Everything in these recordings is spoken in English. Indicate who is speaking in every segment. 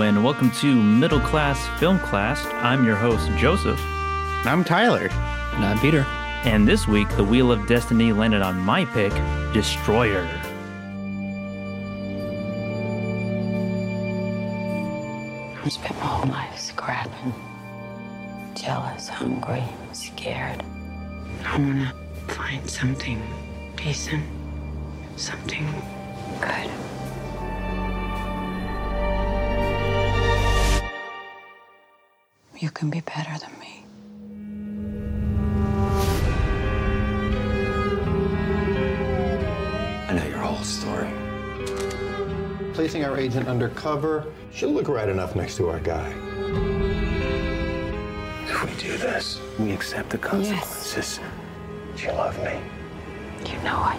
Speaker 1: and welcome to Middle Class Film Class. I'm your host, Joseph,
Speaker 2: I'm Tyler.
Speaker 3: And I'm Peter.
Speaker 1: and this week the Wheel of Destiny landed on my pick, Destroyer.
Speaker 4: I spent my whole life scrapping. Jealous, hungry, scared. I wanna find something decent, something good. You can be better than me.
Speaker 5: I know your whole story.
Speaker 6: Placing our agent undercover, she'll look right enough next to our guy.
Speaker 5: If we do this, we accept the consequences. Yes. Do you love me?
Speaker 4: You know I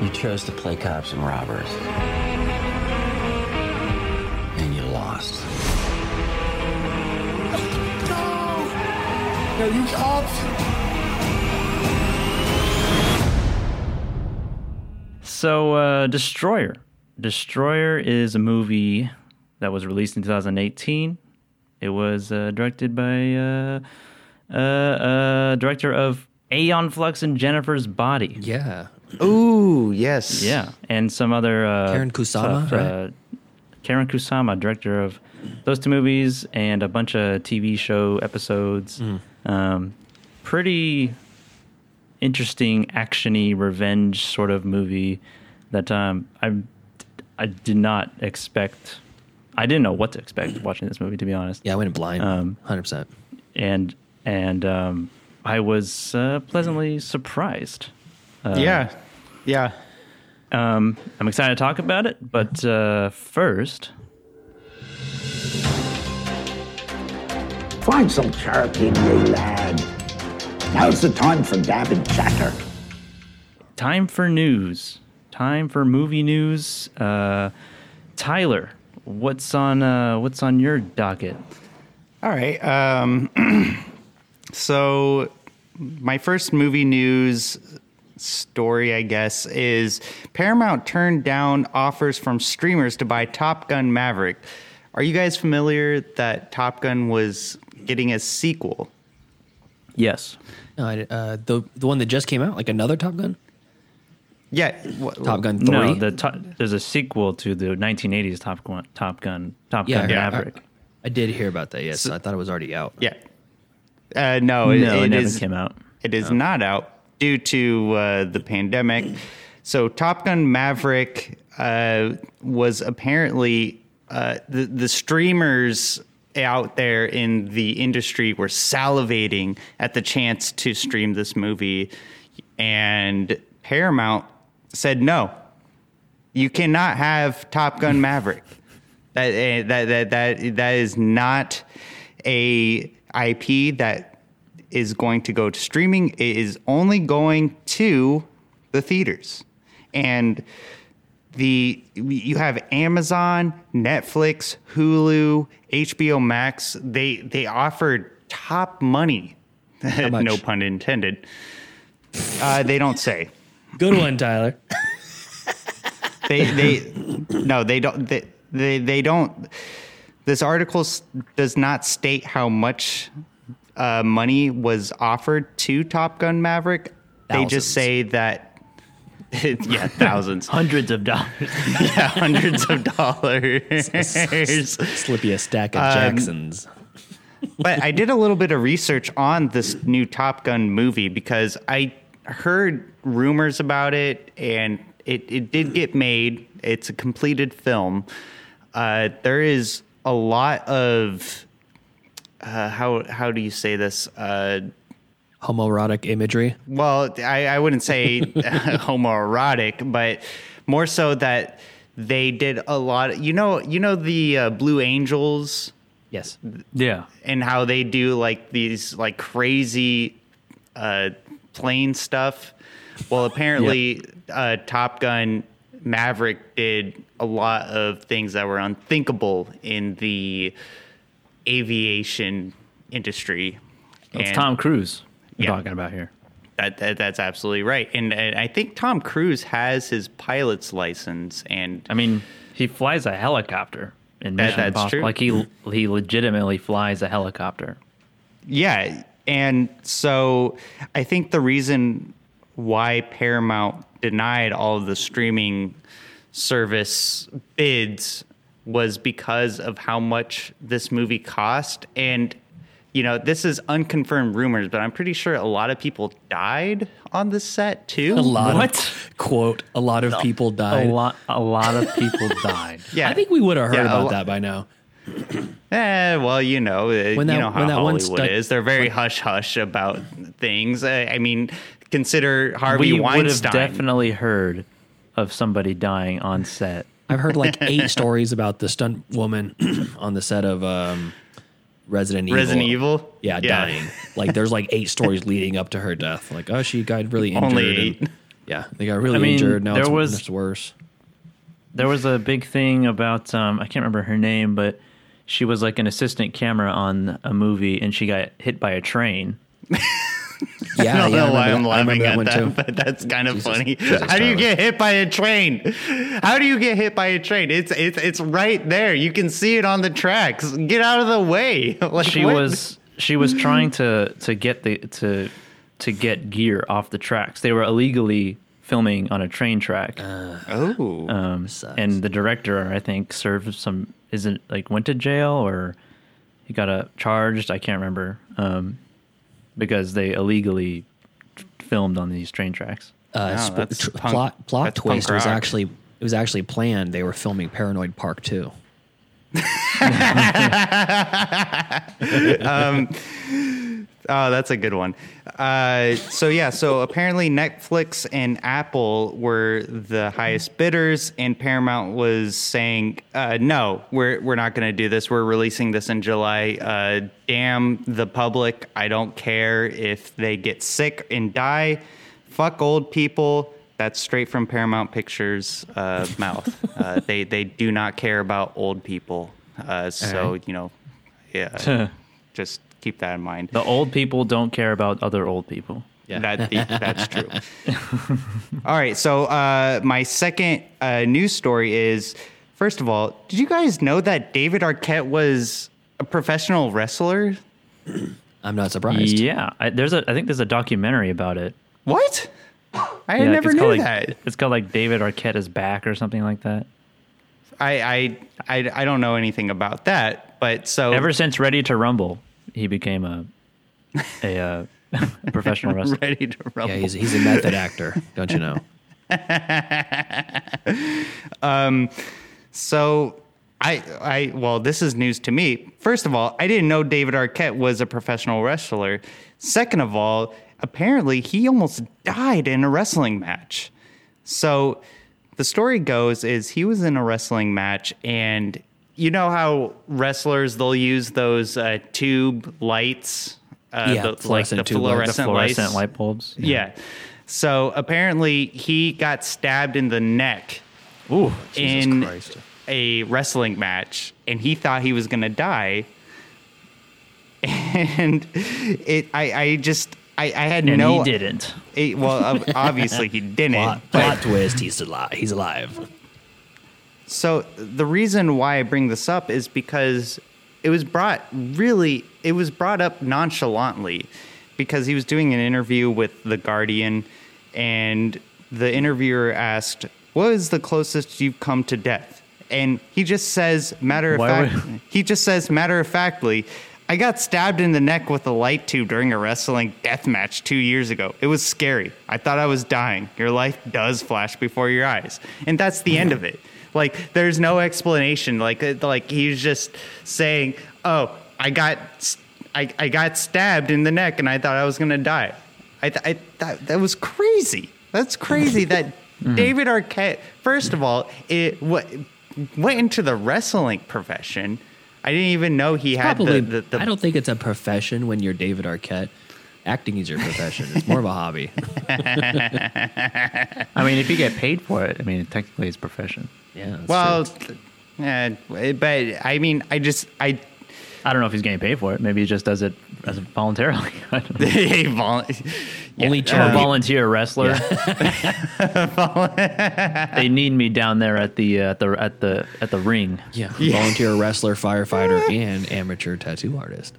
Speaker 4: do.
Speaker 5: You chose to play cops and robbers. And you lost.
Speaker 1: So, uh, Destroyer. Destroyer is a movie that was released in 2018. It was uh, directed by uh, uh, uh, director of Aeon Flux and Jennifer's Body.
Speaker 3: Yeah.
Speaker 2: Ooh, yes.
Speaker 1: Yeah, and some other uh,
Speaker 3: Karyn Kusama,
Speaker 1: tough,
Speaker 3: right?
Speaker 1: Uh, Karyn Kusama, director of those two movies and a bunch of TV show episodes.
Speaker 3: Mm.
Speaker 1: Um, pretty interesting, actiony revenge sort of movie that um, I I did not expect. I didn't know what to expect watching this movie, to be honest.
Speaker 3: Yeah, I went in blind.
Speaker 1: Um,
Speaker 3: 100%.
Speaker 1: And and um, I was uh, pleasantly surprised.
Speaker 2: yeah. Yeah.
Speaker 1: Um, I'm excited to talk about it, but uh, first,
Speaker 7: Find some charity in you, lad. Now's the time for dab and chatter.
Speaker 1: time for news. Time for movie news. Uh, Tyler, what's on uh, what's on your docket?
Speaker 2: All right. Um, so, my first movie news story, I guess, is Paramount turned down offers from streamers to buy Top Gun Maverick. Are you guys familiar that Top Gun was getting a sequel?
Speaker 1: Yes.
Speaker 3: No, I, uh, the the one that just came out, like another Top Gun?
Speaker 2: Yeah. wh-
Speaker 3: Top Gun 3?
Speaker 1: No, the to- there's a sequel to the 1980s Top Gun, Top Gun, Top
Speaker 3: Yeah,
Speaker 1: Gun
Speaker 3: yeah.
Speaker 1: Maverick.
Speaker 3: I did hear about that, yes. I thought it was already out.
Speaker 2: Yeah. Uh, no, it,
Speaker 1: no, it,
Speaker 2: it
Speaker 1: never
Speaker 2: is-
Speaker 1: came out.
Speaker 2: It is not out due to uh, the pandemic. So Top Gun Maverick uh, was apparently uh, the the streamers out there in the industry were salivating at the chance to stream this movie, and Paramount said no. You cannot have Top Gun Maverick. That eh, that that that that is not a IP that is going to go to streaming. It is only going to the theaters, and the you have Amazon, Netflix, Hulu, HBO Max. They they offered top money. no pun intended. Uh, they don't say
Speaker 3: Good one, Tyler.
Speaker 2: they they no they don't they, they they don't this article does not state how much uh, money was offered to Top Gun Maverick. They just say that yeah, thousands,
Speaker 1: Hundreds of dollars.
Speaker 2: yeah, hundreds of dollars.
Speaker 3: Slip you a stack
Speaker 2: Um,
Speaker 3: of Jacksons.
Speaker 2: but I did a little bit of research on this new Top Gun movie because I heard rumors about it and it, it did get made. It's a completed film. Uh, there is a lot of uh, how how do you say this? Uh,
Speaker 3: Homoerotic imagery.
Speaker 2: well, I, I wouldn't say homoerotic, but more so that they did a lot. you know, you know the uh, Blue Angels
Speaker 3: Yes.
Speaker 1: yeah.
Speaker 2: and how they do like these like crazy uh, plane stuff. Well, apparently, uh, Top Gun Maverick did a lot of things that were unthinkable in the aviation industry.
Speaker 1: It's
Speaker 2: And-
Speaker 1: Tom Cruise we're
Speaker 2: Yeah.
Speaker 1: talking about here.
Speaker 2: that, that that's absolutely right. And, and I think Tom Cruise has his pilot's license, and
Speaker 1: I mean, he flies a helicopter in
Speaker 2: That-
Speaker 1: Mission
Speaker 2: that's
Speaker 1: Impossible.
Speaker 2: true.
Speaker 1: Like he he legitimately flies a helicopter.
Speaker 2: Yeah, and so I think the reason why Paramount denied all of the streaming service bids was because of how much this movie cost and you know this is unconfirmed rumors but i'm pretty sure a lot of people died on the set too
Speaker 3: A lot
Speaker 1: What?
Speaker 3: of quote. A lot of people died.
Speaker 1: A lot a lot of people died.
Speaker 2: yeah
Speaker 3: I think we would have heard
Speaker 2: Yeah,
Speaker 3: about
Speaker 2: lo-
Speaker 3: that by now.
Speaker 2: Eh, well, you know, uh,
Speaker 3: When that-
Speaker 2: you know how
Speaker 3: when that
Speaker 2: Hollywood
Speaker 3: stuck-
Speaker 2: is. They're very hush hush about things. Uh, I mean, consider Harvey
Speaker 1: we would have definitely heard of somebody dying on set.
Speaker 3: I've heard like eight stories about the stunt woman on the set of um, Resident Evil.
Speaker 2: Resident Evil.
Speaker 3: Yeah, dying. Like there's like eight stories leading up to her death. Like, oh, she got really injured.
Speaker 2: Only
Speaker 3: and-
Speaker 2: eight.
Speaker 3: yeah, they got really
Speaker 1: I mean,
Speaker 3: injured. Now
Speaker 1: there
Speaker 3: it's,
Speaker 1: was-
Speaker 3: it's worse.
Speaker 1: There was a big thing about um, I can't remember her name, but she was like an assistant camera on a movie, and she got hit by a train.
Speaker 3: Yeah,
Speaker 2: I don't
Speaker 3: yeah,
Speaker 2: know why
Speaker 3: remember
Speaker 2: I'm
Speaker 3: that-
Speaker 2: laughing at
Speaker 3: one
Speaker 2: that,
Speaker 3: too.
Speaker 2: but that's kind of
Speaker 3: Jesus-
Speaker 2: funny.
Speaker 3: Jesus,
Speaker 2: How do you get hit by a train? How do you get hit by a train? It's it's it's right there. You can see it on the tracks. Get out of the way. Like,
Speaker 1: she
Speaker 2: what?
Speaker 1: was she was trying to to get the to to get gear off the tracks. They were illegally filming on a train track,
Speaker 2: Oh,
Speaker 1: um, and the director I think served some isn't like went to jail or he got a charged. I can't remember um, because they illegally filmed on these train tracks.
Speaker 3: Uh,
Speaker 2: Wow,
Speaker 3: sp- tr-
Speaker 2: punk-
Speaker 3: plot plot
Speaker 2: that's
Speaker 3: twist was actually it was actually planned. They were filming Paranoid Park too.
Speaker 2: Oh, that's a good one. Uh, so yeah, so apparently Netflix and Apple were the highest bidders, and Paramount was saying, uh, "No, we're we're not going to do this. We're releasing this in July. Uh, damn the public! I don't care if they get sick and die. Fuck old people." That's straight from Paramount Pictures' uh, mouth. Uh, they they do not care about old people. Uh, so you know, yeah, just keep that in mind.
Speaker 1: The old people don't care about other old people.
Speaker 3: Yeah.
Speaker 2: That, that's true. all right. So, uh, my second uh, news story is first of all, did you guys know that David Arquette was a professional wrestler?
Speaker 3: I'm not surprised.
Speaker 1: Yeah, I, there's a I think there's a documentary about it.
Speaker 2: What? I
Speaker 1: Yeah,
Speaker 2: never
Speaker 1: it's
Speaker 2: knew
Speaker 1: called,
Speaker 2: that.
Speaker 1: Like, it's called like David Arquette is back or something like that.
Speaker 2: I, I, I, I don't know anything about that. But so
Speaker 1: Ever since Ready to Rumble, he became a a, uh, a professional wrestler.
Speaker 2: ready to rumble.
Speaker 3: Yeah, he's he's a method actor, don't you know?
Speaker 2: So I I well, this is news to me. First of all, I didn't know David Arquette was a professional wrestler. Second of all, apparently he almost died in a wrestling match. So the story goes is he was in a wrestling match and you know how wrestlers they'll use those uh, tube lights uh,
Speaker 3: Yeah,
Speaker 2: the, like the
Speaker 3: fluorescent lights.
Speaker 1: The
Speaker 2: fluorescent,
Speaker 1: fluorescent light bulbs.
Speaker 2: Yeah. So apparently he got stabbed in the neck
Speaker 1: Ooh,
Speaker 2: in
Speaker 3: Christ.
Speaker 2: a wrestling match and he thought he was going to die and it i i just i i had
Speaker 1: and
Speaker 2: no
Speaker 1: he didn't.
Speaker 2: it- well obviously he didn't
Speaker 3: Plot, plot twist. He's alive. He's alive.
Speaker 2: So the reason why i bring this up is because it was brought really it was brought up nonchalantly because he was doing an interview with the guardian and the interviewer asked what is the closest you've come to death and he just says matter of
Speaker 1: Why
Speaker 2: fact
Speaker 1: would-
Speaker 2: he just says matter of factly I got stabbed in the neck with a light tube during a wrestling death match two years ago. It was scary. I thought I was dying. Your life does flash before your eyes. And that's the end of it. Like, there's no explanation. Like, it- like he's just saying, oh, I got, s- I, I got stabbed in the neck and I thought I was going to die. I, th- I that, that was crazy. That's crazy that mm-hmm. David Arquette, first of all, it what, went into the wrestling profession. I didn't even know he had
Speaker 3: Probably.
Speaker 2: the, the, the
Speaker 3: I don't think it's a profession when you're David Arquette. Acting is your profession. It's more of a hobby.
Speaker 1: I mean, if you get paid for it, I mean, technically it's a profession.
Speaker 3: Yeah.
Speaker 2: Well,
Speaker 3: true.
Speaker 2: yeah, but I mean, I just I
Speaker 1: I don't know if he's getting paid for it. Maybe he just does it as voluntarily. I don't know.
Speaker 2: a vol-
Speaker 3: Only
Speaker 1: Or a volunteer wrestler. they need me down there at the uh, at the at the at the ring.
Speaker 3: yeah, volunteer wrestler, firefighter, and amateur tattoo artist.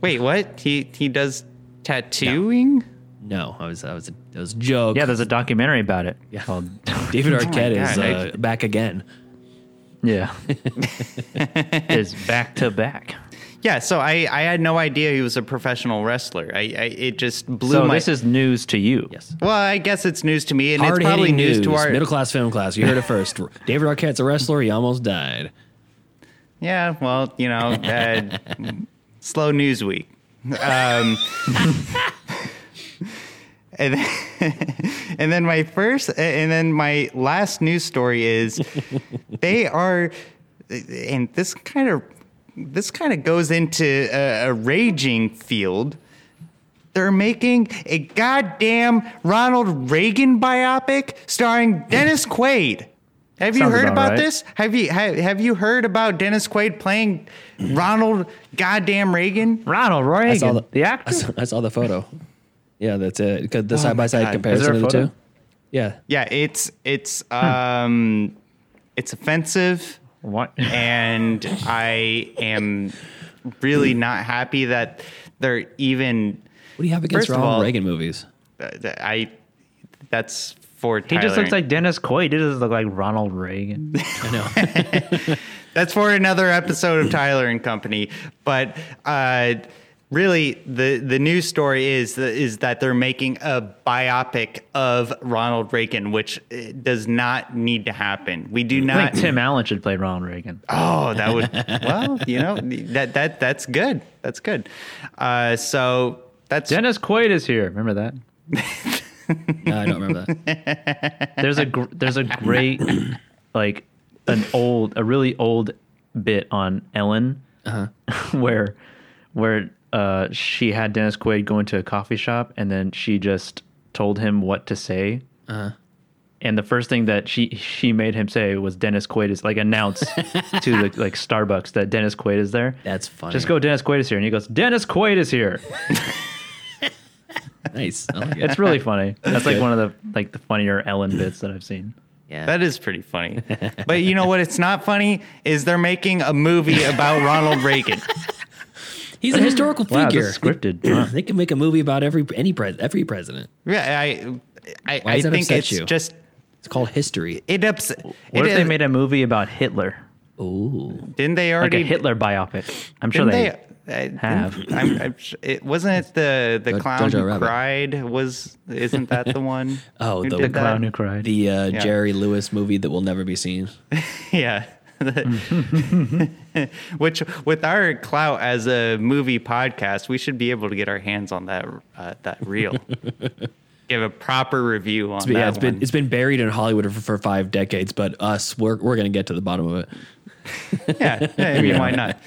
Speaker 2: Wait, what? He he does tattooing?
Speaker 3: No, I was I was that was a joke.
Speaker 1: Yeah, there's a documentary about it.
Speaker 3: Yeah.
Speaker 1: Called,
Speaker 3: David Arquette is
Speaker 2: God, I-
Speaker 3: uh, back again.
Speaker 1: yeah. is back to back.
Speaker 2: Yeah, so I, I had no idea he was a professional wrestler. I, I it just blew
Speaker 1: So
Speaker 2: my.
Speaker 1: this is news to you.
Speaker 3: Yes.
Speaker 2: well, I guess it's news to me, and
Speaker 3: Hard
Speaker 2: it's probably news
Speaker 3: news.
Speaker 2: to our.
Speaker 3: middle class film class. You heard it first. David Arquette's a wrestler. He almost died.
Speaker 2: Yeah, well, you know, uh, slow news week. Um, and, then, and then my first, and then my last news story is they are, and this kind of, this kind of goes into a, a raging field. They're making a goddamn Ronald Reagan biopic starring Dennis Quaid. Have you
Speaker 1: Sounds
Speaker 2: heard
Speaker 1: about
Speaker 2: about
Speaker 1: right.
Speaker 2: this? Have you have, have you heard about Dennis Quaid playing Ronald goddamn Reagan?
Speaker 1: Ronald Reagan,
Speaker 3: I saw the,
Speaker 1: the
Speaker 3: I
Speaker 1: actor.
Speaker 3: saw, I saw the photo. Yeah, that's it. 'Cause The side by
Speaker 2: my
Speaker 3: side comparison
Speaker 1: Is there a
Speaker 3: of the two. Yeah.
Speaker 2: Yeah, it's it's um it's offensive
Speaker 1: What?
Speaker 2: and I am really not happy that they're even
Speaker 3: What do you have against
Speaker 2: First of
Speaker 3: Ronald
Speaker 2: all-
Speaker 3: Reagan movies?
Speaker 2: I that's for
Speaker 1: He just looks like Dennis Quaid. He doesn't look like Ronald Reagan.
Speaker 3: I know.
Speaker 2: That's for another episode of Tyler and Company. But uh, really, the the news story is is that they're making a biopic of Ronald Reagan, which uh, does not need to happen. We do
Speaker 1: I
Speaker 2: not.
Speaker 1: think Tim Allen should play Ronald Reagan.
Speaker 2: Oh, that would well, you know that that that's good. That's good. Uh, so that's
Speaker 1: Dennis Quaid is here. Remember that?
Speaker 3: no, I don't remember that.
Speaker 1: There's a gr- there's a great like an old a really old bit on Ellen where where uh, she had Dennis Quaid go into a coffee shop and then she just told him what to say. And the first thing that she she made him say was Dennis Quaid is like announce to the like Starbucks that Dennis Quaid is there.
Speaker 3: That's funny.
Speaker 1: Just go Dennis Quaid is here and he goes Dennis Quaid is here.
Speaker 3: Nice. I like.
Speaker 1: It's really funny. That's like
Speaker 3: good.
Speaker 1: one of the like the funnier Ellen bits that I've seen.
Speaker 3: yeah.
Speaker 2: that is pretty funny. but you know what? It's not funny. Is they're making a movie about Ronald Reagan?
Speaker 3: He's a historical
Speaker 1: Wow,
Speaker 3: figure.
Speaker 1: this scripted.
Speaker 3: They,
Speaker 1: Huh.
Speaker 3: they can make a movie about every any pres every president.
Speaker 2: Yeah, I I,
Speaker 3: Why
Speaker 2: I
Speaker 3: that
Speaker 2: think
Speaker 3: upset
Speaker 2: it's
Speaker 3: you?
Speaker 2: just
Speaker 3: It's called history.
Speaker 2: it ups.
Speaker 1: What
Speaker 2: it
Speaker 1: if they made a movie about Hitler,
Speaker 3: Ooh.
Speaker 2: Didn't they already
Speaker 1: like
Speaker 2: already
Speaker 1: a Hitler biopic? I'm sure they.
Speaker 2: they, uh,
Speaker 1: have.
Speaker 2: I'm, I'm, su- it wasn't it the the clown
Speaker 3: Jojo
Speaker 2: who
Speaker 3: Rabbit.
Speaker 2: cried was isn't that the one?
Speaker 3: Oh,
Speaker 2: who
Speaker 3: the-
Speaker 2: did
Speaker 1: the clown who cried.
Speaker 3: The uh,
Speaker 2: Yeah.
Speaker 3: Jerry Lewis movie that will never be seen.
Speaker 2: yeah. Which, with our clout as a movie podcast, we should be able to get our hands on that uh, that reel. Give a proper review on
Speaker 3: But
Speaker 2: that
Speaker 3: yeah, it's been it's been buried in Hollywood for, for five decades, but us, we're we're gonna get to the bottom of it.
Speaker 2: yeah, I mean, why not?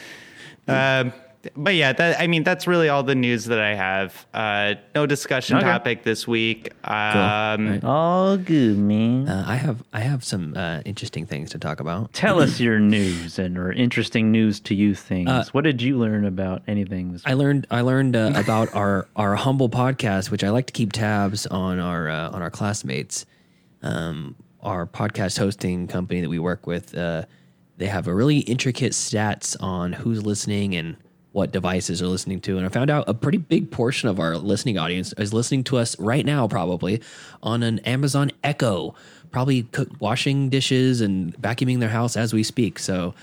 Speaker 2: Um, but yeah, that, I mean, that's really all the news that I have. Uh, no discussion
Speaker 1: Okay.
Speaker 2: topic this week. Um,
Speaker 3: Right.
Speaker 1: All good, man.
Speaker 3: Uh, I have I have some uh, interesting things to talk about.
Speaker 1: Tell us your news and or interesting news to you things. what did you learn about anything this
Speaker 3: I learned I learned uh, about our our humble podcast, which I like to keep tabs on our uh, on our classmates. Um, our podcast hosting company that we work with, uh, they have a really intricate stats on who's listening and what devices are listening to. And I found out a pretty big portion of our listening audience is listening to us right now, probably on an Amazon Echo, probably cook, washing dishes and vacuuming their house as we speak. So.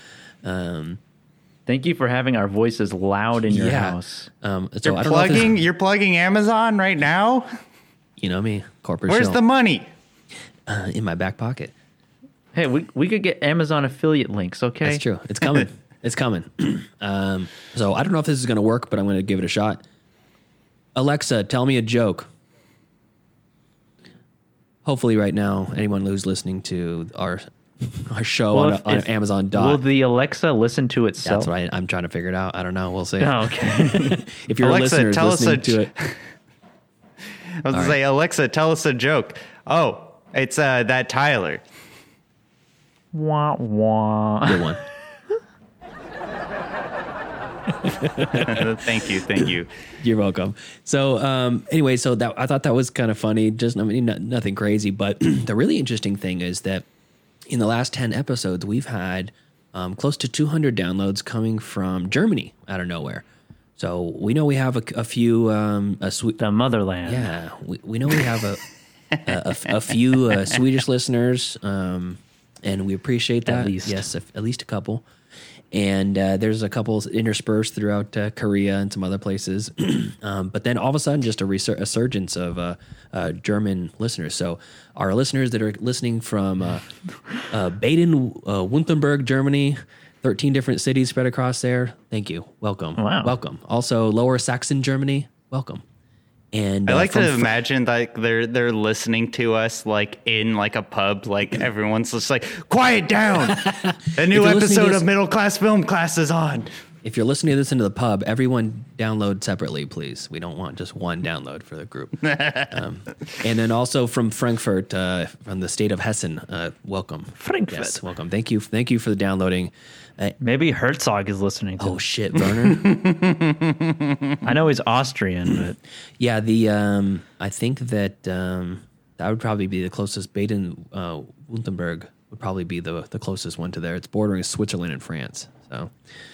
Speaker 3: Um,
Speaker 1: Thank you for having our voices loud in your
Speaker 3: yeah.
Speaker 1: house.
Speaker 3: Um, so
Speaker 2: you're
Speaker 3: I don't know
Speaker 2: plugging. You're plugging Amazon right now.
Speaker 3: you know me, corporate.
Speaker 2: Where's
Speaker 3: shell.
Speaker 2: the money?
Speaker 3: uh, in my back pocket.
Speaker 1: Hey, we, we could get Amazon affiliate links, okay?
Speaker 3: That's true. It's coming. it's coming. um, so I don't know if this is going to work, but I'm going to give it a shot. Alexa, tell me a joke. Hopefully, right now, anyone who's listening to our our show
Speaker 1: Well,
Speaker 3: on,
Speaker 1: if-
Speaker 3: on
Speaker 1: if-
Speaker 3: Amazon
Speaker 1: Will the Alexa listen to itself?
Speaker 3: That's what I, I'm trying to figure it out. I don't know. We'll see.
Speaker 1: Oh, okay.
Speaker 3: If you're
Speaker 2: Alexa,
Speaker 3: a listener
Speaker 2: tell us a
Speaker 3: listening to
Speaker 2: j-
Speaker 3: it,
Speaker 2: I was gonna say, Alexa, tell us a joke. Oh, it's uh, that Tyler.
Speaker 1: wah, wah.
Speaker 3: good one.
Speaker 2: Thank you, thank you.
Speaker 3: You're welcome. So, um, anyway, so that I thought that was kind of funny. Just I mean, not, nothing crazy, but the really interesting thing is that in the last ten episodes, we've had um, close to 200 downloads coming from Germany out of nowhere. So we know we have a, a few um, a sweet
Speaker 1: The motherland.
Speaker 3: yeah, we, we know we have a a, a- a few uh, Swedish listeners, um, and we appreciate that.
Speaker 1: least.
Speaker 3: yes, a, at least a couple. And uh, there's a couple interspersed throughout uh, Korea and some other places. um, but then all of a sudden, just a, resur- a surgence of uh, uh, German listeners. So our listeners that are listening from uh, uh, Baden, uh, Württemberg, Germany, 13 different cities spread across there. Thank you. Welcome.
Speaker 1: Wow.
Speaker 3: Welcome. Also, Lower Saxon, Germany. Welcome. And
Speaker 2: I
Speaker 3: uh,
Speaker 2: like to
Speaker 3: Fr-
Speaker 2: imagine like they're they're listening to us like in like a pub, like everyone's just like, quiet down. A new
Speaker 3: you're listening to
Speaker 2: episode
Speaker 3: this-
Speaker 2: of Middle Class Film Class is on.
Speaker 3: If you're listening to this into the pub, everyone download separately, please. We don't want just one download for the group. um, and then also from Frankfurt, uh, from the state of Hessen, uh, welcome.
Speaker 1: Frankfurt.
Speaker 3: Yes, welcome. Thank you. Thank you for the downloading.
Speaker 1: Maybe Herzog is listening to.
Speaker 3: oh shit, Werner.
Speaker 1: I know he's Austrian, but
Speaker 3: yeah, the um, I think that um, that would probably be the closest. Baden uh, Württemberg would probably be the the closest one to there. It's bordering Switzerland and France. So,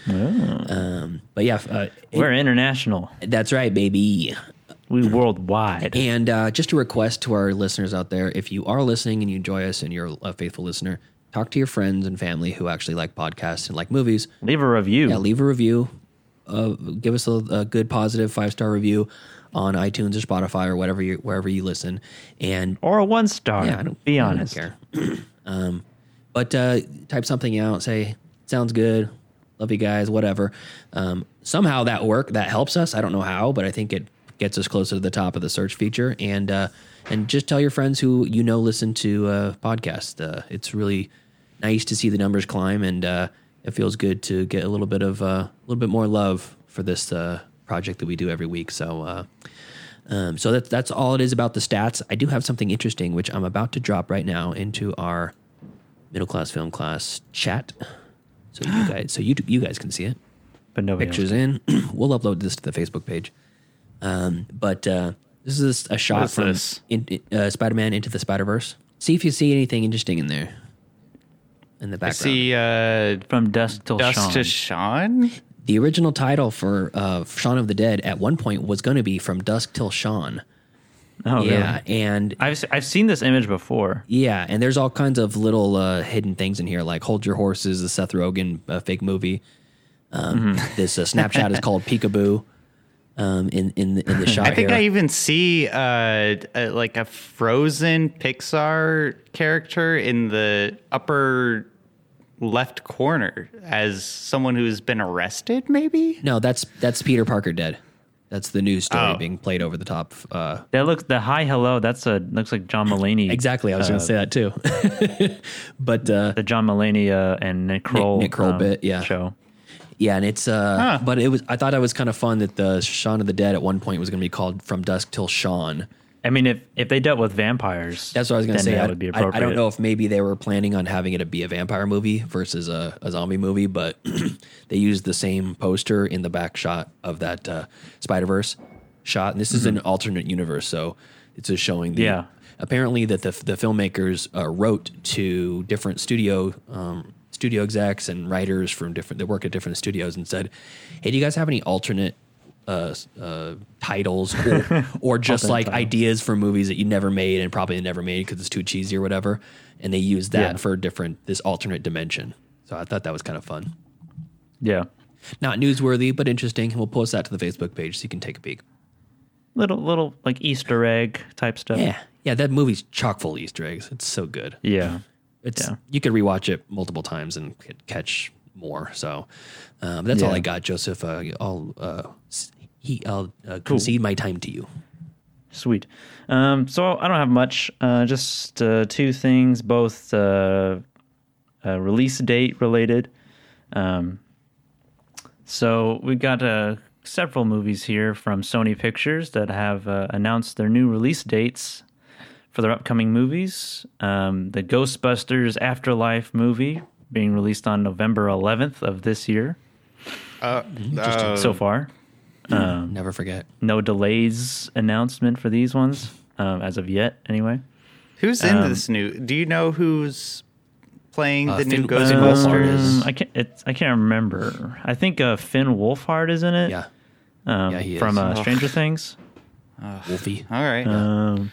Speaker 3: um, but yeah, uh,
Speaker 1: we're international.
Speaker 3: that's right, baby.
Speaker 1: We worldwide.
Speaker 3: And uh, just a request to our listeners out there if you are listening and you enjoy us and you're a faithful listener, talk to your friends and family who actually like podcasts and like movies.
Speaker 1: Leave a review.
Speaker 3: Yeah, leave a review. Uh, give us a, a good, positive five star review on iTunes or Spotify or whatever you wherever you listen. And
Speaker 1: or a one star.
Speaker 3: yeah, I don't
Speaker 1: Be
Speaker 3: I don't
Speaker 1: honest.
Speaker 3: care. um, but uh, type something out. Say sounds good. Love you guys. Whatever. Um, somehow that work that helps us. I don't know how, but I think it gets us closer to the top of the search feature. And uh, and just tell your friends who you know listen to uh, podcasts. Uh, it's really nice to see the numbers climb, and uh, it feels good to get a little bit of uh, a little bit more love for this uh, project that we do every week. So. Uh, um, so that's that's all it is about the stats. I do have something interesting, which I'm about to drop right now into our middle class film class chat, so you guys, so you you guys can see it.
Speaker 1: But else
Speaker 3: Pictures in. we'll upload this to the Facebook page. Um, but uh, this is a shot
Speaker 2: is
Speaker 3: from in, uh, Spider-Man into the Spider-Verse. See if you see anything interesting in there. In the
Speaker 2: I
Speaker 3: background.
Speaker 2: see uh,
Speaker 1: From Dusk Till
Speaker 2: Dust
Speaker 1: Dawn.
Speaker 2: to Sean.
Speaker 3: The original title for uh, Shaun of the Dead at one point was going to be From Dusk Till Shaun.
Speaker 1: Oh,
Speaker 3: yeah,
Speaker 1: really?
Speaker 3: and
Speaker 1: I've se- I've seen this image before.
Speaker 3: Yeah, and there's all kinds of little uh, hidden things in here, like "Hold Your Horses," the Seth Rogen uh, fake movie. Um,
Speaker 1: Mm-hmm.
Speaker 3: This uh, snapshot is called Peekaboo. Um, in in the, in the shot
Speaker 2: I think
Speaker 3: here.
Speaker 2: I even see uh, uh, like a frozen Pixar character in the upper left corner as someone who's been arrested, maybe?
Speaker 3: no, that's that's Peter Parker dead. That's the news story
Speaker 2: Oh.
Speaker 3: being played over the top. Uh,
Speaker 1: That looks the hi hello. That's a looks like John Mulaney.
Speaker 3: exactly, I was going to say that too. but uh,
Speaker 1: the John Mulaney uh, and Nick Kroll,
Speaker 3: Nick Kroll
Speaker 1: um,
Speaker 3: bit, yeah.
Speaker 1: show.
Speaker 3: yeah, and it's uh,
Speaker 2: Huh.
Speaker 3: but it was I thought it was kind of fun that the Shaun of the Dead at one point was going to be called From Dusk Till Shaun.
Speaker 1: I mean, if if they dealt with vampires,
Speaker 3: That's what I was going to say.
Speaker 1: That
Speaker 3: I,
Speaker 1: would be appropriate.
Speaker 3: I don't know if maybe they were planning on having it be a vampire movie versus a, a zombie movie, but they used the same poster in the back shot of that uh, Spider Verse shot. And this is an alternate universe, so it's just showing the.
Speaker 1: Mm-hmm. Yeah.
Speaker 3: Apparently, that the the filmmakers uh, wrote to different studio um, studio execs and writers from different that work at different studios and said, "Hey, do you guys have any alternate?" Uh, uh, titles or, or just like ideas for movies that you never made and probably never made because it's too cheesy or whatever. And they use that
Speaker 1: Yeah.
Speaker 3: for different this alternate dimension. So I thought that was kind of fun.
Speaker 1: Yeah,
Speaker 3: Not newsworthy, but interesting. And We'll post that to the Facebook page so you can take a peek.
Speaker 1: little little like Easter egg type stuff.
Speaker 3: Yeah, yeah, that movie's chock full of Easter eggs. It's so good.
Speaker 1: yeah.
Speaker 3: It's
Speaker 1: Yeah.
Speaker 3: you could rewatch it multiple times and catch more. So um, that's all I got, Joseph. Uh, I'll uh, he I'll uh, concede my time to you.
Speaker 1: Sweet. Um, so I don't have much. Uh, just uh, two things, both uh, uh, release date related. Um, so we've got uh, several movies here from Sony Pictures that have uh, announced their new release dates for their upcoming movies. Um, the Ghostbusters Afterlife movie being released on November 11th of this year.
Speaker 2: Uh,
Speaker 1: so far.
Speaker 3: Never forget.
Speaker 1: No delays announcement for these ones um, as of yet, anyway.
Speaker 2: who's in
Speaker 1: um,
Speaker 2: this new? Do you know who's playing
Speaker 3: Uh,
Speaker 2: the new
Speaker 3: Finn- Finn Wolfhard
Speaker 2: Ghostbusters?
Speaker 3: is-
Speaker 1: Um, I can't. It's, I can't remember. I think uh, Finn Wolfhard is in it.
Speaker 3: Yeah.
Speaker 1: um,
Speaker 3: yeah, he
Speaker 1: from
Speaker 3: is.
Speaker 1: uh, Stranger Things.
Speaker 3: Wolfie.
Speaker 2: All right.
Speaker 1: Um,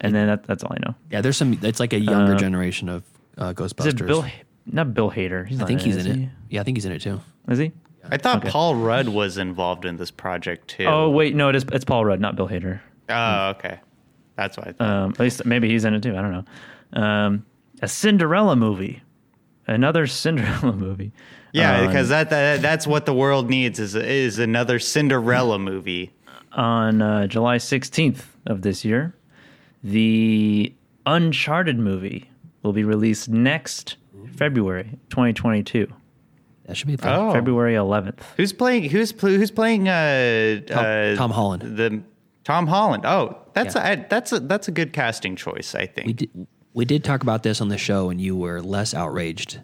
Speaker 1: and then that, that's all I know.
Speaker 3: Yeah, there's some. It's like a younger generation of uh,
Speaker 1: Is
Speaker 3: Ghostbusters.
Speaker 1: it Bill? Not Bill Hader. He's
Speaker 3: I
Speaker 1: not
Speaker 3: think he's in it.
Speaker 1: he?
Speaker 3: Yeah, I think he's in it too.
Speaker 1: Is he?
Speaker 2: I thought
Speaker 1: okay.
Speaker 2: Paul Rudd was involved in this project too.
Speaker 1: Oh wait, no, it is. It's Paul Rudd, not Bill Hader.
Speaker 2: Oh, okay. That's what I thought.
Speaker 1: Um, at least maybe he's in it too. I don't know. Um, a Cinderella movie, another Cinderella movie.
Speaker 2: yeah, because that, that that's what the world needs is is another Cinderella movie.
Speaker 1: on uh, July 16th of this year, the Uncharted movie will be released next February 2022,
Speaker 3: That should be fun.
Speaker 2: Oh,
Speaker 1: February 11th.
Speaker 2: who's playing? Who's pl- who's playing? Uh, uh,
Speaker 3: Tom Holland.
Speaker 2: The Tom Holland. Oh, that's
Speaker 3: Yeah.
Speaker 2: a, that's a that's a good casting choice. I think.
Speaker 3: We did. We did talk about this on the show, and you were less outraged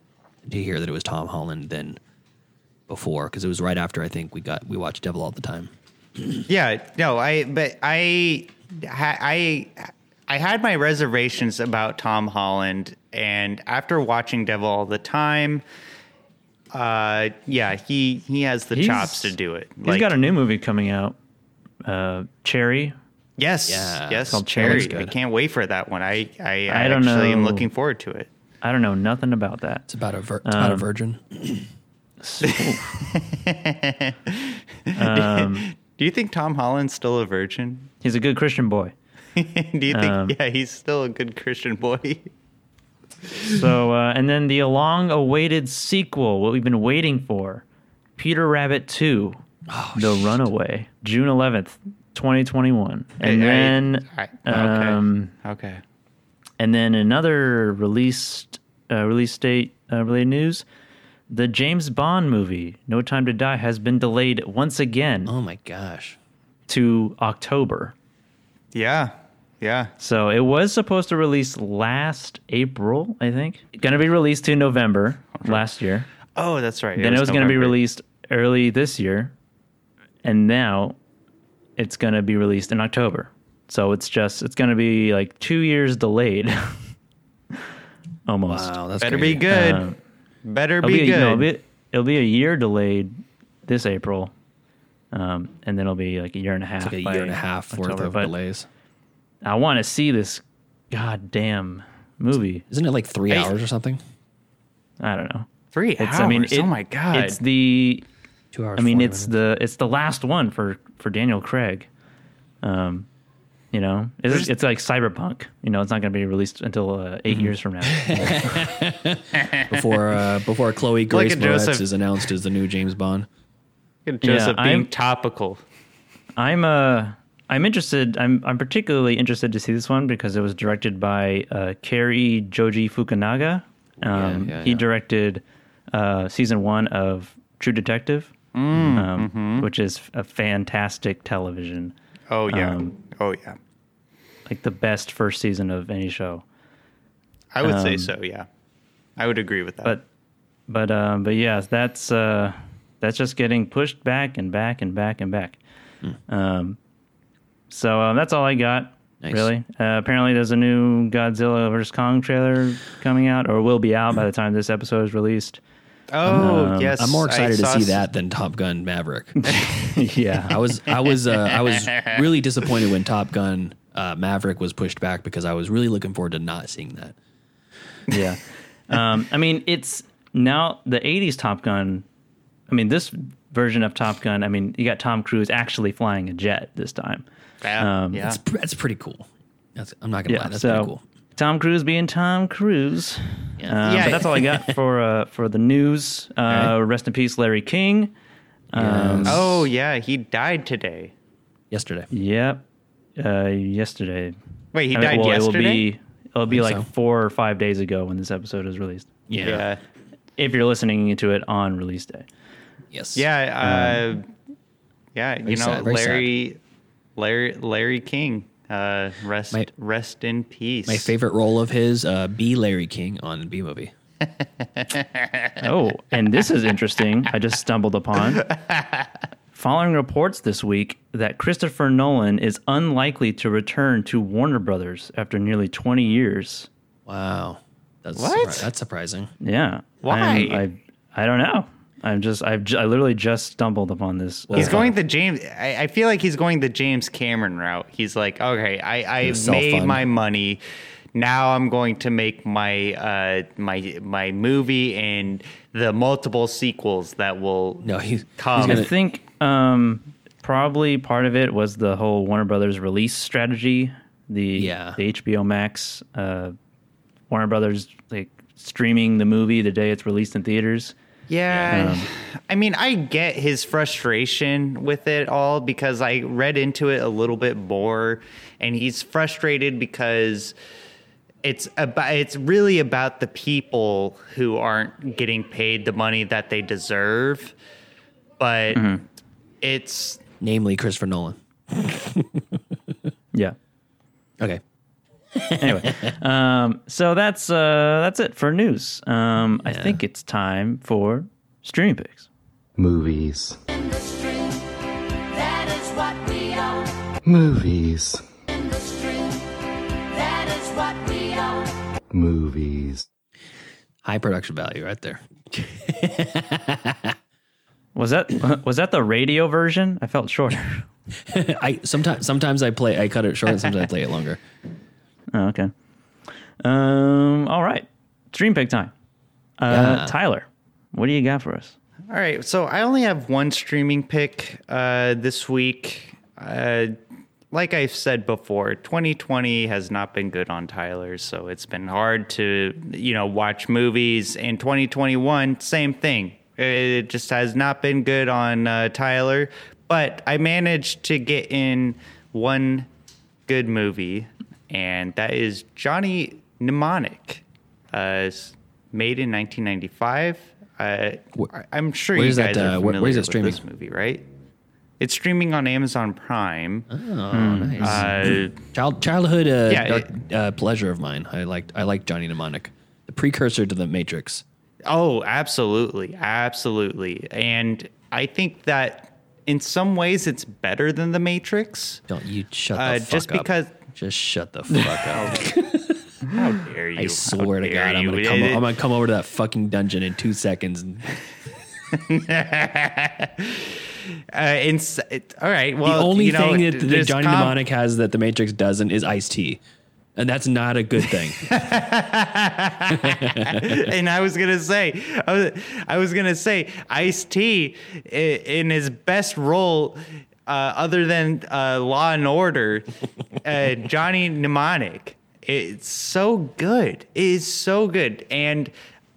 Speaker 3: to hear that it was Tom Holland than before, because it was right after I think we got we watched Devil all the time.
Speaker 2: Yeah, no, I but I ha- I I had my reservations about Tom Holland, and after watching Devil all the time, uh, yeah, he he has the
Speaker 1: He's-
Speaker 2: chops to do it.
Speaker 1: He's got a new movie coming out, uh, Cherry.
Speaker 2: yes,
Speaker 3: Yeah,
Speaker 2: yes,
Speaker 3: it's called
Speaker 2: Cherry.
Speaker 3: Cherry.
Speaker 2: I can't wait for that one. I I, I,
Speaker 1: I don't
Speaker 2: actually am looking forward to it.
Speaker 1: I don't know nothing about that.
Speaker 3: It's about a vir- it's about a
Speaker 1: Um,
Speaker 3: virgin.
Speaker 2: Do you think Tom Holland's still a virgin?
Speaker 1: He's a good Christian boy.
Speaker 2: do you think?
Speaker 1: Um,
Speaker 2: yeah, he's still a good Christian boy.
Speaker 1: So, uh, and then the long-awaited sequel, what we've been waiting for, Peter Rabbit 2, The Runaway, June 11th, 2021. And
Speaker 2: I- I-
Speaker 1: then,
Speaker 2: I- okay.
Speaker 1: um,
Speaker 2: okay.
Speaker 1: and then another released uh, release date uh, related news: the James Bond movie, No Time to Die, has been delayed once again
Speaker 3: Oh my gosh!
Speaker 1: to October.
Speaker 2: Yeah, yeah.
Speaker 1: So it was supposed to release last April, I think. Going to be released to November last year.
Speaker 2: Oh, that's right.
Speaker 1: then it was going to be released early this year, and now it's going to be released in October. So it's just it's going to be like two years delayed, almost.
Speaker 3: Wow, that's
Speaker 2: Better
Speaker 3: crazy.
Speaker 2: be good.
Speaker 1: Um,
Speaker 2: Better be,
Speaker 1: be,
Speaker 2: good.
Speaker 1: no, it'll be it'll be a year delayed this April, um, and then it'll be like a year and a half.
Speaker 3: It's like a year and a half worth
Speaker 1: October.
Speaker 3: of
Speaker 1: But
Speaker 3: delays.
Speaker 1: I want to see this goddamn movie.
Speaker 3: Isn't it like three
Speaker 2: Hey.
Speaker 3: hours or something?
Speaker 1: I don't know.
Speaker 2: Three
Speaker 1: It's
Speaker 2: hours.
Speaker 1: I mean,
Speaker 2: oh my god.
Speaker 1: It's the
Speaker 3: Two hours.
Speaker 1: I mean, it's
Speaker 3: minutes.
Speaker 1: the it's the last one for for Daniel Craig. Um, you know, it's, it's like Cyberpunk. You know, it's not going to be released until uh, 8
Speaker 3: Mm-hmm.
Speaker 1: years from now.
Speaker 3: before uh, before Chloe Grace
Speaker 2: a
Speaker 3: Moretz
Speaker 2: Joseph-
Speaker 3: is announced as the new James Bond.
Speaker 2: Joseph
Speaker 1: Yeah,
Speaker 2: being
Speaker 1: I'm-
Speaker 2: topical.
Speaker 1: I'm uh I'm interested. I'm I'm particularly interested to see this one because it was directed by uh, Cary Joji Fukunaga. Um,
Speaker 3: yeah,
Speaker 1: he
Speaker 3: yeah.
Speaker 1: directed uh, season one of True Detective,
Speaker 2: Mm,
Speaker 1: um,
Speaker 2: mm-hmm.
Speaker 1: which is a fantastic television,
Speaker 2: Oh yeah.
Speaker 1: um,
Speaker 2: oh yeah.
Speaker 1: like the best first season of any show.
Speaker 2: I would say
Speaker 1: um,
Speaker 2: so. Yeah. I would agree with that.
Speaker 1: but but um but yeah that's uh that's just getting pushed back and back and back and back um so um, that's all i got
Speaker 3: Nice.
Speaker 1: really uh, apparently there's a new godzilla vs kong trailer coming out or will be out by the time this episode is released
Speaker 2: oh
Speaker 1: um,
Speaker 2: yes,
Speaker 3: I'm more excited to see
Speaker 2: s-
Speaker 3: that than Top Gun Maverick.
Speaker 1: yeah
Speaker 3: I was I was uh, I was really disappointed when Top Gun uh, Maverick was pushed back because I was really looking forward to not seeing that.
Speaker 1: yeah um i mean it's now the 80s top gun i mean this version of top gun i mean you got tom cruise actually flying a jet this time
Speaker 2: Yeah.
Speaker 1: Um,
Speaker 2: yeah.
Speaker 3: That's that's pretty cool. That's, I'm not gonna
Speaker 1: Yeah,
Speaker 3: lie, that's
Speaker 1: so
Speaker 3: pretty cool.
Speaker 1: Tom Cruise being Tom Cruise.
Speaker 3: Yeah.
Speaker 1: Um,
Speaker 2: Yeah.
Speaker 1: But that's all I got for uh, for the news. Uh,
Speaker 3: right.
Speaker 1: Rest in peace, Larry King. Um,
Speaker 3: Yes.
Speaker 2: Oh yeah, he died today.
Speaker 3: yesterday.
Speaker 1: Yep. Uh, yesterday.
Speaker 2: Wait, he
Speaker 1: I mean,
Speaker 2: died
Speaker 1: well,
Speaker 2: yesterday.
Speaker 1: It will be, it'll be like
Speaker 3: so.
Speaker 1: four or five days ago when this episode is released.
Speaker 3: Yeah.
Speaker 2: yeah.
Speaker 1: If you're listening to it on release day.
Speaker 3: Yes.
Speaker 2: Yeah. Uh, yeah. You know,
Speaker 3: sad, very sad.
Speaker 2: Larry, Larry, Larry King. Uh, rest,
Speaker 3: My-
Speaker 2: rest in peace.
Speaker 3: My favorite role of his, uh, Bee. Larry King on Bee Movie.
Speaker 1: Oh, and this is interesting. I just stumbled upon. Following reports this week that Christopher Nolan is unlikely to return to Warner Brothers after nearly 20 years.
Speaker 3: Wow. That's
Speaker 2: What?
Speaker 3: surpri- that's surprising.
Speaker 1: Yeah.
Speaker 2: Why?
Speaker 1: I'm- I I don't know. I'm just I've j- I literally just stumbled upon this.
Speaker 2: He's going the James. I, I feel like he's going the James Cameron route. He's like, okay, I, I
Speaker 3: The
Speaker 2: made
Speaker 3: self-fund.
Speaker 2: my money. Now I'm going to make my uh, my my movie and the multiple sequels that will
Speaker 3: No, he, he's
Speaker 2: come.
Speaker 1: I
Speaker 3: gonna,
Speaker 1: think um, probably part of it was the whole Warner Brothers release strategy. The
Speaker 3: Yeah.
Speaker 1: the HBO Max, uh, Warner Brothers like streaming the movie the day it's released in theaters.
Speaker 2: Yeah. Um, I mean, I get his frustration with it all because I read into it a little bit more and he's frustrated because it's about it's really about the people who aren't getting paid the money that they deserve. But mm-hmm. it's
Speaker 3: namely Christopher Nolan.
Speaker 1: Yeah.
Speaker 3: Okay.
Speaker 1: Anyway, um, so that's uh, that's it for news. Um, I think it's time for streaming picks.
Speaker 6: Movies.
Speaker 8: That is what we own.
Speaker 6: Movies.
Speaker 8: Industry. That is what we own.
Speaker 6: Movies.
Speaker 3: High production value right there.
Speaker 1: Was that was that the radio version? I felt shorter.
Speaker 3: I sometimes sometimes I play I cut it short, sometimes I play it longer.
Speaker 1: Oh, okay. Um. All right. Stream pick time. Uh,
Speaker 3: Yeah.
Speaker 1: Tyler, what do you got for us?
Speaker 2: All right, so I only have one streaming pick uh, this week. Uh, like I've said before, 2020 has not been good on Tyler, so it's been hard to you know watch movies. And 2021, same thing. It just has not been good on uh, Tyler, but I managed to get in one good movie, and that is Johnny Mnemonic, uh, made in 1995. Uh, I'm sure you guys
Speaker 3: that,
Speaker 2: are
Speaker 3: uh,
Speaker 2: familiar
Speaker 3: where- where's it
Speaker 2: with
Speaker 3: streaming?
Speaker 2: this movie, right? It's streaming on Amazon Prime.
Speaker 3: Oh, nice.
Speaker 2: Uh,
Speaker 3: Child, childhood uh,
Speaker 2: Yeah,
Speaker 3: dark, uh, pleasure of mine. I liked I liked Johnny Mnemonic, the precursor to the Matrix.
Speaker 2: Oh, absolutely. Absolutely. And I think that in some ways it's better than The Matrix.
Speaker 3: Don't you shut the
Speaker 2: Uh,
Speaker 3: fuck
Speaker 2: just
Speaker 3: up.
Speaker 2: because-
Speaker 3: Just shut the fuck up.
Speaker 2: How dare you?
Speaker 3: I swear to God, I'm gonna come. I'm gonna come over to that fucking dungeon in two seconds. And
Speaker 2: uh, it's, it, all right.
Speaker 3: the only
Speaker 2: you know,
Speaker 3: thing that, that
Speaker 2: there's
Speaker 3: Johnny
Speaker 2: com-
Speaker 3: Mnemonic has that the Matrix doesn't is Ice T, and that's not a good thing.
Speaker 2: and I was gonna say, I was, I was gonna say, Ice T in his best role, uh, other than uh, Law and Order, uh, Johnny Mnemonic. It's so good. It is so good, and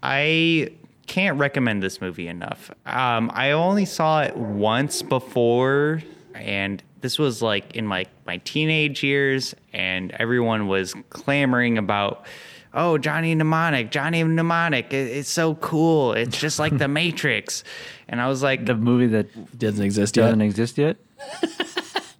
Speaker 2: I can't recommend this movie enough. Um, I only saw it once before, and this was like in my my teenage years, and everyone was clamoring about oh johnny mnemonic johnny mnemonic it, it's so cool it's just like the matrix and i was like
Speaker 1: The movie that
Speaker 3: doesn't exist yet.
Speaker 1: doesn't exist yet.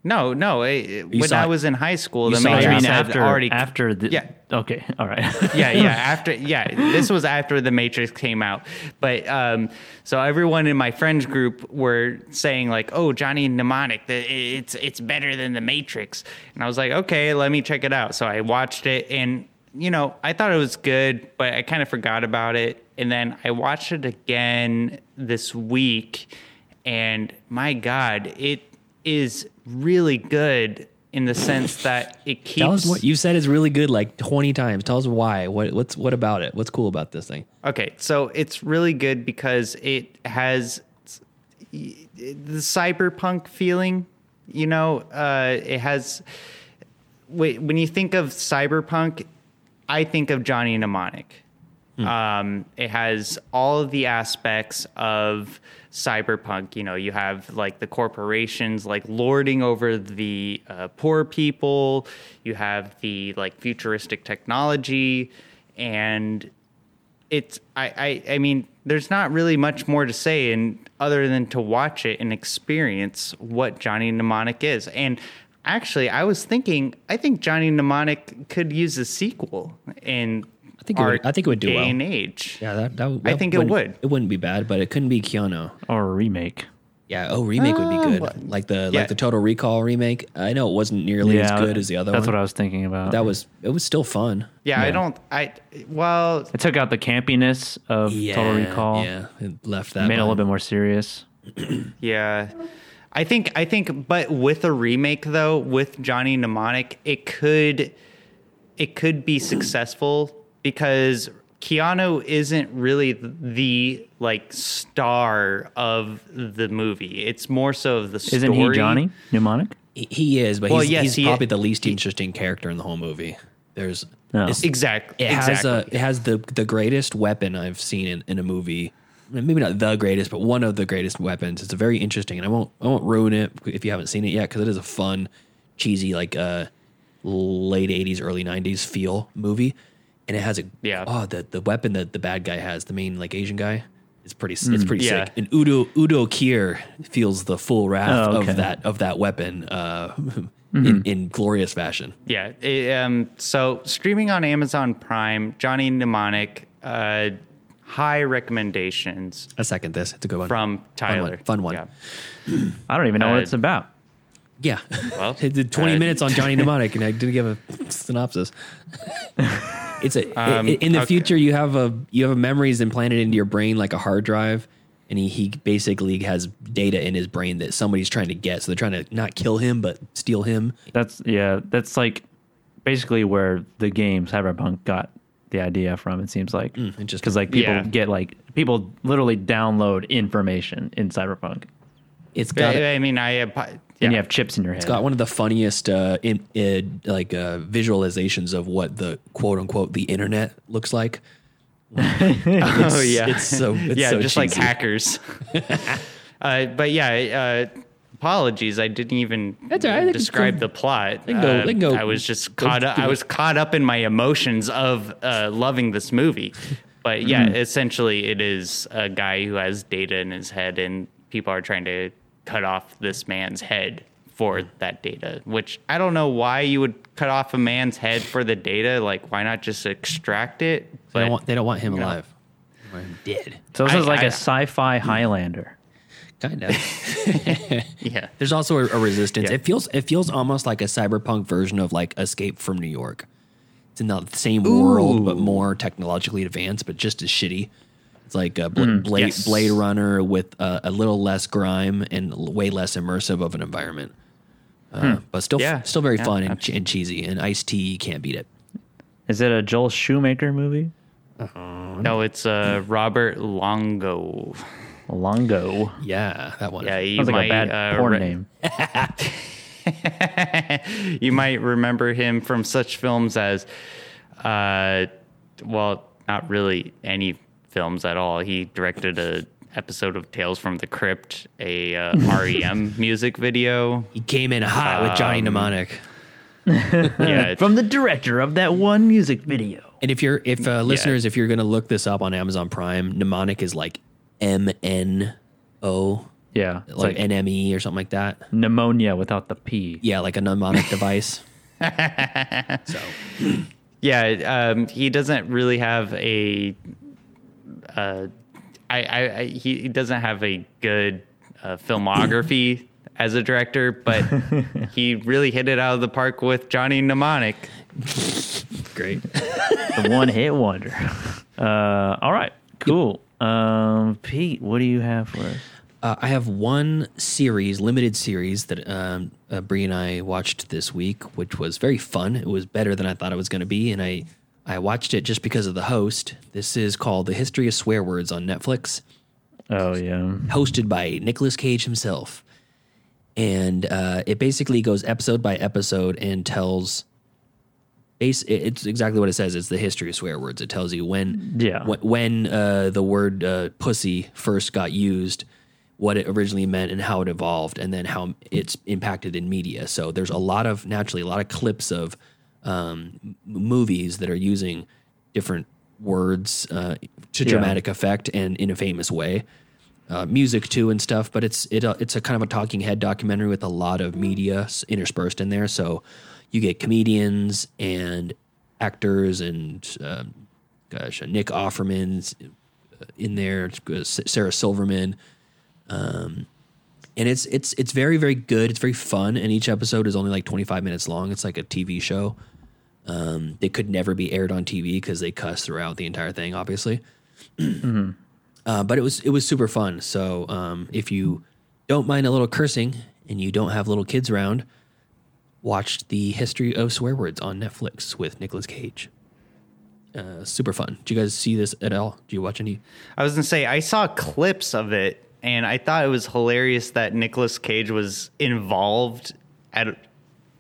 Speaker 2: No no it, when
Speaker 3: saw
Speaker 2: i was in high school the
Speaker 3: saw it.
Speaker 2: Matrix
Speaker 1: mean,
Speaker 2: had
Speaker 1: after
Speaker 2: already
Speaker 1: after the
Speaker 2: Yeah.
Speaker 1: Okay. All right.
Speaker 2: yeah, yeah. After, yeah, this was after the Matrix came out. But um, so everyone in my friends group were saying like, "Oh, Johnny Mnemonic, the, it's it's better than the Matrix," and I was like, "Okay, let me check it out." So I watched it, and you know, I thought it was good, but I kind of forgot about it. And then I watched it again this week, and my God, it is really good in the sense that it keeps.
Speaker 3: Tell us what you said is really good, like twenty times. Tell us why. What what's what about it? What's cool about this thing?
Speaker 2: Okay, so it's really good because it has the cyberpunk feeling. You know, uh, it has. When you think of cyberpunk, I think of Johnny Mnemonic. Um, it has all of the aspects of cyberpunk. You know, you have like the corporations like lording over the uh, poor people. You have the like futuristic technology, and it's I, I I mean there's not really much more to say and other than to watch it and experience what Johnny Mnemonic is. And actually I was thinking I think Johnny Mnemonic could use a sequel and
Speaker 3: I think it would, I think it would do
Speaker 2: day
Speaker 3: well.
Speaker 2: and age.
Speaker 3: Yeah, that, that,
Speaker 2: I think it
Speaker 3: wouldn't-
Speaker 2: would.
Speaker 3: It wouldn't be bad, but it couldn't be Keanu.
Speaker 1: Or a remake.
Speaker 3: Yeah, oh, remake would be oh. good. Like the
Speaker 2: Yeah.
Speaker 3: like the Total Recall remake. I know it wasn't nearly
Speaker 1: yeah,
Speaker 3: as good as the other one.
Speaker 1: That's
Speaker 3: one.
Speaker 1: what I was thinking about.
Speaker 3: that was it was still fun.
Speaker 2: Yeah, I don't. I well,
Speaker 1: it took out the campiness of Total Recall.
Speaker 3: Yeah, it left that
Speaker 1: Made it a little bit more serious.
Speaker 2: yeah. I think. I think. But with a remake, though, with Johnny Mnemonic, it could, it could be successful because Keanu isn't really the like star of the movie. It's more so of the story.
Speaker 1: Isn't he Johnny Mnemonic?
Speaker 3: He- He is, but
Speaker 2: Well,
Speaker 3: he's,
Speaker 2: yes,
Speaker 3: he's
Speaker 2: he-
Speaker 3: probably the least interesting character in the whole movie. There's
Speaker 1: No.
Speaker 2: Exactly.
Speaker 3: It has a it has the the greatest weapon I've seen in, in a movie. Maybe not the greatest, but one of the greatest weapons. It's a very interesting, and I won't I won't ruin it if you haven't seen it yet because it is a fun, cheesy like uh late '80s, early '90s feel movie, and it has a
Speaker 2: Yeah.
Speaker 3: oh the the weapon that the bad guy has, the main like Asian guy. It's pretty. It's pretty
Speaker 2: Yeah.
Speaker 3: sick. And Udo Udo Kier feels the full wrath
Speaker 1: Oh, okay.
Speaker 3: of that of that weapon uh, in, in glorious fashion.
Speaker 2: Yeah. it, um, so streaming on Amazon Prime, Johnny Mnemonic, uh, high recommendations
Speaker 3: I second this. It's a good one
Speaker 2: from
Speaker 3: Fun
Speaker 2: Tyler.
Speaker 3: one. Fun one.
Speaker 2: Yeah.
Speaker 1: I don't even know
Speaker 2: Uh,
Speaker 1: what it's about.
Speaker 3: Yeah.
Speaker 2: Well,
Speaker 3: it did 20
Speaker 2: uh,
Speaker 3: minutes on Johnny Mnemonic and I didn't give a synopsis. It's a
Speaker 2: Um,
Speaker 3: i- in the
Speaker 2: okay.
Speaker 3: future you have a you have a memories implanted into your brain like a hard drive and he, he basically has data in his brain that somebody's trying to get so they're trying to not kill him but steal him.
Speaker 1: That's yeah. That's like basically where the game Cyberpunk got the idea from. It seems like
Speaker 3: just
Speaker 1: because like people
Speaker 2: Yeah.
Speaker 1: get like people literally download information in Cyberpunk,
Speaker 3: It's got
Speaker 2: I, I mean, I. Yeah.
Speaker 1: and you have chips in your head.
Speaker 3: It's got one of the funniest uh, in, in, like uh, visualizations of what the quote unquote the internet looks like.
Speaker 2: oh yeah,
Speaker 3: It's so it's
Speaker 2: yeah,
Speaker 3: so
Speaker 2: just like hackers. uh, but yeah, uh, apologies. I didn't even
Speaker 3: That's all right. They
Speaker 2: describe
Speaker 3: go-
Speaker 2: the plot.
Speaker 3: they can go-
Speaker 2: Uh,
Speaker 3: go-
Speaker 2: I was just caught up. I was caught up in my emotions of uh, loving this movie. But yeah,
Speaker 3: Mm-hmm.
Speaker 2: essentially, it is a guy who has data in his head, and people are trying to cut off this man's head for that data. Which I don't know why you would cut off a man's head for the data. Like, why not just extract it?
Speaker 3: They don't
Speaker 2: But-
Speaker 3: want they don't want him
Speaker 2: you know.
Speaker 3: alive. They want him dead.
Speaker 1: so this
Speaker 2: I-
Speaker 1: is like a
Speaker 2: I-
Speaker 1: sci-fi Highlander.
Speaker 3: Kind of.
Speaker 2: yeah.
Speaker 3: There's also a, a resistance. It feels it feels almost like a cyberpunk version of like Escape from New York. It's in the same world but more technologically advanced, but just as shitty. It's like a Bla- Blade,
Speaker 2: yes.
Speaker 3: Blade Runner with uh, a little less grime and way less immersive of an environment. Uh, But still,
Speaker 2: Yeah.
Speaker 3: still very
Speaker 2: Yeah,
Speaker 3: fun and, ch- and cheesy. And Ice T can't beat it.
Speaker 1: Is it a Joel Schumacher movie?
Speaker 2: No, it's uh, Robert Longo.
Speaker 1: Longo.
Speaker 3: Yeah, that one.
Speaker 2: Yeah, you
Speaker 1: Sounds like a bad
Speaker 2: uh,
Speaker 1: porn
Speaker 2: re-
Speaker 1: name.
Speaker 2: you might remember him from such films as, uh, well, not really any films at all. He directed a episode of Tales from the Crypt, a uh, REM music video.
Speaker 3: He came in hot with Johnny
Speaker 2: Um,
Speaker 3: Mnemonic.
Speaker 2: Yeah,
Speaker 1: From the director of that one music video.
Speaker 3: And if you're, if uh, listeners, if you're going to look this up on Amazon Prime, mnemonic is like M N O,
Speaker 1: Yeah,
Speaker 3: like
Speaker 1: like
Speaker 3: N M E or something like that.
Speaker 1: pneumonia without the P.
Speaker 3: Yeah, like a mnemonic device. So
Speaker 2: yeah. Um, he doesn't really have a. Uh, I, I, I he doesn't have a good uh, filmography as a director, but he really hit it out of the park with Johnny Mnemonic.
Speaker 3: great.
Speaker 1: the one hit wonder. Uh, all right, cool. Um, Pete, what do you have for us?
Speaker 3: Uh, I have one series, limited series that um, uh, Bree and I watched this week, which was very fun. It was better than I thought it was going to be, and I I watched it just because of the host. This is called The History of Swear Words on Netflix.
Speaker 1: Oh yeah,
Speaker 3: hosted by Nicolas Cage himself. And uh, it basically goes episode by episode and tells. Base, it's exactly what it says. It's the history of swear words. It tells you when,
Speaker 1: Yeah.
Speaker 3: when, when uh, the word uh, "pussy" first got used, what it originally meant, and how it evolved, and then how it's impacted in media. So there's a lot of naturally a lot of clips of um, movies that are using different words uh, to
Speaker 1: Yeah.
Speaker 3: dramatic effect and in a famous way uh, music too and stuff. But it's it uh, it's a kind of a talking head documentary with a lot of media interspersed in there. So you get comedians and actors and um, gosh, Nick Offerman's in there, Sarah Silverman, um, and it's it's it's very very good. It's very fun, and each episode is only like 25 minutes long. It's like a TV show. Um, they could never be aired on TV because they cuss throughout the entire thing, obviously. uh, but it was it was super fun. So um, if you don't mind a little cursing and you don't have little kids around, watch the history of swear words on Netflix with Nicolas Cage. Uh, super fun. Did you guys see this at all? Do you watch any?
Speaker 2: I was gonna say I saw clips of it, and I thought it was hilarious that Nicolas Cage was involved at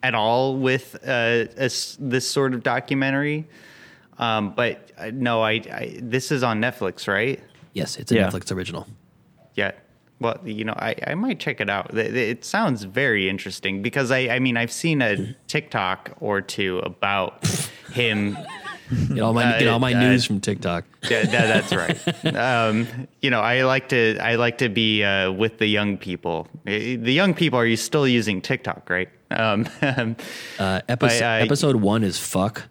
Speaker 2: at all with uh, a s this sort of documentary. Um, but uh, no, I, I this is on Netflix, right?
Speaker 3: Yes, it's a
Speaker 1: Yeah.
Speaker 3: Netflix original.
Speaker 2: Yeah. Well, you know, I, I might check it out. It, it sounds very interesting because I, I mean, I've seen a TikTok or two about him.
Speaker 3: Get all my get all my
Speaker 2: Uh, uh,
Speaker 3: news from TikTok.
Speaker 2: Yeah, that, that's right. Um, you know, I like to I like to be uh, with the young people. Eh, The young people are you still using TikTok, right? Um,
Speaker 3: Uh, episode
Speaker 2: I-
Speaker 3: episode one is fuck,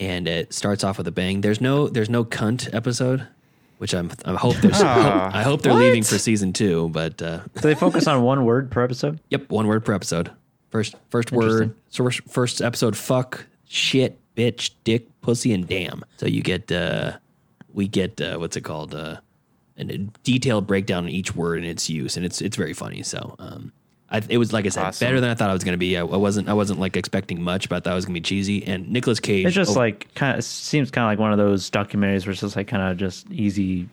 Speaker 3: and it starts off with a bang. There's no there's no cunt episode, which I'm I hope there's
Speaker 2: Ah.
Speaker 3: I hope they're
Speaker 1: What?
Speaker 3: leaving for season two. But uh,
Speaker 1: Do they focus on one word per episode?
Speaker 3: yep, one word per episode. First first word. So first, first episode fuck shit bitch dick pussy and damn. So you get uh, we get uh, what's it called uh, a detailed breakdown on each word and its use, and it's it's very funny. So um, I, it was like I said,
Speaker 2: Awesome.
Speaker 3: better than I thought it was going to be. I, I wasn't I wasn't like expecting much, but I thought it was going to be cheesy. And Nicolas Cage,
Speaker 1: It's just
Speaker 3: oh,
Speaker 1: like kind of seems kind of like one of those documentaries where it's just like kind of just easy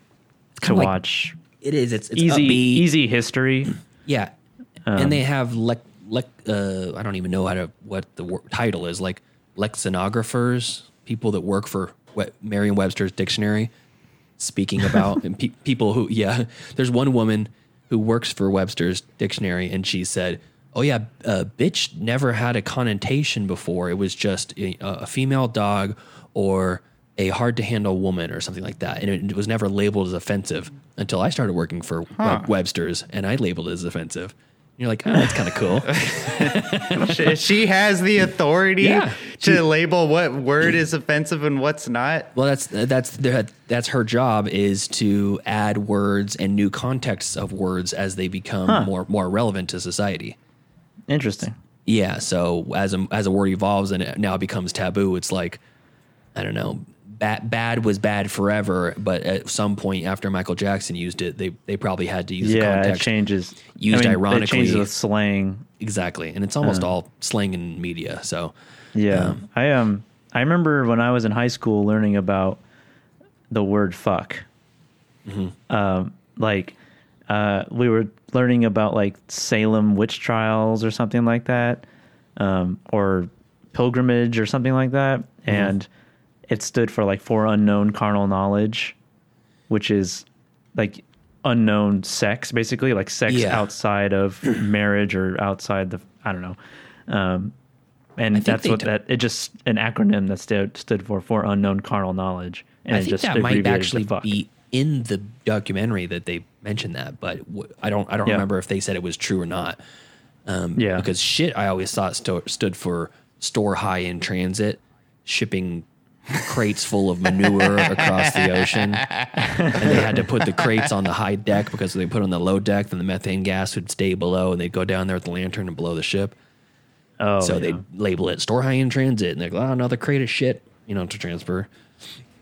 Speaker 1: to
Speaker 3: like
Speaker 1: watch,
Speaker 3: it is. It's, it's
Speaker 1: easy
Speaker 3: upbeat.
Speaker 1: easy history.
Speaker 3: Yeah, and they have like lec. Uh, I don't even know how to what the wor- title is. Like lexinographers, people that work for we- Merriam-Webster's dictionary, speaking about and pe- people who. Yeah, there's one woman who works for Webster's dictionary, and she said. Oh yeah, uh, bitch never had a connotation before. It was just a, a female dog or a hard to handle woman or something like that, and it, it was never labeled as offensive until I started working for Web- Webster's, and I labeled it as offensive. You're like, oh, that's kind of cool.
Speaker 2: she, she has the authority
Speaker 3: Yeah.
Speaker 2: to label what word is offensive and what's not.
Speaker 3: well, that's that's the, that's her job is to add words and new contexts of words as they become more more relevant to society.
Speaker 1: Interesting.
Speaker 3: Yeah. So as a as a word evolves and it now becomes taboo, it's like I don't know. Bad, bad was bad forever, but at some point after Michael Jackson used it, they they probably had to use the
Speaker 1: Yeah, it changes.
Speaker 3: Used
Speaker 1: I mean,
Speaker 3: ironically.
Speaker 1: It changes the slang.
Speaker 3: Exactly, and it's almost all slang in media. So
Speaker 1: Yeah, I um, I remember when I was in high school learning about the word "fuck." Um, like, uh, we were learning about like Salem witch trials or something like that, um, or pilgrimage or something like that, and it stood for like for unknown carnal knowledge, which is like unknown sex, basically like sex
Speaker 3: Yeah.
Speaker 1: outside of marriage or outside the I don't know. Um, and that's what
Speaker 3: do-
Speaker 1: that it just an acronym that stood stood for for unknown carnal knowledge, and
Speaker 3: I think
Speaker 1: just
Speaker 3: that might actually be in the documentary that they mentioned that, but w- I don't I don't
Speaker 1: Yeah.
Speaker 3: remember if they said it was true or not. Um,
Speaker 1: Yeah.
Speaker 3: because shit, I always thought sto- stood for store high in transit, shipping crates full of manure across the ocean, and they had to put the crates on the high deck because if they put on the low deck, then the methane gas would stay below, and they'd go down there with the lantern and blow the ship.
Speaker 1: Oh,
Speaker 3: so
Speaker 1: yeah.
Speaker 3: they label it store high in transit, and they're like, oh, another crate of shit, you know, to transfer.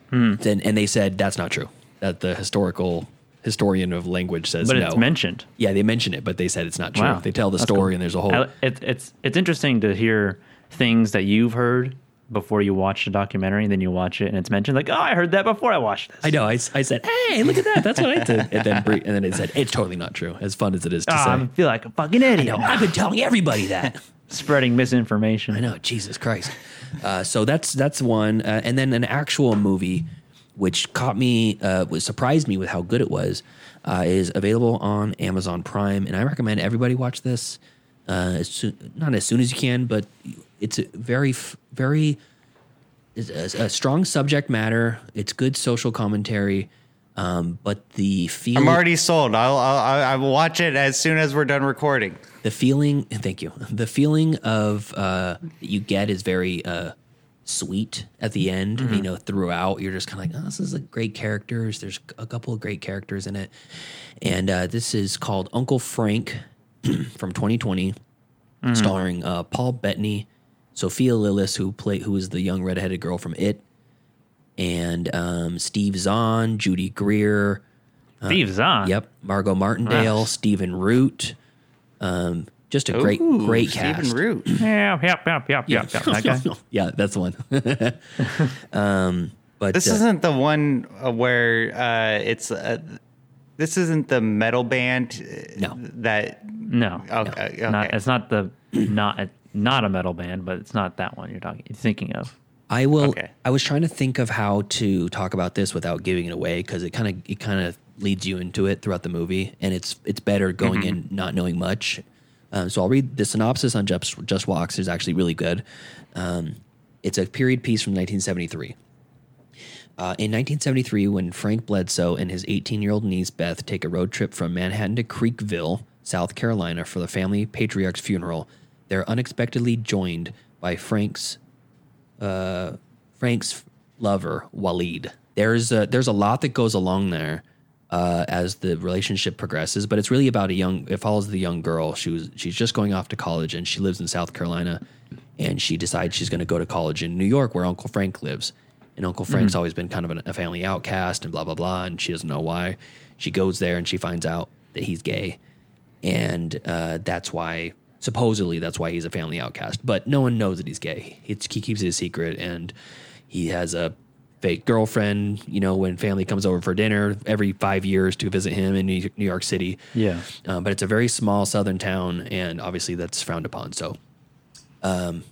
Speaker 1: Hmm.
Speaker 3: Then and they said that's not true. That the historical historian of language says
Speaker 1: but
Speaker 3: no.
Speaker 1: it's mentioned.
Speaker 3: Yeah, they mention it, but they said it's not true.
Speaker 1: Wow,
Speaker 3: They tell the
Speaker 1: That's
Speaker 3: story,
Speaker 1: cool.
Speaker 3: and there's a whole.
Speaker 1: I- it, it's it's interesting to hear things that you've heard before you watch the documentary, and then you watch it, and it's mentioned like, oh, I heard that before I watched this.
Speaker 3: I know. I said, hey, look at that. That's what I did. And then and then it said it's totally not true. As fun as it is to
Speaker 1: Ah,
Speaker 3: say.
Speaker 1: I feel like a fucking
Speaker 3: I
Speaker 1: idiot.
Speaker 3: I've been telling everybody that.
Speaker 1: Spreading misinformation.
Speaker 3: I know, Jesus Christ. Uh, so that's that's one, uh, and then an actual movie, which caught me, uh, was surprised me with how good it was, uh, is available on Amazon Prime, and I recommend everybody watch this. Uh, as soon, not as soon as you can, but it's a very, very a, a strong subject matter. It's good social commentary, um, but the feeling.
Speaker 2: I'm already sold. I'll, I'll I will watch it as soon as we're done recording.
Speaker 3: the feeling thank you the feeling of uh you get is very uh sweet at the end. You know, throughout you're just kind of like, oh, this is a great characters. There's a couple of great characters in it, and uh, this is called Uncle Frank from 2020, starring uh, Paul Bettany, Sophia Lillis, who play who is the young redheaded girl from It, and um, Steve Zahn, Judy Greer.
Speaker 1: Steve Zahn.
Speaker 3: Yep, Margot Martindale,
Speaker 1: Wow.
Speaker 3: Stephen Root. Um, just a great,
Speaker 2: Ooh,
Speaker 3: great
Speaker 2: Stephen
Speaker 3: cast.
Speaker 2: Root.
Speaker 1: Yeah, yep, yep, yep, yep, yep. That guy.
Speaker 3: yeah, that's the one. um, but
Speaker 2: This
Speaker 3: uh,
Speaker 2: isn't the one uh, where uh, it's. Uh, this isn't the metal band. uh,
Speaker 3: No.
Speaker 2: That
Speaker 1: No,
Speaker 2: Okay,
Speaker 1: no. Not, it's not the not a, not a metal band, but it's not that one you're talking you're thinking of.
Speaker 3: I will.
Speaker 2: Okay.
Speaker 3: I was trying to think of how to talk about this without giving it away because it kind of it kind of leads you into it throughout the movie, and it's it's better going in not knowing much. Um, so I'll read the synopsis on Just JustWatch is actually really good. Um, it's a period piece from 1973. Uh, in 1973, when Frank Bledsoe and his 18 year old niece Beth take a road trip from Manhattan to Creekville, South Carolina, for the family patriarch's funeral, they're unexpectedly joined by Frank's uh, Frank's lover Waleed. There's a, there's a lot that goes along there uh, as the relationship progresses, but it's really about a young. It follows the young girl. She was she's just going off to college and she lives in South Carolina, and she decides she's going to go to college in New York where Uncle Frank lives. And Uncle Frank's always been kind of an, a family outcast and blah blah blah, and she doesn't know why. She goes there and she finds out that he's gay, and uh, that's why supposedly that's why he's a family outcast. But no one knows that he's gay. It's, he keeps it a secret, and he has a fake girlfriend. You know, when family comes over for dinner every five years to visit him in New York City.
Speaker 1: Yeah.
Speaker 3: Uh, but it's a very small southern town, and obviously that's frowned upon. So, um,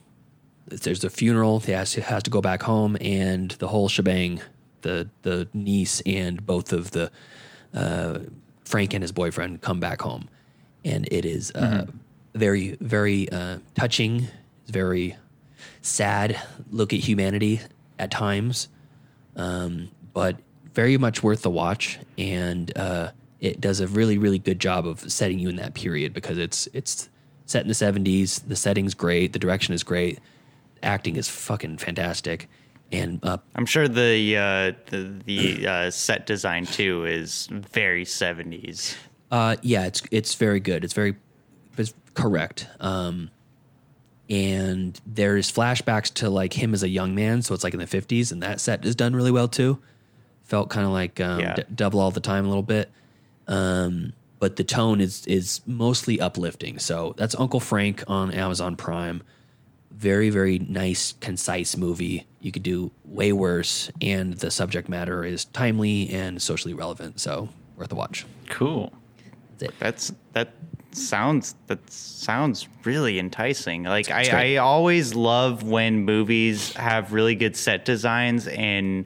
Speaker 3: there's a funeral. He has, has to go back home, and the whole shebang. The the niece and both of the uh, Frank and his boyfriend come back home, and it is uh, very very uh, touching. It's very sad look at humanity at times, um, but very much worth the watch. And uh, it does a really really good job of setting you in that period because it's it's set in the seventies. The setting's great. The direction is great. Acting is fucking fantastic. And uh,
Speaker 2: I'm sure the uh, the the uh, set design too is very 70s.
Speaker 3: Uh, yeah, it's it's very good. It's very correct. Um, and there's flashbacks to like him as a young man, so it's like in the 50s, and that set is done really well too. Felt kind of like um,
Speaker 2: Yeah.
Speaker 3: D- double all the time a little bit. Um, but the tone is is mostly uplifting. So that's Uncle Frank on Amazon Prime. Very very nice, concise movie. You could do way worse, and the subject matter is timely and socially relevant. So worth a watch.
Speaker 1: Cool.
Speaker 2: That's that sounds that sounds really enticing. Like I. I always love when movies have really good set designs and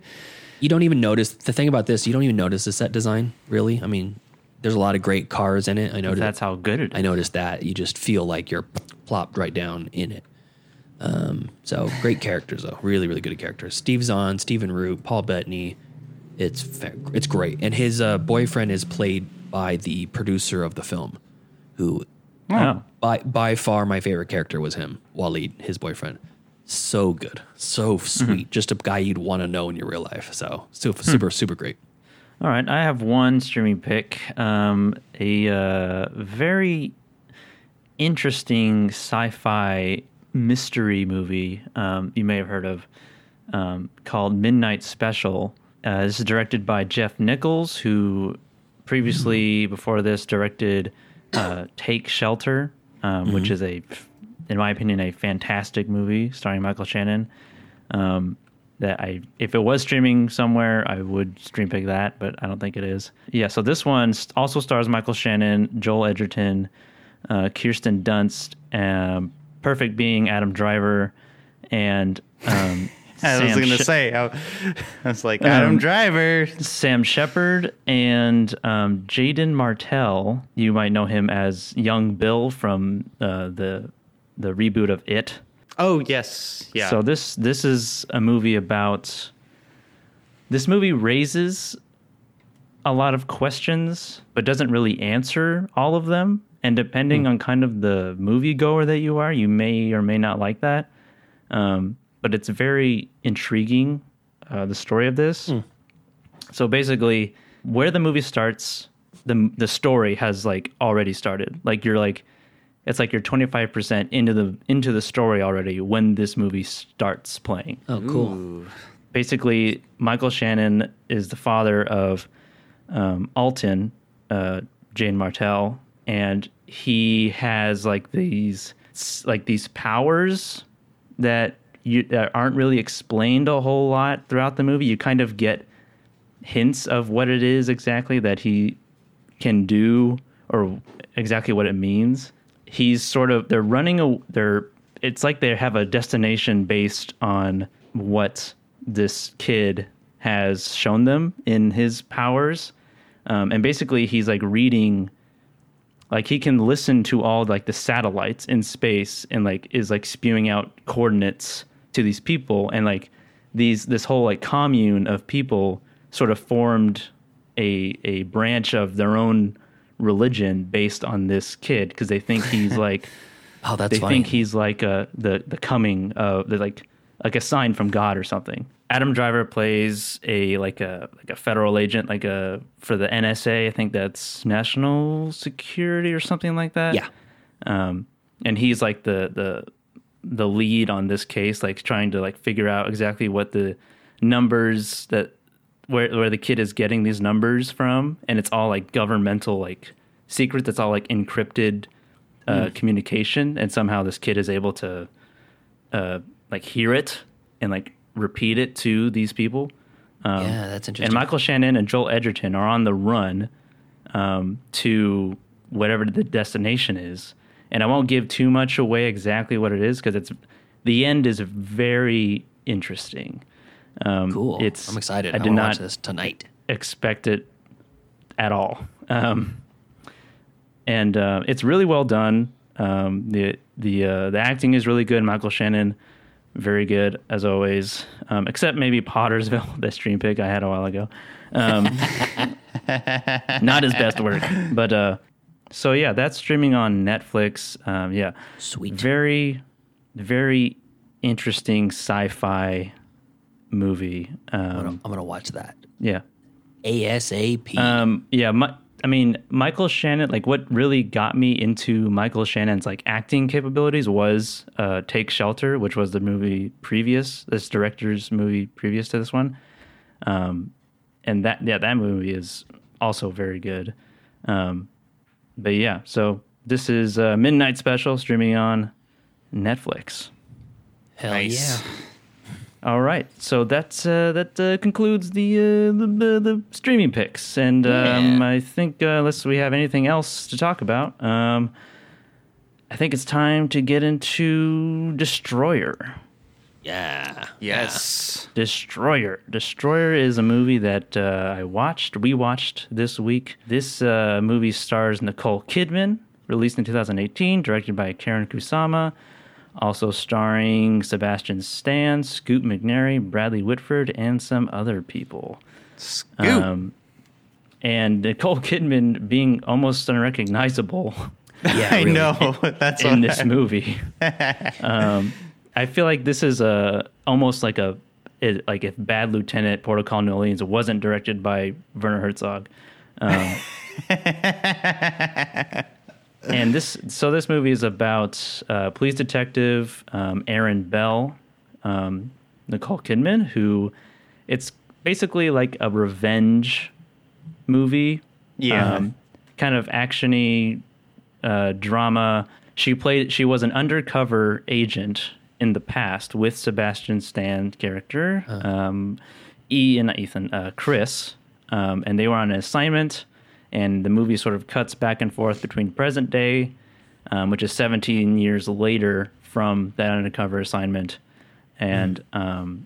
Speaker 3: you don't even notice the thing about this. You don't even notice the set design, really. I mean, there's a lot of great cars in it. I noticed.
Speaker 1: That's how good it is.
Speaker 3: I noticed that. You just feel like you're plopped right down in it. Um, so great characters though, really, really good characters. Steve Zahn, Stephen Root, Paul Bettany. It's it's great, and his uh, boyfriend is played by the producer of the film, who
Speaker 1: Oh.
Speaker 3: by by far my favorite character was him, Waleed, his boyfriend. So good, so sweet, just a guy you'd want to know in your real life. So super, super, super great.
Speaker 1: All right, I have one streaming pick. Um, a uh, very interesting sci-fi mystery movie um, you may have heard of um, called Midnight Special. Uh, this is directed by Jeff Nichols, who previously, before this, directed uh, Take Shelter, um, which is a, in my opinion, a fantastic movie starring Michael Shannon. Um, that I, if it was streaming somewhere, I would stream pick that, but I don't think it is. Yeah, so this one also stars Michael Shannon, Joel Edgerton, uh, Kirsten Dunst, um, Perfect Being, Adam Driver, and um,
Speaker 2: I was going to
Speaker 1: Sh-
Speaker 2: say I, I was like Adam
Speaker 1: Um,
Speaker 2: Driver.
Speaker 1: Sam Shepard and um, Jaeden Martell. You might know him as Young Bill from uh, the the reboot of It.
Speaker 2: Oh yes, yeah.
Speaker 1: So this this is a movie about. This movie raises a lot of questions, but doesn't really answer all of them. And depending on kind of the moviegoer that you are, you may or may not like that. Um, but it's very intriguing. Uh, the story of this. So basically, where the movie starts, the the story has like already started. Like you're like, it's like you're 25 percent into the into the story already when this movie starts playing
Speaker 3: Oh, cool.
Speaker 1: basically Michael Shannon is the father of um, Alton, uh, Jane Martell, and he has like these like these powers that you that aren't really explained a whole lot throughout the movie. You kind of get hints of what it is exactly that he can do or exactly what it means. He's sort of they're running a they're it's like they have a destination based on what this kid has shown them in his powers. Um, and basically he's like reading like he can listen to all like the satellites in space and like is like spewing out coordinates to these people and like these this whole like commune of people sort of formed a a branch of their own religion based on this kid because they think he's like
Speaker 3: Oh, that's
Speaker 1: they
Speaker 3: funny.
Speaker 1: think he's like a, the the coming of the like like a sign from God or something. Adam Driver plays a like a like a federal agent, like a for the NSA. I think that's National Security or something like that.
Speaker 3: yeah.
Speaker 1: Um, and he's like the the the lead on this case, like trying to like figure out exactly what the numbers that where where the kid is getting these numbers from, and it's all like governmental like secret that's all like encrypted uh, communication, and somehow this kid is able to uh, like hear it and like repeat it to these people.
Speaker 3: yeah, that's interesting. And.
Speaker 1: Michael Shannon and Joel Edgerton are on the run um, to whatever the destination is. And I won't give too much away exactly what it is because it's the end is very interesting. Um,
Speaker 3: cool.
Speaker 1: It's
Speaker 3: I'm excited.
Speaker 1: I
Speaker 3: I,
Speaker 1: did not
Speaker 3: watch this tonight.
Speaker 1: expect it at all. Um, and uh, it's really well done. Um, the the uh, the acting is really good. Michael Shannon, very good as always. Um, except maybe Pottersville, that stream pick I had a while ago. Um, not his best work, but uh, so yeah, that's streaming on Netflix. Um, yeah,
Speaker 3: Sweet.
Speaker 1: very very interesting sci-fi movie.
Speaker 3: I'm
Speaker 1: Um,
Speaker 3: gonna, I'm gonna watch that
Speaker 1: yeah.
Speaker 3: ASAP.
Speaker 1: Um, yeah, my, I mean, Michael Shannon, like what really got me into Michael Shannon's like acting capabilities was uh, Take Shelter, which was the movie previous, this director's movie previous to this one. Um, and that, yeah, that movie is also very good. Um, but yeah, so this is a Midnight Special streaming on Netflix.
Speaker 3: Hell
Speaker 2: Nice.
Speaker 3: yeah.
Speaker 1: All right, so that's uh, that uh, concludes the, uh, the the the streaming picks, and um,
Speaker 2: Yeah.
Speaker 1: I think uh, unless we have anything else to talk about, um, I think it's time to get into Destroyer.
Speaker 3: Yeah.
Speaker 2: Yes.
Speaker 1: Destroyer. Destroyer is a movie that uh, I watched, we watched this week. This uh, movie stars Nicole Kidman, released in 2018, directed by Karyn Kusama, also starring Sebastian Stan, Scoot McNairy, Bradley Whitford, and some other people.
Speaker 2: Scoop.
Speaker 1: Um, and Nicole Kidman being almost unrecognizable
Speaker 3: Yeah.
Speaker 2: I know. That's
Speaker 1: in this
Speaker 2: I-
Speaker 1: movie. um, I feel like this is a almost like a it, like if Bad Lieutenant Port of Call New Orleans wasn't directed by Werner Herzog. Um, and this so this movie is about uh, police detective um, Erin Bell, um, Nicole Kidman, who it's basically like a revenge movie.
Speaker 2: Yeah.
Speaker 1: Um, kind of actiony uh, drama. She played. She was an undercover agent in the past with Sebastian Stan's character, um, E and Ethan, uh, Chris, um, and they were on an assignment. And the movie sort of cuts back and forth between present day, um, which is 17 years later from that undercover assignment, and um,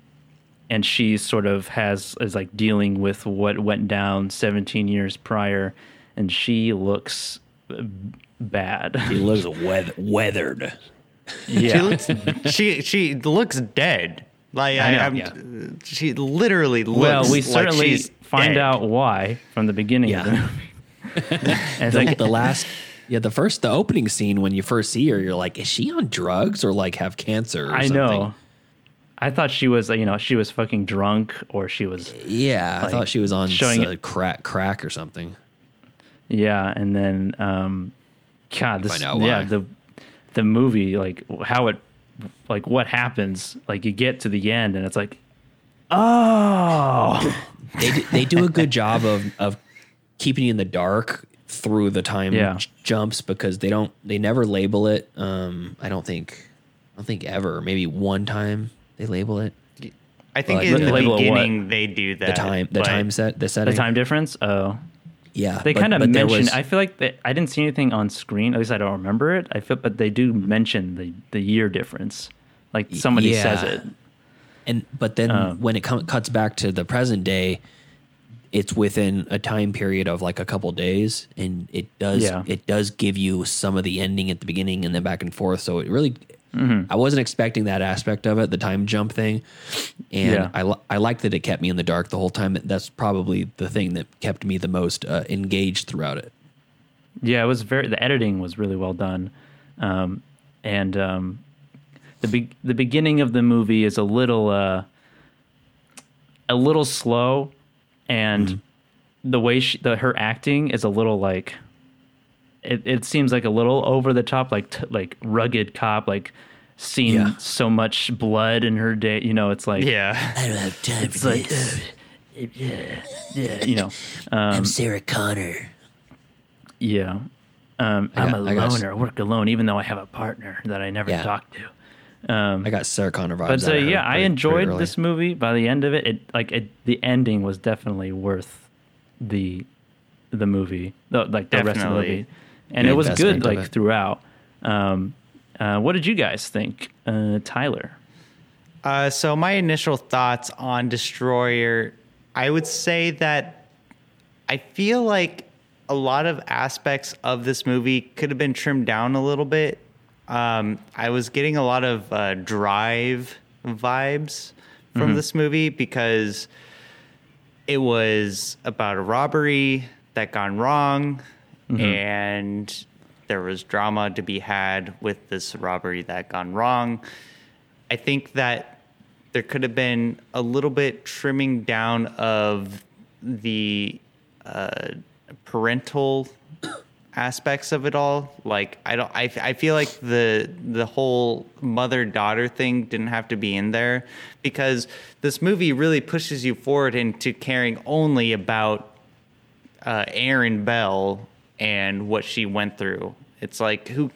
Speaker 1: and she sort of has is like dealing with what went down 17 years prior, and she looks uh, bad.
Speaker 3: He looks weath- weathered.
Speaker 1: Yeah.
Speaker 2: She looks she she looks dead. Like
Speaker 1: I
Speaker 2: I,
Speaker 1: know,
Speaker 2: am
Speaker 3: yeah.
Speaker 2: she literally looks
Speaker 1: well, we
Speaker 2: like
Speaker 1: certainly
Speaker 2: she's
Speaker 1: find
Speaker 2: dead.
Speaker 1: out why from the beginning of the
Speaker 3: Yeah.
Speaker 1: movie. and it's
Speaker 3: The,
Speaker 1: like,
Speaker 3: the last, yeah, the first, the opening scene when you first see her, you're like, is she on drugs or like have cancer? Or
Speaker 1: I
Speaker 3: something?
Speaker 1: know. I thought she was, you know, she was fucking drunk or she was,
Speaker 3: Yeah, I thought she was on
Speaker 1: showing
Speaker 3: uh, crack crack or something.
Speaker 1: yeah. And then, um, God, this,
Speaker 3: Find out
Speaker 1: yeah, the the movie, like how it, like what happens, like you get to the end and it's like, oh,
Speaker 3: They d- they do a good job of of keeping you in the dark through the time
Speaker 1: Yeah.
Speaker 3: j- jumps because they don't they never label it. Um, I don't think I don't think ever. Maybe one time they label it.
Speaker 2: I think
Speaker 3: Like,
Speaker 2: in the
Speaker 1: label it what?
Speaker 2: beginning they do that.
Speaker 3: The time the time set the setting, the
Speaker 1: time difference. Oh,
Speaker 3: Yeah,
Speaker 1: they kind of mention.
Speaker 3: was-
Speaker 1: I feel like they, I didn't see anything on screen. At least I don't remember it. I feel, but they do mention the the year difference. Like somebody says it.
Speaker 3: And but then
Speaker 1: Um,
Speaker 3: when it com- cuts back to the present day, it's within a time period of like a couple days, and it does
Speaker 1: Yeah.
Speaker 3: it does give you some of the ending at the beginning and then back and forth. So it really,
Speaker 1: Mm-hmm.
Speaker 3: I wasn't expecting that aspect of it, the time jump thing, and
Speaker 1: Yeah.
Speaker 3: I li- I liked that it kept me in the dark the whole time. That's probably the thing that kept me the most uh, engaged throughout it.
Speaker 1: Yeah, it was very. The editing was really well done, um, and um, the be- the beginning of the movie is a little uh, a little slow, and the way she, the her acting is a little like it, it seems like a little over the top, like t- like rugged cop, like seen
Speaker 3: Yeah.
Speaker 1: so much blood in her day. You know, it's like
Speaker 2: Yeah.
Speaker 3: I don't have time
Speaker 1: it's like yeah, yeah, you know.
Speaker 3: Um, I'm Sarah Connor.
Speaker 1: Yeah. Um,
Speaker 3: I
Speaker 1: I'm
Speaker 3: got-
Speaker 1: a
Speaker 3: I got s-
Speaker 1: loner, work alone, even though I have a partner that I never
Speaker 3: Yeah.
Speaker 1: talk to.
Speaker 3: I um, got Sarah Connor vibes.
Speaker 1: But so
Speaker 3: out of
Speaker 1: yeah, I
Speaker 3: pretty-
Speaker 1: enjoyed
Speaker 3: pretty
Speaker 1: this movie. By the end of it, it like it, the ending was definitely worth the the movie, the, like the rest of the movie, and it was good like
Speaker 3: it.
Speaker 1: throughout. Um, uh, what did you guys think, uh, Tyler?
Speaker 2: Uh, so my initial thoughts on Destroyer, I would say that I feel like a lot of aspects of this movie could have been trimmed down a little bit. Um, I was getting a lot of uh, drive vibes from this movie because it was about a robbery that gone wrong and there was drama to be had with this robbery that gone wrong. I think that there could have been a little bit trimming down of the uh, parental aspects of it all. Like i don't I, I feel like the the whole mother daughter thing didn't have to be in there because this movie really pushes you forward into caring only about uh, Erin Bell and what she went through. It's like who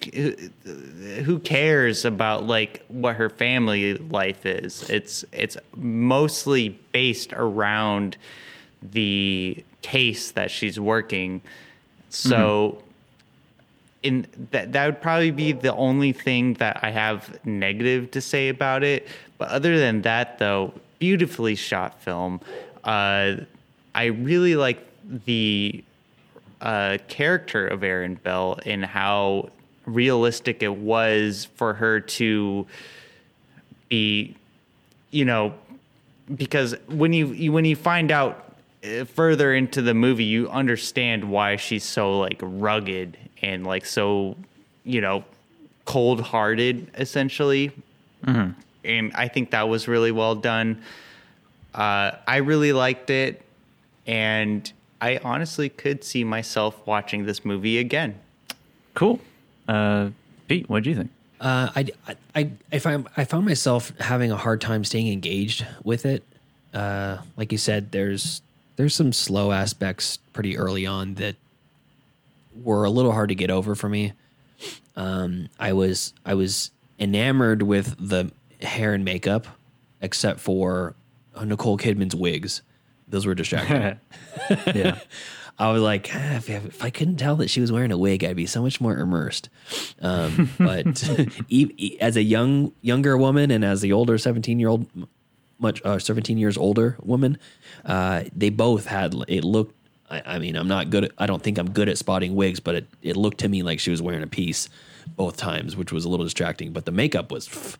Speaker 2: who cares about like what her family life is? It's it's mostly based around the case that she's working. So in that that would probably be the only thing that I have negative to say about it. But other than that, though, beautifully shot film. Uh, I really like the uh, character of Erin Bell and how realistic it was for her to be, you know, because when you, you when you find out uh, further into the movie, you understand why she's so like rugged and like so, you know, cold hearted essentially. And I think that was really well done. Uh, I really liked it, and I honestly could see myself watching this movie again.
Speaker 1: Cool. Uh, Pete, what do you think?
Speaker 3: Uh, I, I, I, found, I found myself having a hard time staying engaged with it. Uh, like you said, there's there's some slow aspects pretty early on that were a little hard to get over for me. Um, I was I was enamored with the hair and makeup, except for uh, Nicole Kidman's wigs. Those were distracting.
Speaker 1: yeah.
Speaker 3: I was like, "Ah, if, if I couldn't tell that she was wearing a wig, I'd be so much more immersed. Um, but as a young younger woman and as the older seventeen year old, much uh, seventeen years older woman, uh, they both had it looked. I, I mean, I'm not good. At, I don't think I'm good at spotting wigs, but it, it looked to me like she was wearing a piece both times, which was a little distracting. But the makeup was f-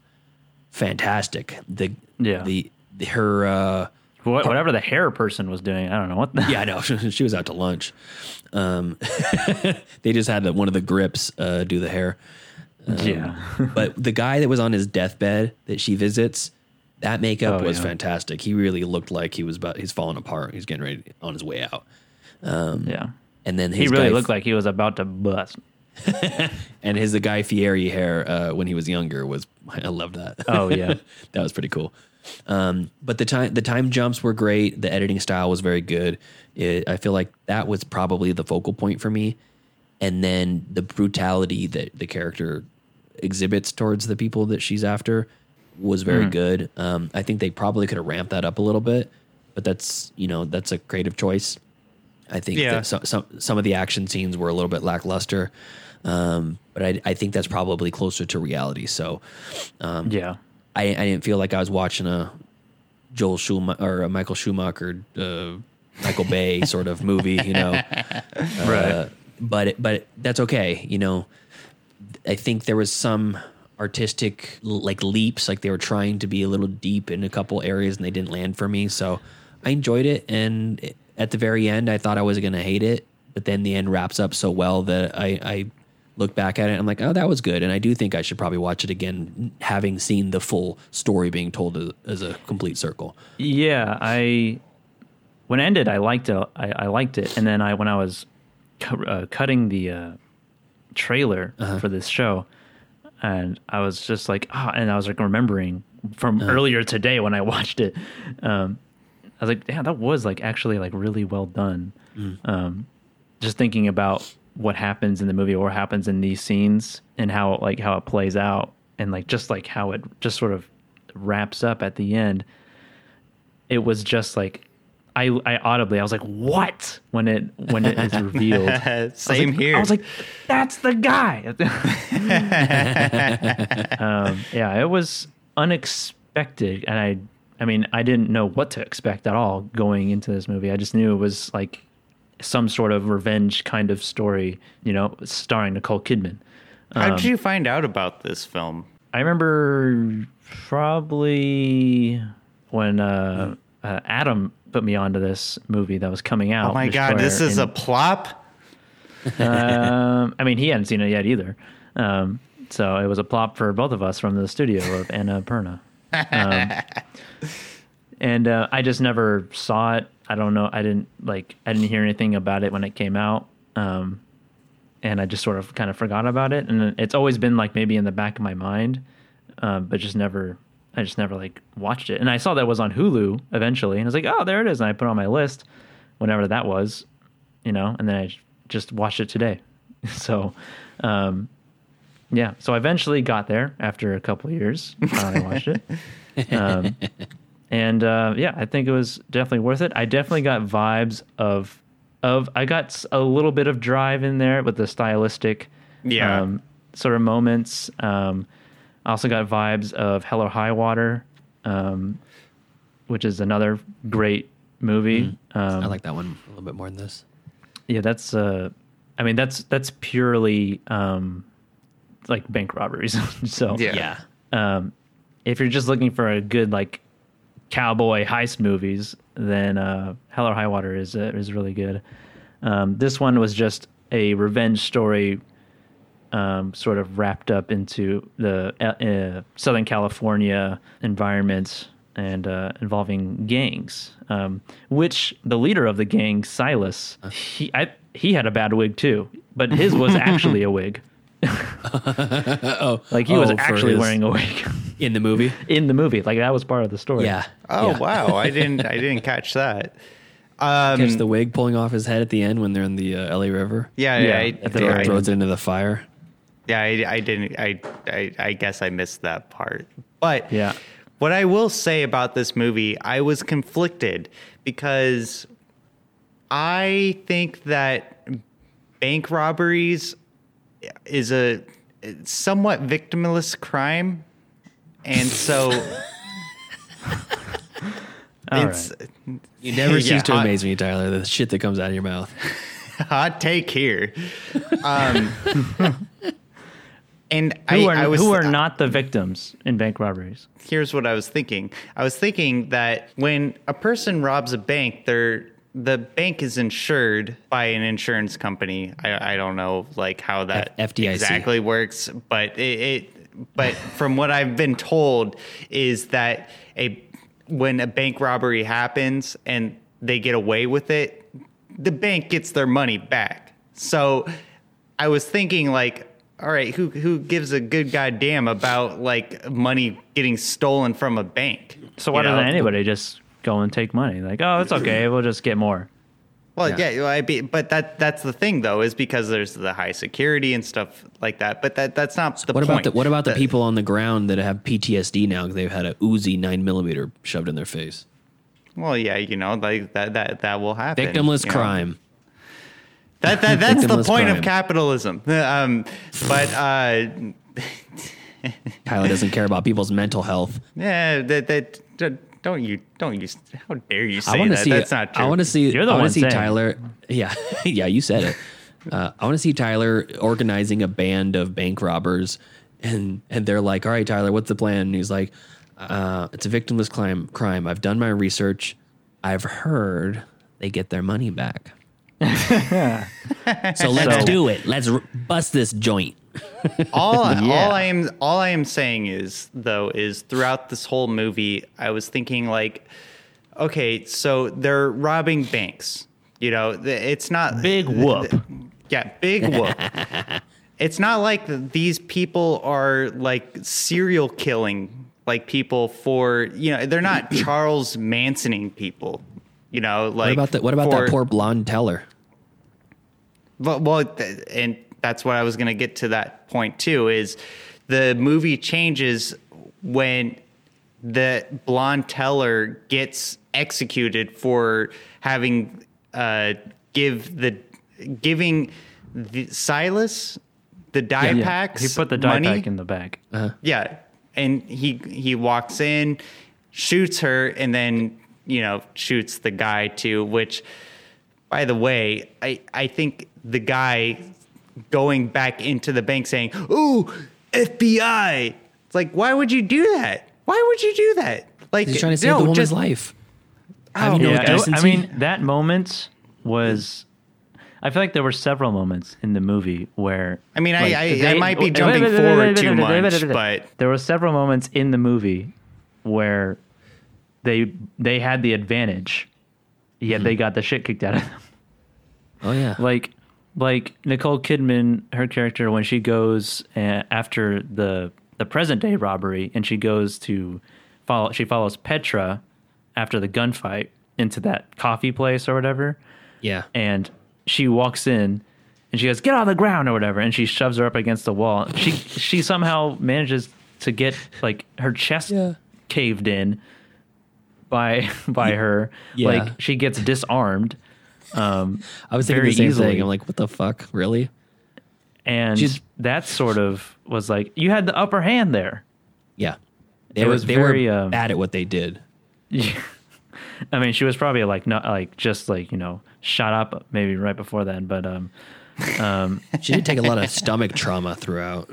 Speaker 3: fantastic. The
Speaker 1: Yeah.
Speaker 3: the, the her. Uh,
Speaker 1: What, whatever the hair person was doing, I don't know what the.
Speaker 3: yeah, I know. she was out to lunch. Um, they just had the, one of the grips uh, do the hair.
Speaker 1: yeah.
Speaker 3: But the guy that was on his deathbed that she visits, That makeup
Speaker 1: Oh,
Speaker 3: was
Speaker 1: yeah.
Speaker 3: fantastic. He really looked like he was about he's falling apart. He's getting ready on his way out.
Speaker 1: yeah.
Speaker 3: And then
Speaker 1: He really looked like he was about to bust.
Speaker 3: and his the Guy Fieri hair uh, when he was younger was I loved that.
Speaker 1: Oh, yeah.
Speaker 3: that was pretty cool. Um, but the time the time jumps were great. The editing style was very good. It, I feel like that was probably the focal point for me. And then the brutality that the character exhibits towards the people that she's after was very good. Um, I think they probably could have ramped that up a little bit, but that's you know that's a creative choice. I think
Speaker 2: Yeah.
Speaker 3: some, some some of the action scenes were a little bit lackluster, um, but I, I think that's probably closer to reality. So
Speaker 1: Yeah.
Speaker 3: I, I didn't feel like I was watching a Joel Schumacher or a Michael Schumacher, uh, Michael Bay sort of movie, you know. Uh, but it, but that's okay, you know. I think there was some artistic like leaps, like they were trying to be a little deep in a couple areas and they didn't land for me. So I enjoyed it, and at the very end, I thought I was going to hate it, but then the end wraps up so well that I, I look back at it and I'm like, oh, that was good, and I do think I should probably watch it again, having seen the full story being told as, a complete circle.
Speaker 1: Yeah, I when it ended, I liked it. I, I liked it, and then I when I was cu- uh, cutting the uh, trailer for this show, and I was just like, ah, and I was like remembering from earlier today when I watched it. Um, I was like, yeah, that was like actually like really well done. Um, just thinking about what happens in the movie or what happens in these scenes and how like how it plays out and like just like how it just sort of wraps up at the end. It was just like I, I audibly I was like what? when it when it is revealed. I
Speaker 2: Same
Speaker 1: like-
Speaker 2: here.
Speaker 1: I was like that's the guy. Um, yeah it was unexpected and I I mean I didn't know what to expect at all going into this movie. I just knew it was like some sort of revenge kind of story you know starring Nicole Kidman
Speaker 2: How
Speaker 1: um,
Speaker 2: did you find out about this film?
Speaker 1: I remember probably when uh, uh, Adam put me onto this movie that was coming out.
Speaker 2: Oh my god, this is a plop.
Speaker 1: um, I mean, he hadn't seen it yet either. Um, so it was a plop for both of us from the studio of Annapurna. Um, and uh, I just never saw it. I don't know. I didn't like. I didn't hear anything about it when it came out. Um, and I just sort of kind of forgot about it. And it's always been like maybe in the back of my mind, um, but just never. I just never like watched it. And I saw that was on Hulu eventually, and I was like, oh, there it is. And I put it on my list, whenever that was, you know. And then I just watched it today. so, um, yeah. So I eventually got there after a couple of years. Finally watched it. And uh, yeah, I think it was definitely worth it. I definitely got vibes of of I got a little bit of drive in there with the stylistic
Speaker 2: Yeah.
Speaker 1: um, sort of moments. Um, I also got vibes of Hell or High Water, um, which is another great movie. Um,
Speaker 3: I like that one a little bit more than this.
Speaker 1: yeah, that's uh, I mean that's that's purely um, like bank robberies. so
Speaker 2: Yeah.
Speaker 1: um, if you're just looking for a good like cowboy heist movies, then uh, Hell or High Water is uh, is really good. Um, this one was just a revenge story, um, sort of wrapped up into the uh, uh, Southern California environment and uh, involving gangs. Um, which the leader of the gang, Silas, he I, he had a bad wig too, but his was actually a wig.
Speaker 3: Oh,
Speaker 1: Like he was
Speaker 3: oh, for
Speaker 1: actually
Speaker 3: his-
Speaker 1: wearing a wig
Speaker 3: in the movie.
Speaker 1: in the movie. Like that was part of the story.
Speaker 3: Yeah.
Speaker 2: Oh
Speaker 3: yeah.
Speaker 2: wow, I didn't I didn't catch that. Um,
Speaker 3: Catch the wig pulling off his head at the end when they're in the uh, LA River.
Speaker 2: yeah,
Speaker 1: Yeah,
Speaker 2: yeah, I,
Speaker 1: at the
Speaker 3: Throw-
Speaker 1: very
Speaker 3: throws it into the fire.
Speaker 2: yeah, I, I didn't. I, I I guess I missed that part. But
Speaker 1: Yeah.
Speaker 2: what I will say about this movie, I was conflicted because I think that bank robberies is a somewhat victimless crime, and so
Speaker 1: All
Speaker 2: it's
Speaker 3: You never
Speaker 2: Yeah,
Speaker 3: cease to
Speaker 2: hot-
Speaker 3: amaze me, Tyler. The shit that comes out of your mouth.
Speaker 2: hot take here. Um, and
Speaker 1: Who
Speaker 2: I,
Speaker 1: are
Speaker 2: I was
Speaker 1: who are not the victims in bank robberies?
Speaker 2: here's what I was thinking. I was thinking that when a person robs a bank, they're the bank is insured by an insurance company. I, I don't know like how that
Speaker 3: F- FDIC.
Speaker 2: exactly works, but it, it but from what I've been told is that a when a bank robbery happens and they get away with it, the bank gets their money back. So I was thinking like all right, who who gives a good goddamn about like money getting stolen from a bank?
Speaker 1: So why
Speaker 2: You
Speaker 1: doesn't anybody just go and take money? Like, oh, it's okay. We'll just get more.
Speaker 2: Well,
Speaker 3: Yeah.
Speaker 2: yeah, well, I be, but that that's the thing though, is because there's the high security and stuff like that. But that that's not the
Speaker 3: What
Speaker 2: point.
Speaker 3: about the what about the
Speaker 2: The-
Speaker 3: people on the ground that have PTSD now because they've had a Uzi nine millimeter shoved in their face?
Speaker 2: Well, yeah, you know, like that that that will happen.
Speaker 3: Victimless
Speaker 2: you know.
Speaker 3: crime.
Speaker 2: That, that that's the point
Speaker 3: crime.
Speaker 2: of capitalism. Um, but uh,
Speaker 3: Tyler doesn't care about people's mental health.
Speaker 2: yeah, that that don't you don't you how dare you
Speaker 3: I
Speaker 2: say
Speaker 3: want to
Speaker 2: that?
Speaker 3: see.
Speaker 2: That's not true.
Speaker 3: I want to see.
Speaker 1: You're the
Speaker 3: I
Speaker 1: one
Speaker 3: want to see
Speaker 1: saying.
Speaker 3: Tyler. Yeah, yeah, you said it. Uh, I want to see Tyler organizing a band of bank robbers, and and they're like, "All right, Tyler, what's the plan?" And he's like, uh, "It's a victimless crime. Crime. I've done my research. I've heard they get their money back. so let's
Speaker 1: So-
Speaker 3: do it. Let's r- bust this joint."
Speaker 2: all
Speaker 1: Yeah.
Speaker 2: all I am all I am saying is though is throughout this whole movie I was thinking like okay so they're robbing banks you know it's not
Speaker 1: Big whoop.
Speaker 2: yeah big whoop it's not like these people are like serial killing like people for you know they're not Charles Mansoning people you know like
Speaker 3: What about that? What about
Speaker 2: for-
Speaker 3: that poor blonde teller?
Speaker 2: well, well, and that's what I was going to get to that point too. Is the movie changes when the blonde teller gets executed for having uh, give the giving the Silas the dye
Speaker 1: Yeah.
Speaker 2: packs.
Speaker 1: He put the dye
Speaker 2: money.
Speaker 1: pack in the bag.
Speaker 2: Yeah, and he he walks in, shoots her, and then you know shoots the guy too. Which, by the way, I I think the guy going back into the bank saying, "Ooh, FBI." It's like, why would you do that? Why would you do that? Like,
Speaker 3: He's trying to save
Speaker 2: no,
Speaker 3: the woman's
Speaker 2: just-
Speaker 3: life.
Speaker 2: Oh,
Speaker 3: you know
Speaker 1: yeah,
Speaker 3: what
Speaker 1: I- I mean that moment was. I feel like there were several moments in the movie where.
Speaker 2: I mean, I-
Speaker 1: like,
Speaker 2: I- I might be jumping forward too much, but-
Speaker 1: there were several moments in the movie where they they had the advantage, yet
Speaker 2: Mm-hmm.
Speaker 1: they got the shit kicked out of them.
Speaker 3: Oh yeah.
Speaker 1: like like Nicole Kidman, her character when she goes uh, after the the present day robbery, and she goes to follow. She follows Petra after the gunfight into that coffee place or whatever,
Speaker 3: yeah.
Speaker 1: and she walks in. And she goes, "Get on the ground" or whatever, and she shoves her up against the wall. She she somehow manages to get like her chest
Speaker 3: Yeah.
Speaker 1: caved in by by her.
Speaker 3: Yeah.
Speaker 1: Like she gets disarmed. Um,
Speaker 3: I was thinking
Speaker 1: very
Speaker 3: the same
Speaker 1: easily.
Speaker 3: thing. I'm like, what the fuck? Really?
Speaker 1: and
Speaker 3: She's-
Speaker 1: that sort of was like you had the upper hand there.
Speaker 3: Yeah. They
Speaker 1: It
Speaker 3: were
Speaker 1: was
Speaker 3: they
Speaker 1: very,
Speaker 3: were
Speaker 1: um,
Speaker 3: bad at what they did. Yeah.
Speaker 1: I mean, she was probably like not like just like you know shot up maybe right before then, but um,
Speaker 3: She did take a lot of stomach trauma throughout.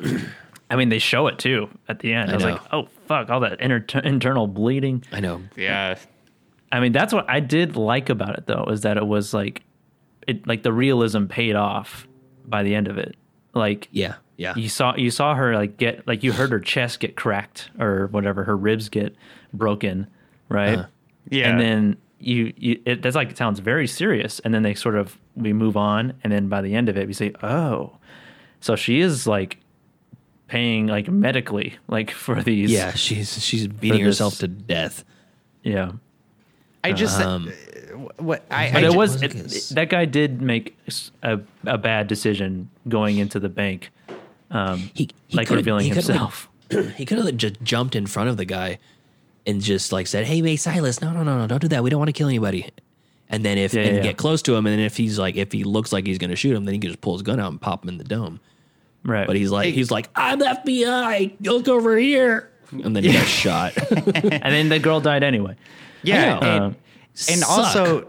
Speaker 1: I mean they show it too at the end. I,
Speaker 3: I
Speaker 1: was
Speaker 3: know.
Speaker 1: like, oh fuck, all that inter- internal bleeding.
Speaker 3: I know.
Speaker 2: Yeah,
Speaker 1: I mean, that's what I did like about it though, is that it was like it like the realism paid off by the end of it. Like
Speaker 3: Yeah. Yeah.
Speaker 1: you saw you saw her like get like you heard her chest get cracked or whatever, her ribs get broken, right?
Speaker 3: Uh-huh.
Speaker 2: yeah.
Speaker 1: and then you, you it, that's like it sounds very serious and then they sort of we move on and then by the end of it we say oh so she is like paying like medically like for these
Speaker 3: Yeah, she's she's beating herself to death.
Speaker 1: yeah
Speaker 2: I just
Speaker 3: Um,
Speaker 2: what I,
Speaker 1: but
Speaker 2: I
Speaker 1: it
Speaker 2: ju-
Speaker 1: was
Speaker 3: was
Speaker 1: it,
Speaker 3: it-
Speaker 1: that guy did make a bad decision going into the bank um
Speaker 3: He, he
Speaker 1: like
Speaker 3: could've-
Speaker 1: revealing
Speaker 3: he could've, like,
Speaker 1: himself
Speaker 3: he could have just jumped in front of the guy and just like said, "Hey, May Silas, no, no, no, no, don't do that. We don't want to kill anybody." And then if
Speaker 1: Yeah,
Speaker 3: and
Speaker 1: yeah,
Speaker 3: get close to him, and then if he's like, if he looks like he's going to shoot him, then he can just pull his gun out and pop him in the dome.
Speaker 1: right
Speaker 3: But he's like, he's like, "I'm the FBI. Look over here," and then he got shot.
Speaker 1: and then the girl died anyway
Speaker 2: yeah,
Speaker 3: I
Speaker 2: and,
Speaker 1: Um,
Speaker 2: and also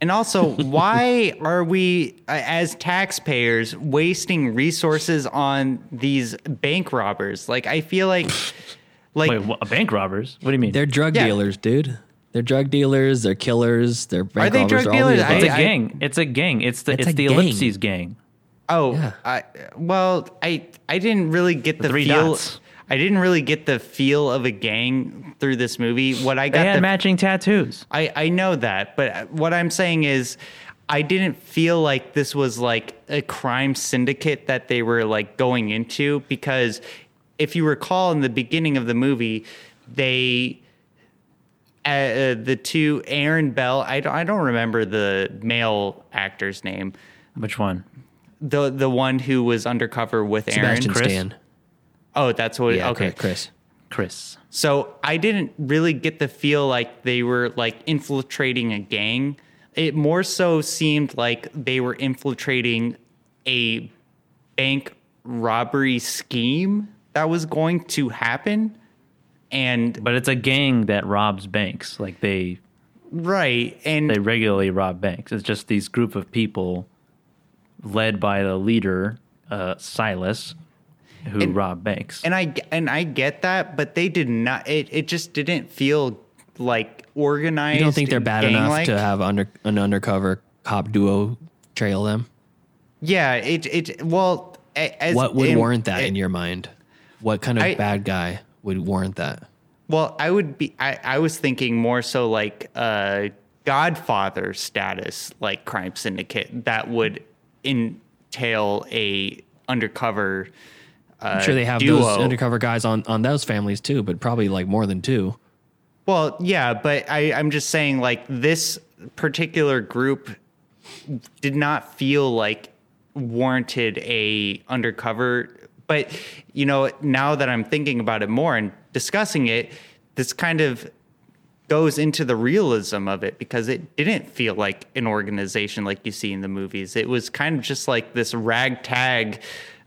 Speaker 2: and also why are we uh, as taxpayers wasting resources on these bank robbers like i feel like like
Speaker 1: wait what, bank robbers what do you mean
Speaker 3: They're drug
Speaker 2: Yeah.
Speaker 3: dealers, dude. They're drug dealers. They're killers. They're bank
Speaker 2: they
Speaker 3: robbers.
Speaker 2: drug
Speaker 3: they're
Speaker 2: dealers?
Speaker 1: It's a gang it's a gang it's the
Speaker 3: It's
Speaker 1: it's, the
Speaker 3: gang.
Speaker 1: ellipses gang
Speaker 2: oh
Speaker 3: Yeah.
Speaker 2: I, well i i didn't really get the,
Speaker 1: three
Speaker 2: feel
Speaker 1: dots.
Speaker 2: I didn't really get the feel of a gang through this movie. What I
Speaker 1: They
Speaker 2: got
Speaker 1: had
Speaker 2: the
Speaker 1: matching tattoos.
Speaker 2: I, I know that, but what I'm saying is, I didn't feel like this was like a crime syndicate that they were like going into because if you recall in the beginning of the movie, they uh, the two Erin Bell. I don't, I don't remember the male actor's name.
Speaker 1: Which one?
Speaker 2: The the one who was undercover with Erin.
Speaker 3: Sebastian
Speaker 1: Chris?
Speaker 3: Stan.
Speaker 2: Oh, that's what.
Speaker 3: Yeah,
Speaker 2: okay,
Speaker 3: Chris.
Speaker 1: Chris.
Speaker 2: So I didn't really get the feel like they were like infiltrating a gang. It more so seemed like they were infiltrating a bank robbery scheme that was going to happen. And
Speaker 1: But it's a gang that robs banks. Like they
Speaker 2: right, and
Speaker 1: they regularly rob banks. It's just these group of people led by the leader, uh, Silas, who
Speaker 2: And-
Speaker 1: rob banks.
Speaker 2: and I and I get that, but they did not. It it just didn't feel like organized.
Speaker 3: You don't think they're bad enough
Speaker 2: gang-like.
Speaker 3: to have under an undercover cop duo trail them?
Speaker 2: Yeah, it it well. As,
Speaker 3: what would
Speaker 2: in-
Speaker 3: warrant that
Speaker 2: it-
Speaker 3: in your mind? What kind of
Speaker 2: I-
Speaker 3: bad guy would warrant that?
Speaker 2: Well, I would be. I, I was thinking more so like uh, Godfather status, like crime syndicate that would entail a undercover.
Speaker 3: I'm sure they have
Speaker 2: duo.
Speaker 3: those undercover guys on on those families too, but probably like more than two.
Speaker 2: Well, yeah, but I, I'm just saying like this particular group did not feel like warranted a undercover. But you know, now that I'm thinking about it more and discussing it, this kind of goes into the realism of it because it didn't feel like an organization like you see in the movies. It was kind of just like this ragtag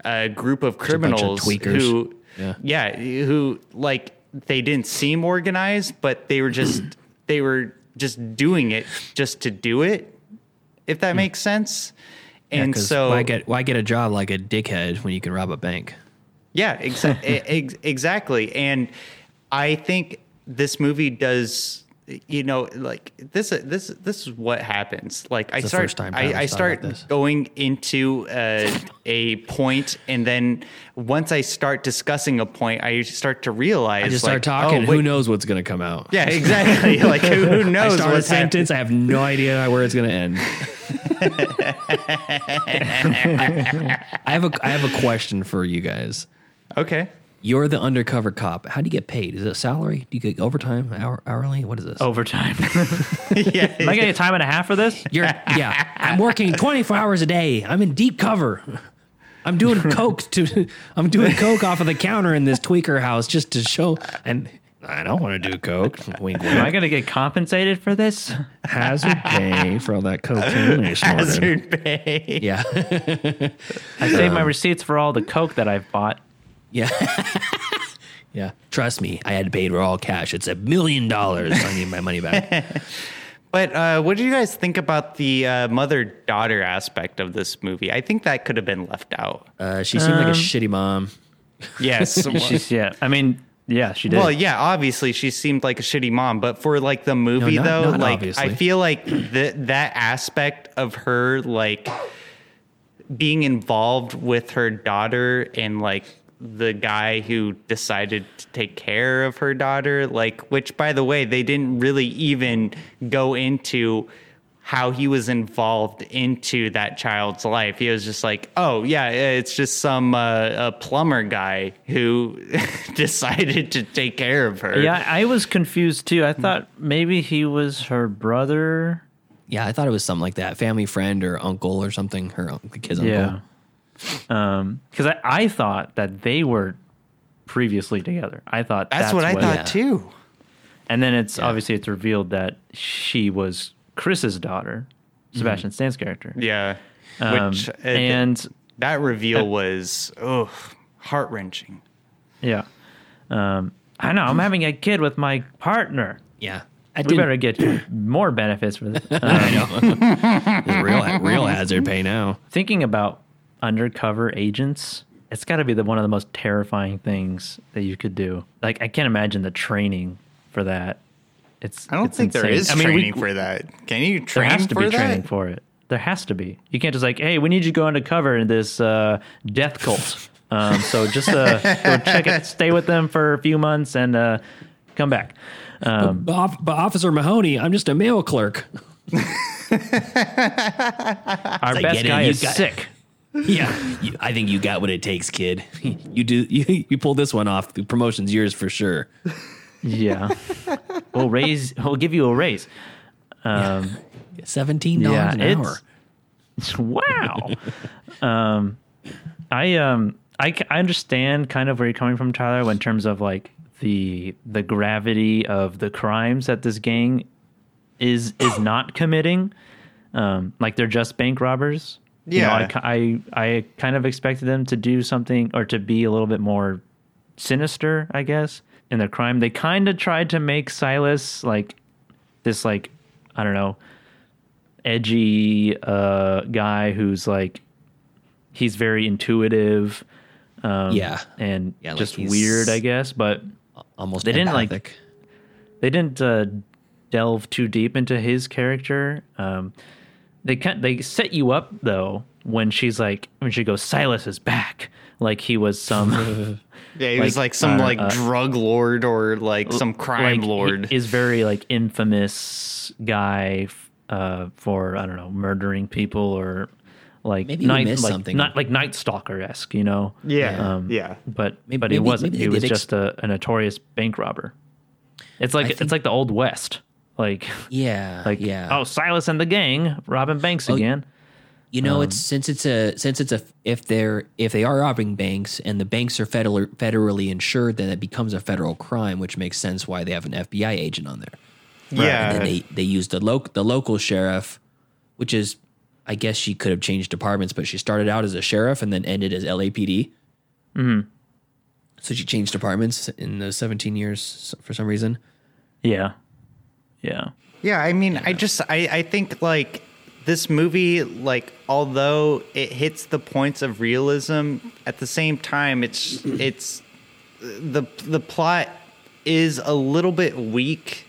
Speaker 2: uh, group of
Speaker 3: bunch of
Speaker 2: criminals who,
Speaker 3: Yeah.
Speaker 2: yeah, who like they didn't seem organized, but they were just they were just doing it just to do it. If that makes sense.
Speaker 3: Yeah,
Speaker 2: so
Speaker 3: why get why get a job like a dickhead when you can rob a bank?
Speaker 2: yeah, exa- ex- exactly. And I think this movie does, you know, like this. This this is what happens. Like I start, I, I start going into uh, a point, and then once I start discussing a point, I start to realize.
Speaker 3: I just
Speaker 2: like,
Speaker 3: start talking.
Speaker 2: oh,
Speaker 3: who knows what's going to come out?
Speaker 2: Yeah, exactly. like who, who
Speaker 3: I
Speaker 2: knows
Speaker 3: start a sentence. I have no idea where it's going to end. I have a I have a question for you guys.
Speaker 2: Okay.
Speaker 3: You're the undercover cop. How do you get paid? Is it salary? Do you get overtime, hour, hourly? What is this?
Speaker 1: Overtime.
Speaker 2: Yeah.
Speaker 1: Am I getting a time and a half for this?
Speaker 3: You're yeah. I'm working 24 hours a day. I'm in deep cover. I'm doing coke to. I'm doing coke off of the counter in this tweaker house just to show. And I don't want to do coke. Wink,
Speaker 1: Am I going to get compensated for this?
Speaker 3: Hazard pay for all that cocaine I snorted.
Speaker 2: Hazard pay.
Speaker 3: Yeah,
Speaker 1: I saved my um, receipts for all the coke that I've bought.
Speaker 3: Yeah, yeah. Trust me, I had paid for all cash. It's a million dollars. I need my money back.
Speaker 2: But uh, what do you guys think about the uh, mother daughter aspect of this movie? I think that could have been left out.
Speaker 3: Uh, she seemed like a shitty mom.
Speaker 2: Yes.
Speaker 1: She's yeah. I mean, yeah, she did.
Speaker 2: well, yeah, obviously she seemed like a shitty mom, but for like the movie
Speaker 3: not-
Speaker 2: though,
Speaker 3: not
Speaker 2: like
Speaker 3: obviously.
Speaker 2: I feel like that that aspect of her like being involved with her daughter and like the guy who decided to take care of her daughter, like which by the way, they didn't really even go into how he was involved into that child's life. He was just like, "Oh yeah, it's just some uh, a plumber guy who decided to take care of her."
Speaker 1: yeah, I was confused too. I thought maybe he was her brother.
Speaker 3: Yeah, I thought it was something like that. Family friend or uncle or something. Her the kid's
Speaker 1: Yeah.
Speaker 3: uncle.
Speaker 1: Um, because I, I thought that they were previously together. I thought
Speaker 2: that's,
Speaker 1: that's,
Speaker 2: what I thought
Speaker 3: yeah.
Speaker 2: too.
Speaker 1: And then it's obviously it's revealed that she was Chris's daughter, Sebastian Stan's character.
Speaker 2: Yeah,
Speaker 1: Um,
Speaker 2: which uh,
Speaker 1: and
Speaker 2: that reveal was oh heart wrenching.
Speaker 1: yeah, um, I know I'm having a kid with my partner.
Speaker 3: Yeah, I
Speaker 1: We
Speaker 3: didn't-
Speaker 1: better get more benefits for this. Um,
Speaker 3: It's real real hazard pay now.
Speaker 1: thinking about undercover agents, it's got to be the one of the most terrifying things that you could do. Like I can't imagine the training for that. It's
Speaker 2: I don't
Speaker 1: it's
Speaker 2: think there
Speaker 1: insane.
Speaker 2: is
Speaker 1: I mean, we-
Speaker 2: training for that. Can you
Speaker 1: There
Speaker 2: train
Speaker 1: has to
Speaker 2: for
Speaker 1: be
Speaker 2: that?
Speaker 1: training for it. There has to be. You can't just like, hey, we need you to go undercover in this uh, death cult. Um, so just uh, go check it, stay with them for a few months, and uh, come back. Um,
Speaker 3: But, Off- but Officer Mahoney, I'm just a mail clerk.
Speaker 1: our
Speaker 3: I
Speaker 1: best guy
Speaker 3: you
Speaker 1: is
Speaker 3: got-
Speaker 1: sick.
Speaker 3: Yeah, you, I think you got what it takes, kid. You do. You, you pull this one off. The promotion's yours for sure.
Speaker 1: Yeah, we'll raise. We'll give you a raise. Um,
Speaker 3: Seventeen dollars
Speaker 1: Yeah,
Speaker 3: an
Speaker 1: it's-
Speaker 3: hour.
Speaker 1: wow. um, I um, I, I understand kind of where you're coming from, Tyler, in terms of like the the gravity of the crimes that this gang is is not committing. Um, like they're just bank robbers. You know,
Speaker 2: Yeah.
Speaker 1: I, I I kind of expected them to do something or to be a little bit more sinister, I guess, in their crime. They kind of tried to make Silas like this, like I don't know, edgy uh, guy who's like he's very intuitive um,
Speaker 3: Yeah.
Speaker 1: and
Speaker 3: Yeah,
Speaker 1: just
Speaker 3: he's-
Speaker 1: weird, I guess. But
Speaker 3: Almost.
Speaker 1: They didn't, like- they didn't uh, delve too deep into his character. Um, they can they set you up though when she's like when she goes Silas is back like he was some
Speaker 2: Yeah, he was
Speaker 1: Like,
Speaker 2: like some
Speaker 1: uh,
Speaker 2: like
Speaker 1: uh,
Speaker 2: drug lord or like some crime
Speaker 1: like,
Speaker 2: lord.
Speaker 1: Is very like infamous guy f- uh, for I don't know murdering people or like
Speaker 3: Maybe
Speaker 1: night
Speaker 3: missed
Speaker 1: like
Speaker 3: something.
Speaker 1: not like Night Stalker esque, you know.
Speaker 2: yeah,
Speaker 1: Um,
Speaker 2: yeah.
Speaker 1: But
Speaker 3: Maybe-
Speaker 1: but he
Speaker 3: maybe-
Speaker 1: wasn't.
Speaker 3: maybe
Speaker 1: He was
Speaker 3: ex-
Speaker 1: just a, a notorious bank robber. It's like
Speaker 3: I think-
Speaker 1: it's like the old west. Like
Speaker 3: Yeah.
Speaker 1: like
Speaker 3: yeah.
Speaker 1: oh Silas and the gang robbing banks
Speaker 3: Oh,
Speaker 1: again.
Speaker 3: You know,
Speaker 1: Um,
Speaker 3: it's since it's a since it's a if they're if they are robbing banks and the banks are federal, federally insured, then it becomes a federal crime, which makes sense why they have an FBI agent on there.
Speaker 2: yeah.
Speaker 3: And then they they use the local the local sheriff, which is I guess she could have changed departments, but she started out as a sheriff and then ended as LAPD. Mm-hmm. So she changed departments in the 17 years for some reason.
Speaker 1: Yeah, yeah.
Speaker 2: Yeah, I mean, I just I I think like this movie like although it hits the points of realism at the same time it's it's the the plot is a little bit weak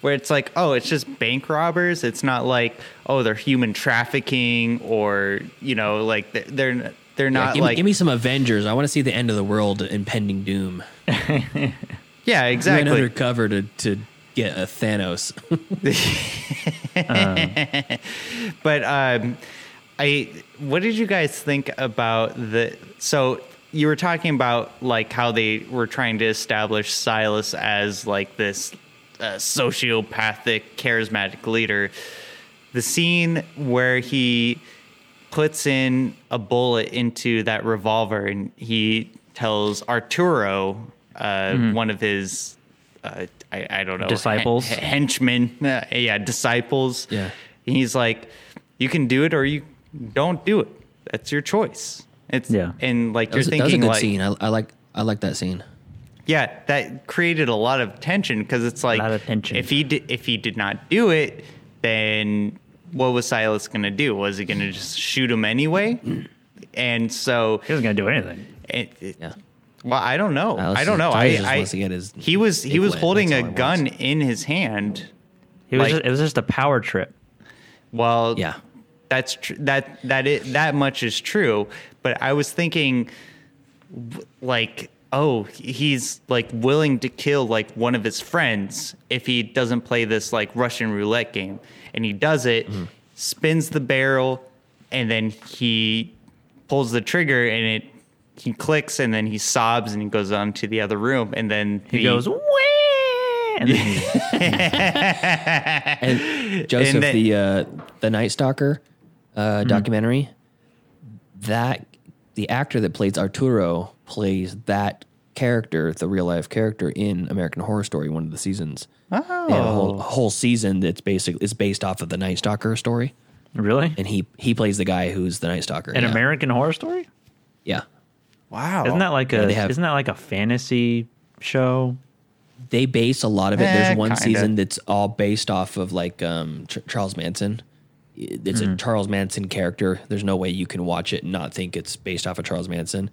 Speaker 2: where it's like oh it's just bank robbers it's not like oh they're human trafficking or you know like they're they're, they're
Speaker 3: Yeah,
Speaker 2: not
Speaker 3: give, me,
Speaker 2: like
Speaker 3: give me some Avengers. I want to see the end of the world impending doom.
Speaker 2: yeah exactly
Speaker 3: undercover to to get a Thanos.
Speaker 2: But um, I, what did you guys think about the? So you were talking about like how they were trying to establish Silas as like this uh, sociopathic, charismatic leader. The scene where he puts in a bullet into that revolver and he tells Arturo, uh, one of his, uh, I, I don't know,
Speaker 1: Disciples?
Speaker 2: hen- henchmen, uh, yeah, disciples.
Speaker 3: Yeah.
Speaker 2: And he's like, you can do it or you don't do it. That's your choice. It's
Speaker 1: Yeah.
Speaker 2: and like
Speaker 3: That
Speaker 2: you're
Speaker 3: was, that was a good
Speaker 2: like,
Speaker 3: scene. I, I like I like that scene.
Speaker 2: yeah, that created a lot of tension because it's like a
Speaker 1: lot of tension.
Speaker 2: if he did if he did not do it, then what was Silas going to do? Was he going to just shoot him anyway? And so
Speaker 1: He wasn't gonna do anything.
Speaker 2: it, it-
Speaker 3: Yeah.
Speaker 2: Well, I don't know.
Speaker 3: Silas
Speaker 2: I don't know. I,
Speaker 3: just
Speaker 2: I
Speaker 3: wants to get his
Speaker 2: he was he was holding a gun
Speaker 3: wants.
Speaker 2: in his hand.
Speaker 1: He was
Speaker 2: Like-
Speaker 1: just, it was just a power trip.
Speaker 2: Well,
Speaker 3: Yeah.
Speaker 2: that's tr- that that it, that much is true. But I was thinking, like, oh, he's like willing to kill like one of his friends if he doesn't play this like Russian roulette game, and he does it,
Speaker 3: Mm-hmm.
Speaker 2: spins the barrel, and then he pulls the trigger, and it he clicks, and then he sobs, and he goes on to the other room, and then
Speaker 1: He goes, Wah! and then he,
Speaker 3: And Joseph,
Speaker 2: then-
Speaker 3: the uh, the Night Stalker uh, documentary, that the actor that plays Arturo plays that character, the real life character in American Horror Story, one of the seasons. Oh. They have a whole, a whole season that's basically is based off of the Night Stalker story,
Speaker 1: really?
Speaker 3: and he he plays the guy who's the Night Stalker.
Speaker 1: An
Speaker 3: yeah.
Speaker 1: American Horror Story?
Speaker 3: yeah.
Speaker 2: Wow,
Speaker 1: Isn't that like a
Speaker 3: Yeah, they have-
Speaker 1: isn't that like a fantasy show?
Speaker 3: They base a lot of it.
Speaker 2: Eh,
Speaker 3: There's one
Speaker 2: kinda.
Speaker 3: season that's all based off of like um, Ch- Charles Manson. It's
Speaker 1: Mm-hmm.
Speaker 3: a Charles Manson character. There's no way you can watch it and not think it's based off of Charles Manson.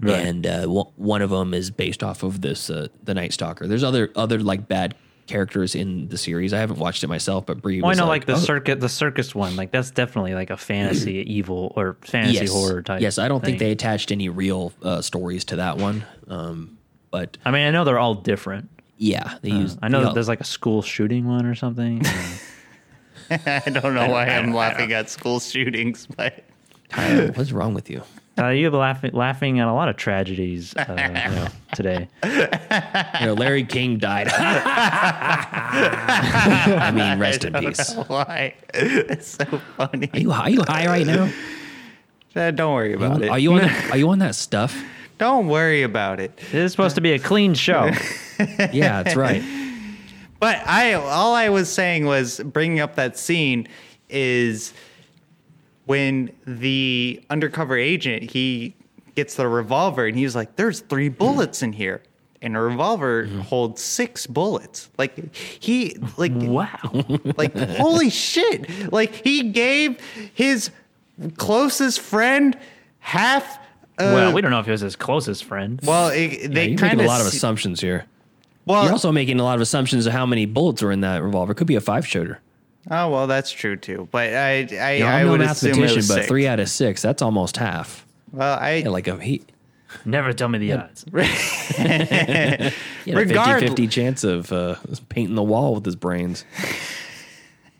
Speaker 1: Right.
Speaker 3: And uh, w- one of them is based off of this uh, the Night Stalker. There's other other like bad characters in the series. I haven't watched it myself, but Brie
Speaker 1: Well, I know, like, the
Speaker 3: oh,
Speaker 1: circuit, the circus one, like that's definitely like a fantasy evil or fantasy
Speaker 3: yes.
Speaker 1: horror type.
Speaker 3: Yes, I don't think they attached any real uh, stories to that one. Um, but
Speaker 1: I mean, I know they're all different.
Speaker 3: yeah, they
Speaker 1: Uh,
Speaker 3: used.
Speaker 1: I know that
Speaker 3: all-
Speaker 1: there's like a school shooting one or something.
Speaker 2: I don't know why I'm laughing at school shootings, but
Speaker 3: Tyler, what's wrong with you?
Speaker 1: Uh, you're laughing, laughing at a lot of tragedies uh, you know, today.
Speaker 3: You know, Larry King died. I mean, rest in peace.
Speaker 2: why? It's so funny.
Speaker 3: Are you high? Are you high right now?
Speaker 2: Uh, don't worry
Speaker 3: Are you
Speaker 2: about it.
Speaker 3: are you on that, Are you on that stuff?
Speaker 2: don't worry about it.
Speaker 1: This is supposed to be a clean show.
Speaker 3: Yeah, that's right.
Speaker 2: But I all I was saying was bringing up that scene is when the undercover agent he gets the revolver and he's like, "There's three bullets in here." And a revolver holds six bullets. Like he, like
Speaker 1: wow.
Speaker 2: like holy shit! Like he gave his closest friend half. Uh,
Speaker 1: well, we don't know if he was his closest friend.
Speaker 2: well, it, they
Speaker 3: you're
Speaker 2: kind
Speaker 3: making
Speaker 2: of
Speaker 3: a lot of assumptions here.
Speaker 2: Well,
Speaker 3: You're also making a lot of assumptions of how many bullets were in that revolver. Could be a five shooter.
Speaker 2: Oh well, that's true too. But I, I,
Speaker 3: You know,
Speaker 2: I
Speaker 3: I'm no
Speaker 2: would assume
Speaker 3: mathematician, but
Speaker 2: six.
Speaker 3: three out of six, that's almost half.
Speaker 2: Well, I
Speaker 3: Yeah, like a he,
Speaker 1: Never tell me the odds.
Speaker 3: he had a
Speaker 2: Regard-
Speaker 3: 50-50 chance of uh, painting the wall with his brains.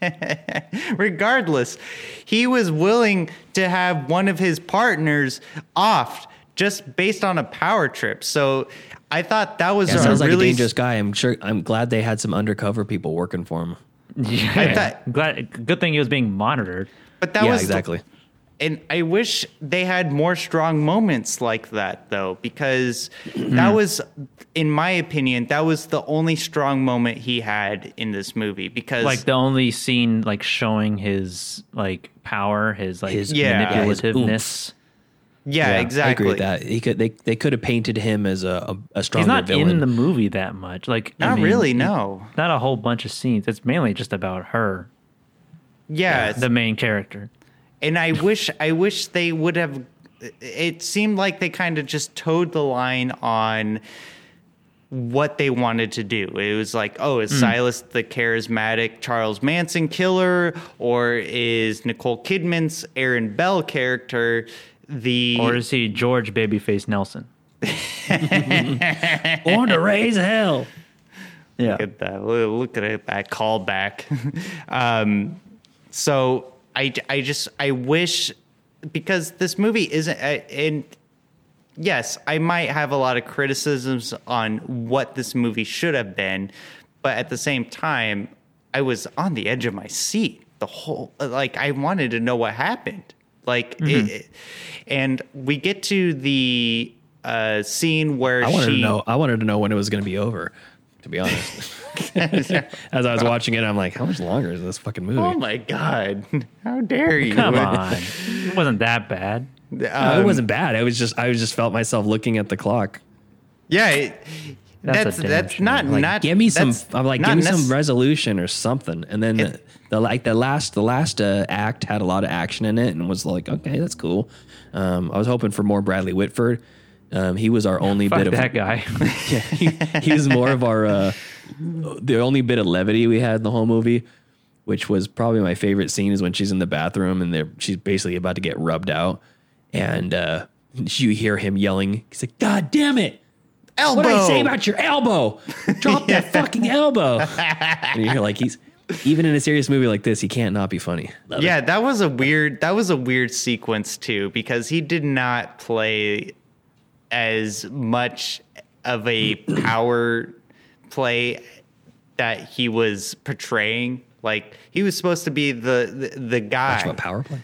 Speaker 2: regardless, he was willing to have one of his partners off just based on a power trip. So I thought that was
Speaker 3: Yeah,
Speaker 2: a
Speaker 3: sounds like a dangerous guy. I'm sure. I'm glad they had some undercover people working for him.
Speaker 1: Yeah.
Speaker 2: thought-
Speaker 1: Glad, good thing he was being monitored.
Speaker 2: But that
Speaker 3: yeah,
Speaker 2: was the-
Speaker 3: exactly.
Speaker 2: and I wish they had more strong moments like that though, because that was, in my opinion, that was the only strong moment he had in this movie. Because
Speaker 1: Like the only scene like showing his like power, his like
Speaker 3: His-
Speaker 2: Yeah. His
Speaker 1: manipulativeness.
Speaker 2: yeah, exactly.
Speaker 3: I agree with that. He could. They they could have painted him as a a, a
Speaker 1: He's not
Speaker 3: villain.
Speaker 1: in the movie that much. Like I
Speaker 2: Not
Speaker 1: mean,
Speaker 2: really, no.
Speaker 1: Not a whole bunch of scenes. It's mainly just about her,
Speaker 2: Yeah,
Speaker 1: the main character.
Speaker 2: and I wish I wish they would have. It seemed like they kind of just towed the line on what they wanted to do. It was like, oh, is hmm. Silas the charismatic Charles Manson killer, or is Nicole Kidman's Erin Bell character the?
Speaker 1: Or is he George Babyface Nelson?
Speaker 3: Born to raise hell.
Speaker 1: Yeah.
Speaker 2: Look at that! Look at it, that callback. um, so I, I just I wish because this movie isn't uh, and yes, I might have a lot of criticisms on what this movie should have been, but at the same time, I was on the edge of my seat the whole like I wanted to know what happened. Like
Speaker 3: Mm-hmm.
Speaker 2: it, and we get to the uh, scene where
Speaker 3: I wanted
Speaker 2: she
Speaker 3: to know. I wanted to know when it was going to be over. To be honest, as I was watching it, I'm like, how much longer is this fucking movie?
Speaker 2: Oh my god! How dare you?
Speaker 1: Come on. it wasn't that bad.
Speaker 3: Uh,
Speaker 2: Um,
Speaker 3: it wasn't bad. I was just, I was just felt myself looking at the clock.
Speaker 2: Yeah, it,
Speaker 1: That's
Speaker 2: that's that's, not
Speaker 3: Like,
Speaker 2: not.
Speaker 3: give me some. I'm like, give me some resolution or something. And then
Speaker 2: It-
Speaker 3: the like the last the last uh, act had a lot of action in it and was like, okay, that's cool. Um, I was hoping for more Bradley Whitford. Um, he was our only
Speaker 1: Fuck
Speaker 3: bit of
Speaker 1: that guy.
Speaker 3: yeah, he, he was more of our uh, the only bit of levity we had in the whole movie, which was probably my favorite scene is when she's in the bathroom and they're she's basically about to get rubbed out, and uh, you hear him yelling. He's like, "God damn it!
Speaker 2: elbow.
Speaker 3: What did I say about your elbow? Drop that fucking elbow!" and you're like, he's even in a serious movie like this, he can't not be funny. Love it.
Speaker 2: Yeah, that was a weird. That was a weird sequence too because he did not play as much of a power play that he was portraying. Like he was supposed to be the the, the guy.
Speaker 3: Much power play.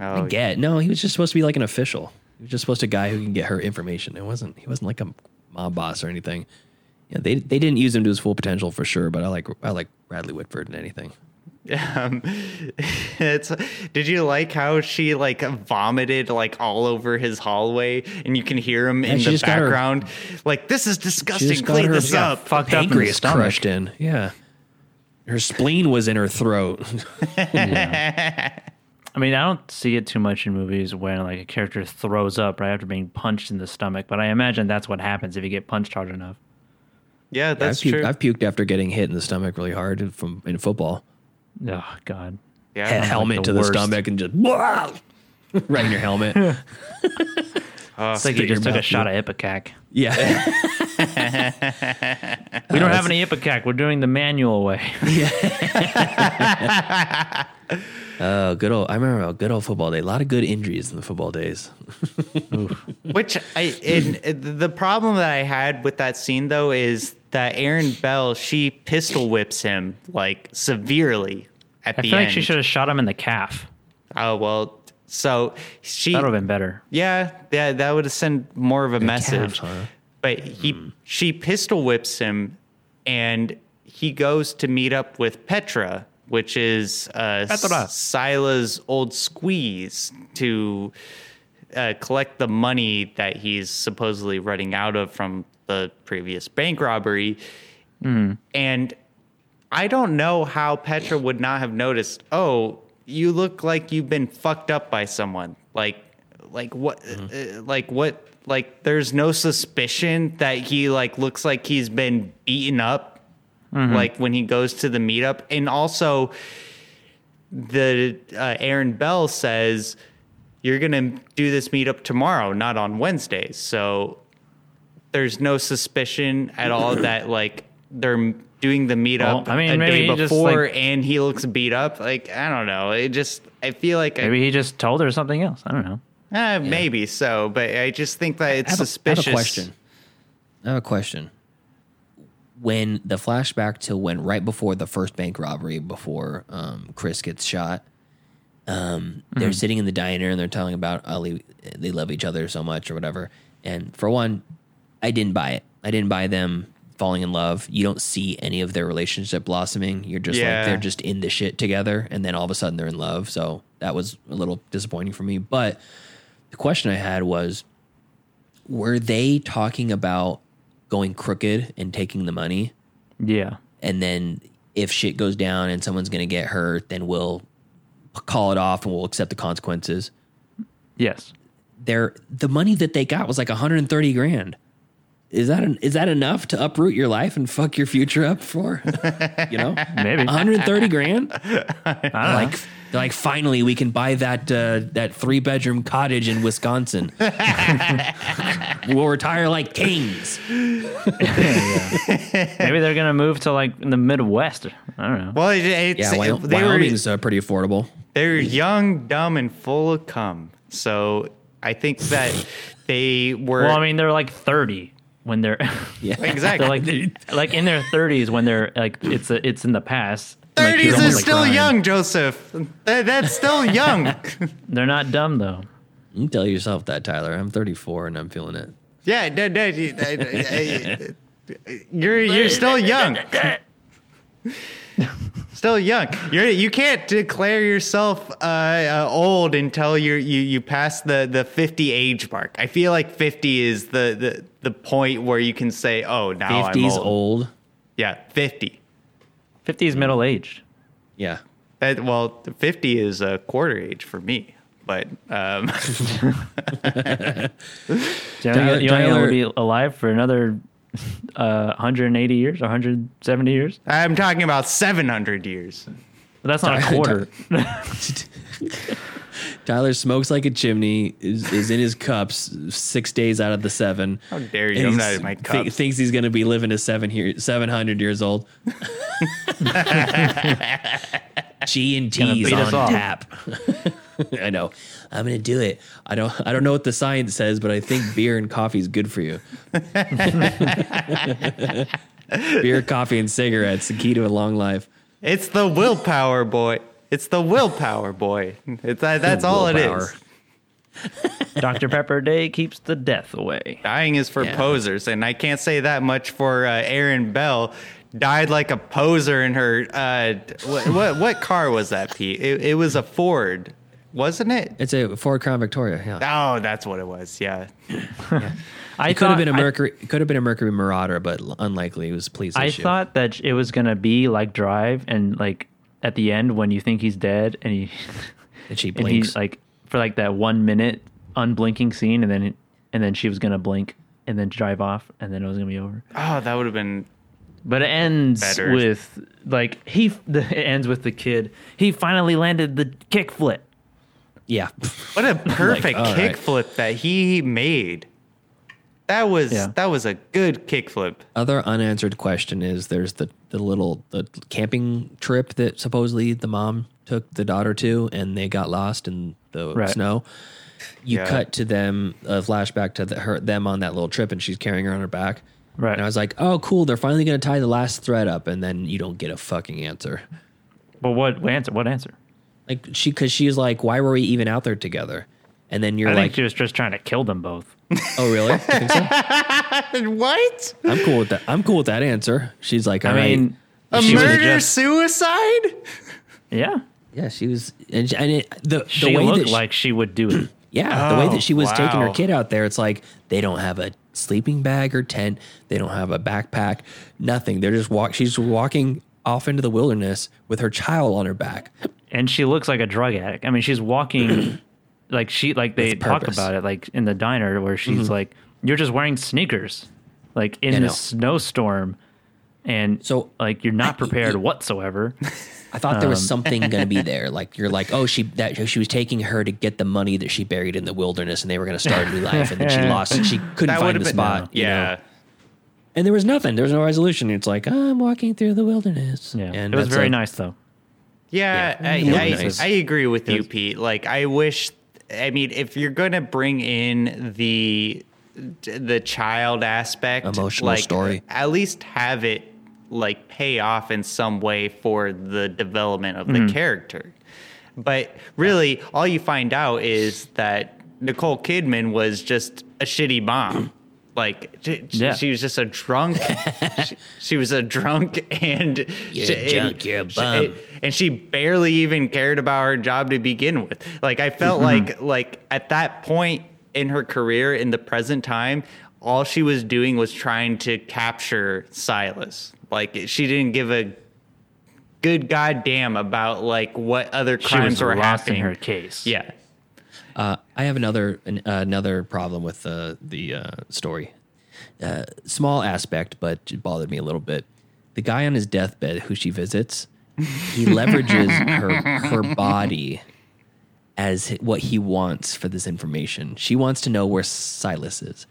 Speaker 2: Oh,
Speaker 3: I get no. He was just supposed to be like an official. He was just supposed to be a guy who can get her information. It wasn't. He wasn't like a mob boss or anything. Yeah, they they didn't use him to his full potential for sure. But I like I like Bradley Whitford in anything.
Speaker 2: Um, it's. Did you like how she like vomited like all over his hallway, and you can hear him in
Speaker 3: she
Speaker 2: the
Speaker 3: just got her-
Speaker 2: background? like this is
Speaker 3: She
Speaker 2: disgusting. Clean
Speaker 3: her
Speaker 2: this up.
Speaker 1: fucked up in the
Speaker 3: pancreas
Speaker 1: stomach.
Speaker 3: crushed in. Yeah, her spleen was in her throat.
Speaker 1: I mean, I don't see it too much in movies when like a character throws up right after being punched in the stomach, but I imagine that's what happens if you get punched hard enough.
Speaker 2: Yeah,
Speaker 3: I've
Speaker 2: that's
Speaker 3: puked,
Speaker 2: true.
Speaker 3: I've puked after getting hit in the stomach really hard from in football.
Speaker 1: Oh God.
Speaker 2: yeah,
Speaker 3: Head helmet
Speaker 1: the
Speaker 3: to the stomach and just right in your helmet.
Speaker 1: Uh, it's like you just took a shot of Ipecac.
Speaker 3: yeah.
Speaker 1: We don't uh, have any Ipecac. We're doing the manual way.
Speaker 3: Oh, good old! I remember a good old football day. A lot of good injuries in the football days.
Speaker 2: Which I and the problem that I had with that scene though is that Erin Bell she pistol whips him like severely at
Speaker 1: I
Speaker 2: the
Speaker 1: feel
Speaker 2: end.
Speaker 1: like she should have shot him in the calf.
Speaker 2: Oh well, so she
Speaker 1: That would have been better.
Speaker 2: yeah yeah that would have sent more of a message.
Speaker 3: calves, huh?
Speaker 2: But he she pistol whips him, and he goes to meet up with Petra, which is uh,
Speaker 1: Petra.
Speaker 2: Silas' old squeeze to uh, collect the money that he's supposedly running out of from the previous bank robbery. And I don't know how Petra would not have noticed. Oh, you look like you've been fucked up by someone. Like, like what? Uh, like what? Like there's no suspicion that he like looks like he's been beaten up. Like when he goes to the meetup, and also the uh, Erin Bell says you're gonna do this meetup tomorrow, not on Wednesdays. So there's no suspicion at all that like they're doing the meetup
Speaker 1: Well, I mean,
Speaker 2: a
Speaker 1: maybe
Speaker 2: day
Speaker 1: he just,
Speaker 2: before
Speaker 1: like-
Speaker 2: and he looks beat up. Like I don't know. It just I feel like I-
Speaker 1: Maybe he just told her something else. I don't know.
Speaker 2: eh, maybe so, but I just think that it's
Speaker 3: I have, a, I
Speaker 2: suspicious.
Speaker 3: have a question. I have a question. When the flashback to when right before the first bank robbery, before um, Chris gets shot, um, they're sitting in the diner and they're telling about Ali, they love each other so much or whatever. And for one, I didn't buy it. I didn't buy them falling in love. You don't see any of their relationship blossoming. You're just
Speaker 2: Yeah.
Speaker 3: like they're just in the shit together, and then all of a sudden they're in love. So that was a little disappointing for me. But the question I had was were they talking about going crooked and taking the money
Speaker 1: Yeah.
Speaker 3: and then if shit goes down and someone's going to get hurt then we'll call it off and we'll accept the consequences
Speaker 1: Yes.
Speaker 3: Their the money that they got was like 130 grand is that an, is that enough to uproot your life and fuck your future up for you know
Speaker 1: Maybe.
Speaker 3: 130 grand
Speaker 1: I don't know.
Speaker 3: like like finally we can buy that uh, that three bedroom cottage in Wisconsin. we'll retire like kings.
Speaker 1: Maybe they're gonna move to like in the Midwest. I don't know.
Speaker 2: Well, it, it's,
Speaker 3: Yeah, Wy-
Speaker 2: they
Speaker 3: Wyoming's
Speaker 2: were
Speaker 3: uh, pretty affordable.
Speaker 2: they're young, dumb, and full of cum. So I think that they were.
Speaker 1: Well, I mean, they're like thirty when they're
Speaker 3: Yeah,
Speaker 2: exactly.
Speaker 1: they're like like in their thirties when they're like it's a, it's in the past.
Speaker 2: Thirties
Speaker 1: you're
Speaker 2: is
Speaker 1: like,
Speaker 2: still
Speaker 1: crying.
Speaker 2: young, Joseph. That, that's still young.
Speaker 1: They're not dumb though.
Speaker 3: You can tell yourself that, Tyler. I'm 34 and I'm feeling it.
Speaker 2: yeah, no, no, you- I- I- I- you're you're still young. Still young. You're you can't declare yourself uh, uh, old until you're you you pass the the 50 age mark. I feel like 50 is the the the point where you can say, "Oh, now I'm
Speaker 3: 50's
Speaker 2: old."
Speaker 3: old.
Speaker 2: Yeah, 50.
Speaker 1: Fifty is middle aged.
Speaker 3: Yeah.
Speaker 2: That, well, 50 is a quarter age for me. But um,
Speaker 1: Tyler,
Speaker 3: Tyler-
Speaker 1: you only
Speaker 3: Tyler-
Speaker 1: gonna be alive for another uh, 180 years, 170 years.
Speaker 2: I'm talking about 700 years.
Speaker 1: But that's not a quarter.
Speaker 3: Tyler smokes like a chimney, is, is in his cups six days out of the seven.
Speaker 2: How dare you? I'm not in my
Speaker 3: thi-
Speaker 2: cups.
Speaker 3: thinks he's going to be living to seven here, 700 years old. G and
Speaker 1: Gonna
Speaker 3: T's on tap. I know. I'm going to do it. I don't. I don't know what the science says, but I think beer and coffee is good for you. beer, coffee, and cigarettes the key to a long life.
Speaker 2: It's the willpower, boy. It's the willpower, boy. It's, that, that's all it
Speaker 3: Willpower.
Speaker 2: is.
Speaker 1: Dr. Pepper Day keeps the death away.
Speaker 2: Dying is for
Speaker 3: Yeah.
Speaker 2: posers, and I can't say that much for uh, Erin Bell. Died like a poser in her. Uh, what, what what car was that, Pete? It, it was a Ford, wasn't it?
Speaker 3: It's a Ford Crown Victoria. Yeah.
Speaker 2: Oh, that's what it was. Yeah.
Speaker 1: I
Speaker 3: It could have
Speaker 1: thought-
Speaker 3: been a
Speaker 1: I-
Speaker 3: Mercury. It could have been a Mercury Marauder, but unlikely. It was a police
Speaker 1: I
Speaker 3: issue.
Speaker 1: thought that it was gonna be like Drive, and like at the end when you think he's dead, and he
Speaker 3: and she
Speaker 1: and
Speaker 3: blinks.
Speaker 1: he's like for like that one minute unblinking scene, and then and then she was gonna blink and then drive off, and then it was gonna be over.
Speaker 2: Oh, that would have been
Speaker 1: But it ends
Speaker 2: Better.
Speaker 1: with like he. The, it ends with the kid. He finally landed the kickflip.
Speaker 3: Yeah.
Speaker 2: What a perfect
Speaker 3: all right.
Speaker 2: kickflip that he made. That was
Speaker 1: Yeah.
Speaker 2: that was a good kickflip.
Speaker 3: Other unanswered question is there's the, the little the camping trip that supposedly the mom took the daughter to and they got lost in the
Speaker 1: Right.
Speaker 3: snow. You
Speaker 2: Yeah.
Speaker 3: cut to them a flashback to the, her them on that little trip and she's carrying her on her back.
Speaker 1: Right.
Speaker 3: And I was like, "Oh, cool! They're finally going to tie the last thread up," and then you don't get a fucking answer.
Speaker 1: But what, what answer? What answer?
Speaker 3: Like she, because she's like, "Why were we even out there together?" And then you're
Speaker 1: I
Speaker 3: like,
Speaker 1: think she was just trying to kill them both.
Speaker 3: "Oh, really? Think so?
Speaker 2: What?
Speaker 3: I'm cool with that. I'm cool with that answer." She's like, "All
Speaker 1: I
Speaker 3: right."
Speaker 1: mean,
Speaker 2: A
Speaker 1: she
Speaker 2: murder suicide.
Speaker 1: yeah.
Speaker 3: yeah, she was, and, she- and it, the the
Speaker 1: She
Speaker 3: way
Speaker 1: looked
Speaker 3: that she,
Speaker 1: like she would do it.
Speaker 3: Yeah, the way
Speaker 2: Oh,
Speaker 3: that she was taking her
Speaker 2: oh,
Speaker 3: kid out there, it's like they don't have a sleeping bag or tent. They don't have a backpack, nothing. They're just walk. She's walking off into the wilderness with her child on her back.
Speaker 1: and she looks like a drug addict. I mean, she's walking like she like they
Speaker 3: With
Speaker 1: talk
Speaker 3: purpose.
Speaker 1: about it like in the diner where she's like, "You're just wearing sneakers, like in
Speaker 3: know.
Speaker 1: the snowstorm, and
Speaker 3: So,
Speaker 1: like you're not
Speaker 3: I-
Speaker 1: prepared whatsoever."
Speaker 3: I thought there was
Speaker 1: Um,
Speaker 3: something going to be there. Like you're like, oh, she that she was taking her to get the money that she buried in the wilderness, and they were going to start a new life, and then she lost. She couldn't find
Speaker 2: would've
Speaker 3: the
Speaker 2: been
Speaker 3: spot. you know?
Speaker 2: Yeah.
Speaker 3: and there was nothing. There was no resolution. It's like I'm walking through the wilderness.
Speaker 1: Yeah,
Speaker 3: and
Speaker 1: it was very
Speaker 3: like-
Speaker 1: nice though.
Speaker 2: Yeah,
Speaker 3: Yeah.
Speaker 2: I, I,
Speaker 3: nice.
Speaker 2: I agree with you,
Speaker 1: Yes.
Speaker 2: Pete. Like, I wish. I mean, if you're going to bring in the the child aspect,
Speaker 3: Emotional
Speaker 2: like,
Speaker 3: story.
Speaker 2: at least have it like pay off in some way for the development of the mm-hmm. character. But really, all you find out is that Nicole Kidman was just a shitty mom. Like she,
Speaker 1: Yeah.
Speaker 2: she was just a drunk. she, she was a drunk and
Speaker 3: You're
Speaker 2: she-
Speaker 3: drunk, you're a bum.
Speaker 2: and she barely even cared about her job to begin with. Like I felt
Speaker 3: Mm-hmm.
Speaker 2: like like at that point in her career in the present time, all she was doing was trying to capture Silas. Like she didn't give a good goddamn about like what other
Speaker 1: She
Speaker 2: crimes
Speaker 1: was
Speaker 2: were
Speaker 1: lost in her case.
Speaker 2: Yeah.
Speaker 3: Uh, I have another an, another problem with the the uh, story. Uh, small aspect, but it bothered me a little bit. The guy on his deathbed who she visits, he leverages her her body as what he wants for this information. She wants to know where Silas is,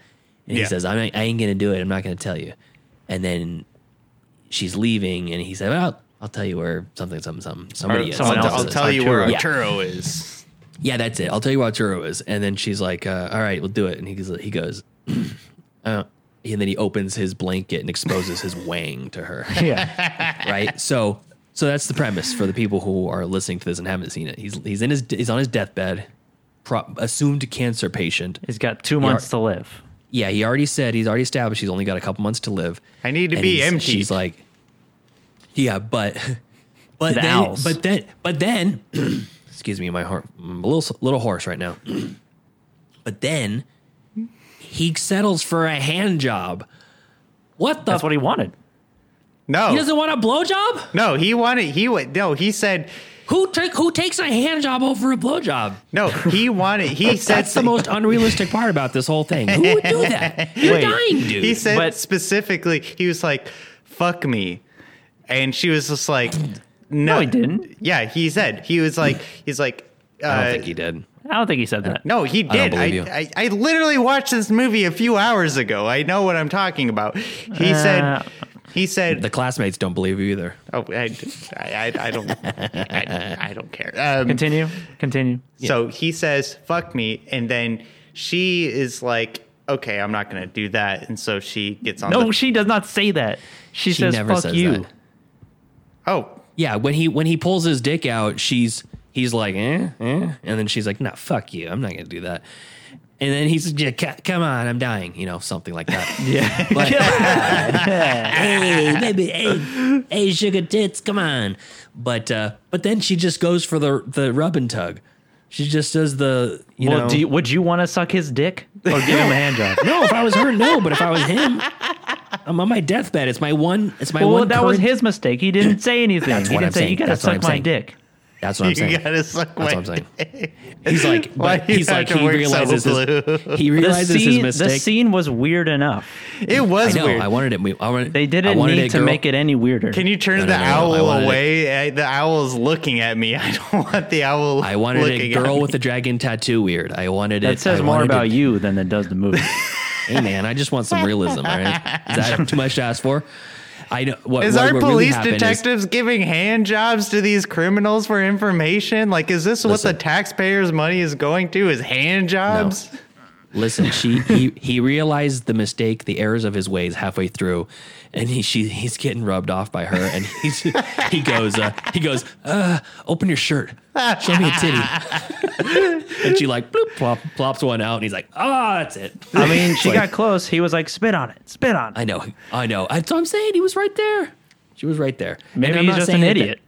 Speaker 3: and he says, "I ain't, I ain't gonna do it. I'm not gonna tell you." And then she's leaving, and he said, "Well, I'll tell you where something, something, something. Somebody
Speaker 1: Or
Speaker 3: is.
Speaker 1: someone
Speaker 2: I'll, I'll
Speaker 1: is.
Speaker 2: tell you where
Speaker 3: Arturo.
Speaker 2: Arturo is.
Speaker 3: Yeah, that's it. I'll tell you what Arturo is. And then she's like, uh, all right, we'll do it. And he goes, he goes, uh, and then he opens his blanket and exposes his wang to her.
Speaker 1: yeah.
Speaker 3: Right. So, so that's the premise for the people who are listening to this and haven't seen it. He's, he's in his, he's on his deathbed, pro- assumed cancer patient.
Speaker 1: He's got two months to live.
Speaker 3: Yeah. He already said, he's already established he's only got a couple months to live.
Speaker 2: I need to
Speaker 3: And
Speaker 2: be
Speaker 3: he's-
Speaker 2: empty.
Speaker 3: She's like, yeah, but, but
Speaker 1: The
Speaker 3: then,
Speaker 1: owls.
Speaker 3: but then, but then, excuse me, my heart, I'm a little, little hoarse right now. but then he settles for a hand job. What the?
Speaker 1: That's what he wanted.
Speaker 2: no,
Speaker 3: he doesn't want a blowjob?
Speaker 2: no, he wanted. He went. No, he said.
Speaker 3: Who take who takes a hand job over a blowjob?
Speaker 2: No, he wanted. He said
Speaker 3: That's the most unrealistic part about this whole thing. Who would do that? You're
Speaker 1: Wait.
Speaker 3: dying, dude.
Speaker 2: He said
Speaker 1: But-
Speaker 2: specifically, he was like, "Fuck me," and she was just like, "No,
Speaker 1: No, he didn't.
Speaker 2: Yeah, he said he was like, he's like, uh,
Speaker 3: I don't think he did.
Speaker 1: I don't think he said that.
Speaker 2: No, he
Speaker 3: don't
Speaker 2: did. I,
Speaker 3: believe you.
Speaker 2: I, I, literally watched this movie a few hours ago. I know what I'm talking about. He
Speaker 1: Uh,
Speaker 2: said, he said,
Speaker 3: The classmates don't believe you either.
Speaker 2: oh, I, I, I don't, I, I don't care. Um,
Speaker 1: Continue. Continue.
Speaker 2: So he says, fuck me. And then she is like, okay, I'm not going to do that. And so she gets on
Speaker 1: No,
Speaker 2: the,
Speaker 1: she does not say that. She,
Speaker 3: She
Speaker 1: says,
Speaker 3: never
Speaker 1: "Fuck
Speaker 3: says
Speaker 1: you."
Speaker 3: that.
Speaker 2: oh,
Speaker 3: Yeah, when he when he pulls his dick out, she's he's like, eh, eh, and then she's like, no, fuck you, I'm not gonna do that. And then he's yeah, come on, I'm dying, you know, something like that.
Speaker 1: Yeah.
Speaker 3: But, hey, baby, hey, hey, sugar tits, come on. But uh, but then she just goes for the the rub and tug. She just does the you
Speaker 1: well,
Speaker 3: know.
Speaker 1: do you, would you want to suck his dick or give him a hand job?
Speaker 3: no, if I was her, no. But if I was him, I'm on my deathbed. It's my one. It's my
Speaker 1: Well,
Speaker 3: one.
Speaker 1: Well, that was his mistake. He didn't say anything.
Speaker 3: That's
Speaker 1: he
Speaker 3: what
Speaker 1: didn't
Speaker 3: I'm
Speaker 1: say
Speaker 3: saying.
Speaker 1: you got to
Speaker 3: That's
Speaker 1: suck my
Speaker 3: saying.
Speaker 1: dick.
Speaker 3: That's what I'm saying.
Speaker 2: You gotta suck
Speaker 3: That's
Speaker 2: my
Speaker 3: what I'm saying.
Speaker 2: dick.
Speaker 3: He's like,
Speaker 2: Why
Speaker 3: but he's like, he
Speaker 2: work so
Speaker 3: realizes his, he
Speaker 1: The
Speaker 3: realizes his
Speaker 1: scene, the scene was weird enough.
Speaker 2: It was
Speaker 3: I know.
Speaker 2: weird.
Speaker 3: I wanted it. I wanted.
Speaker 1: They didn't
Speaker 3: wanted
Speaker 1: need
Speaker 3: it
Speaker 1: to
Speaker 3: girl-
Speaker 1: make it any weirder.
Speaker 2: Can you turn
Speaker 3: No,
Speaker 2: the
Speaker 3: no, no, no.
Speaker 2: Owl
Speaker 3: wanted it-
Speaker 2: away? I, the owl's looking at me. I don't want the owl.
Speaker 3: I wanted
Speaker 2: looking
Speaker 3: a girl with a dragon tattoo. Weird. I wanted it.
Speaker 1: that says more about
Speaker 3: it-
Speaker 1: you than it does the movie.
Speaker 3: Hey man, I just want some realism. All right, is that too much to ask for? I know. What,
Speaker 2: Is
Speaker 3: what,
Speaker 2: our
Speaker 3: what really
Speaker 2: police
Speaker 3: is-
Speaker 2: detectives giving hand jobs to these criminals for information? Like, is this what the taxpayers' money is going to? Is hand jobs?
Speaker 3: Listen, she he he realized the mistake, the errors of his ways halfway through, and he she he's getting rubbed off by her, and he's he goes uh, he goes uh, open your shirt, show me a titty, and she like bloop plop, plops one out, and he's like ah that's it.
Speaker 1: I mean, she
Speaker 3: Like-
Speaker 1: got close. He was like, "Spit on it, spit on it."
Speaker 3: I know, I know. That's what I'm saying. He was right there. She was right there.
Speaker 1: Maybe he's just an
Speaker 3: that-
Speaker 1: idiot.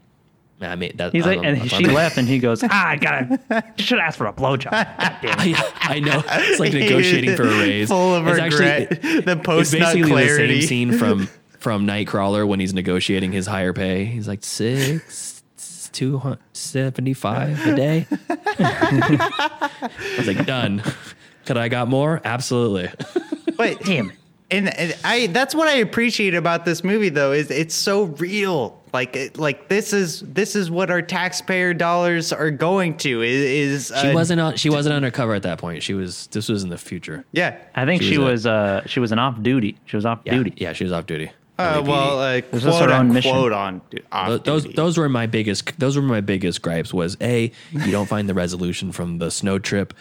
Speaker 3: I mean, that,
Speaker 1: He's
Speaker 3: I
Speaker 1: like, and
Speaker 3: I'm-
Speaker 1: she left, and he goes, "Ah, I gotta, should ask for a blowjob." God.
Speaker 3: I, I know. It's like negotiating for a raise.
Speaker 2: Full of
Speaker 3: it's
Speaker 2: regret. the post nut
Speaker 3: basically
Speaker 2: clarity.
Speaker 3: the same scene from from Nightcrawler when he's negotiating his higher pay. He's like six two hundred seventy five a day. I was like, done. Could I got more? Absolutely.
Speaker 2: But
Speaker 1: Damn
Speaker 2: and, and I that's what I appreciate about this movie though is it's so real. Like it, like this is this is what our taxpayer dollars are going to is, is
Speaker 3: She
Speaker 2: uh,
Speaker 3: wasn't on. She wasn't undercover at that point. She was. This was in the future.
Speaker 2: yeah.
Speaker 1: I think
Speaker 3: She
Speaker 1: she,
Speaker 3: was
Speaker 1: was, uh, she was an off duty. She was off
Speaker 3: Yeah,
Speaker 1: duty.
Speaker 3: yeah. She was off duty.
Speaker 2: Uh,
Speaker 3: LAPD.
Speaker 2: well, uh,
Speaker 1: This is
Speaker 2: quote
Speaker 1: her own
Speaker 2: on
Speaker 1: mission.
Speaker 2: quote on off
Speaker 3: Th- those
Speaker 2: duty.
Speaker 3: those were my biggest those were my biggest gripes was a you don't find the resolution from the snow trip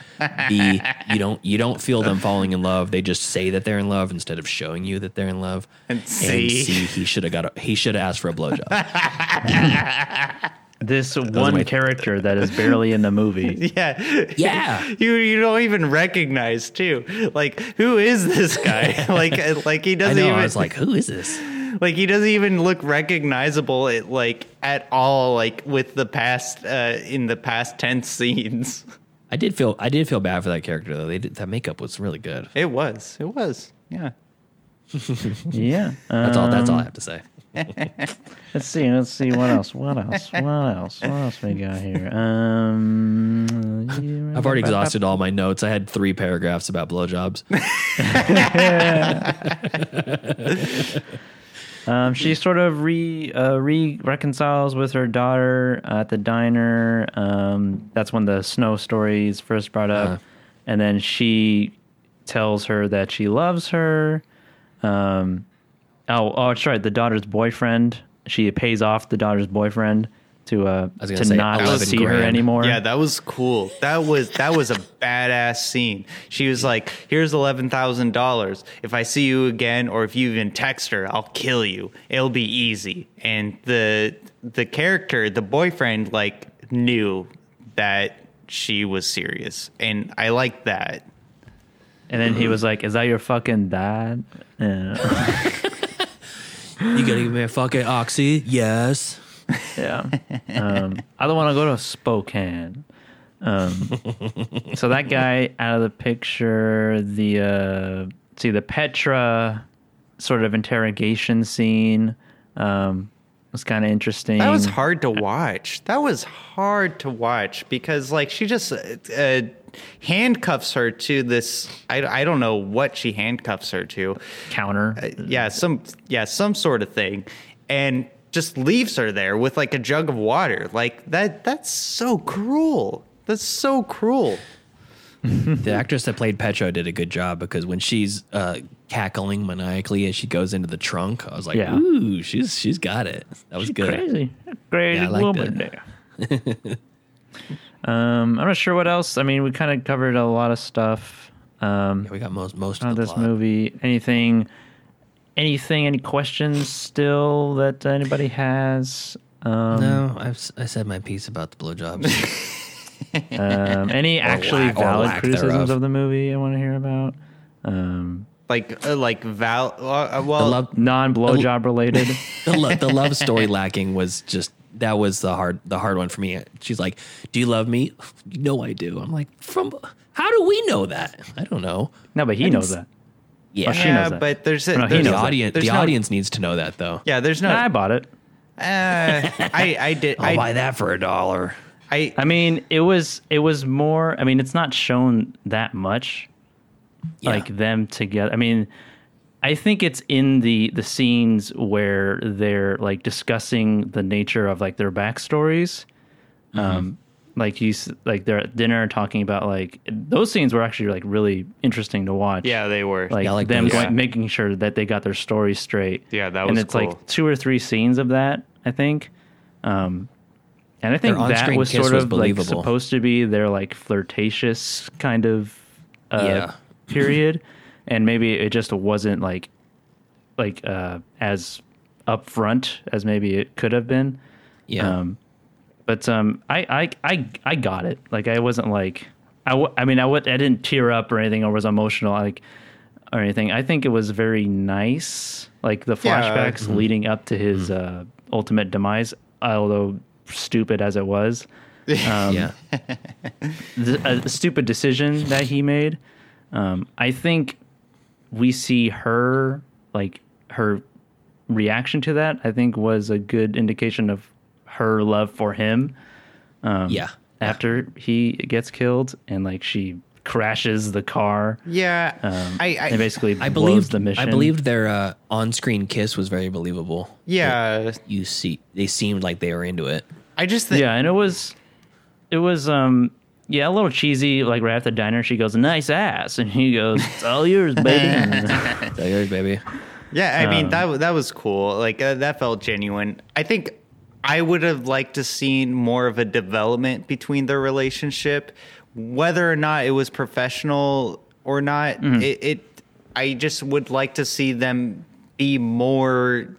Speaker 3: b you don't you don't feel them falling in love they just say that they're in love instead of showing you that they're in love
Speaker 2: And C.
Speaker 3: he should have got a, he should have asked for a blowjob
Speaker 1: This
Speaker 3: my-
Speaker 1: one character that is barely in the movie.
Speaker 2: yeah.
Speaker 3: Yeah.
Speaker 2: You you don't even recognize too. Like who is this guy? like uh, like he doesn't
Speaker 3: know
Speaker 2: even
Speaker 3: I was like who is this
Speaker 2: like he doesn't even look recognizable at, like at all like with the past uh in the past tense scenes.
Speaker 3: I did feel I did feel bad for that character though they did, that makeup was really good
Speaker 2: It was. It was. Yeah.
Speaker 1: Yeah.
Speaker 3: that's all that's all I have to say
Speaker 1: Let's see. Let's see. What else? What else? What else? What else we got here? Um,
Speaker 3: I've already exhausted all my notes I had three paragraphs about blowjobs
Speaker 1: Um, she sort of re uh, re reconciles with her daughter at the diner. Um, that's when the snow story is first brought up,
Speaker 3: Uh-huh.
Speaker 1: and then she tells her that she loves her. Um, oh, oh, that's right. The daughter's boyfriend. She pays off the daughter's boyfriend to uh
Speaker 3: gonna say
Speaker 1: not
Speaker 3: 11
Speaker 1: see her anymore.
Speaker 2: Yeah, that was cool. That was that was a badass scene. She was like, "Here's eleven thousand dollars. If I see you again, or if you even text her, I'll kill you. It'll be easy." And the the character, the boyfriend, like knew that she was serious, and I like that.
Speaker 1: And then he was like, "Is that your fucking dad?" Yeah.
Speaker 3: you gotta give me a fucking oxy yes
Speaker 1: Yeah. Um, I don't want to go to Spokane. Um, so that guy out of the picture, the uh, see the Petra sort of interrogation scene um, was kind of interesting.
Speaker 2: That was hard to watch. That was hard to watch because like she just uh, uh, handcuffs her to this. I, I don't know what she handcuffs her to.
Speaker 1: counter.
Speaker 2: Uh, yeah, some yeah some sort of thing, and just leaves her there with like a jug of water. Like that. That's so cruel. That's so cruel.
Speaker 3: The actress that played Petra did a good job because when she's uh, cackling maniacally as she goes into the trunk, I was like,
Speaker 1: Yeah.
Speaker 3: "Ooh, she's she's got it." That was good.
Speaker 1: Crazy, crazy
Speaker 3: Yeah,
Speaker 1: woman
Speaker 3: it.
Speaker 1: there. um, I'm not sure what else. I mean, we kind of covered a lot of stuff. Um,
Speaker 3: We got most most of
Speaker 1: this
Speaker 3: plot.
Speaker 1: movie. Anything, anything, any questions still that anybody has? Um,
Speaker 3: No, I've s- I said my piece about the blowjobs.
Speaker 1: um, any actually
Speaker 3: lack-
Speaker 1: valid criticisms
Speaker 3: thereof.
Speaker 1: of the movie I want to hear about? Um,
Speaker 2: Like uh, like Val. Uh,
Speaker 3: the
Speaker 2: well,
Speaker 3: love
Speaker 1: non blowjob related.
Speaker 3: the, lo- the love story lacking was just that was the hard the hard one for me. She's like, "Do you love me?" No, I do. I'm like, "From how do we know that?" I don't know.
Speaker 1: no, but he knows that.
Speaker 3: Yeah,
Speaker 1: she
Speaker 2: yeah,
Speaker 1: knows that.
Speaker 2: but there's a,
Speaker 1: No,
Speaker 2: there's
Speaker 3: the audience
Speaker 2: there's
Speaker 3: the
Speaker 2: no-
Speaker 3: audience needs to know that though.
Speaker 2: Yeah, there's no.
Speaker 1: Nah, I bought it.
Speaker 2: Uh, I I did
Speaker 3: I'll
Speaker 2: I,
Speaker 3: buy that for a dollar.
Speaker 2: I
Speaker 1: I mean, it was it was more. I mean, it's not shown that much, like them together. I mean, I think it's in the the scenes where they're like discussing the nature of like their backstories. Um, like you like they're at dinner talking about like those scenes were actually like really interesting to watch.
Speaker 2: yeah they were
Speaker 1: like,
Speaker 3: Yeah, like
Speaker 1: them going,
Speaker 2: Yeah.
Speaker 1: making sure that they got their story straight.
Speaker 2: Yeah, that was.
Speaker 1: and it's
Speaker 2: cool.
Speaker 1: like two or three scenes of that. I think. Um, and I think that was
Speaker 3: kiss
Speaker 1: sort
Speaker 3: was
Speaker 1: of like supposed to be their like flirtatious kind of uh,
Speaker 3: Yeah.
Speaker 1: period, and maybe it just wasn't like like uh, as upfront as maybe it could have been.
Speaker 3: Yeah.
Speaker 1: Um, but um, I, I I I got it. Like I wasn't like I, w- I mean I would I didn't tear up or anything or was emotional like or anything. I think it was very nice. Like the
Speaker 2: Yeah.
Speaker 1: flashbacks
Speaker 3: mm-hmm.
Speaker 1: leading up to his uh, ultimate demise, although stupid as it was, um,
Speaker 3: yeah.
Speaker 1: the, a stupid decision that he made. Um, I think we see her like her reaction to that. I think was a good indication of her love for him um,
Speaker 3: yeah.
Speaker 1: after he gets killed, and like she crashes the car.
Speaker 2: yeah
Speaker 1: Um,
Speaker 2: I, I
Speaker 1: and basically
Speaker 3: I
Speaker 1: blows
Speaker 3: believed
Speaker 1: the mission.
Speaker 3: I believed their uh, on-screen kiss was very believable.
Speaker 2: yeah
Speaker 3: You see, they seemed like they were into it.
Speaker 2: I just think
Speaker 1: Yeah, and it was, it was, um, yeah, a little cheesy. Like right at the diner, she goes, "Nice ass," and he goes, "It's all yours, baby." And-
Speaker 3: So yours, baby.
Speaker 2: Yeah, I
Speaker 1: Um,
Speaker 2: mean that that was cool. Like uh, that felt genuine. I think I would have liked to seen more of a development between their relationship, whether or not it was professional or not.
Speaker 1: Mm-hmm.
Speaker 2: It, it I just would like to see them be more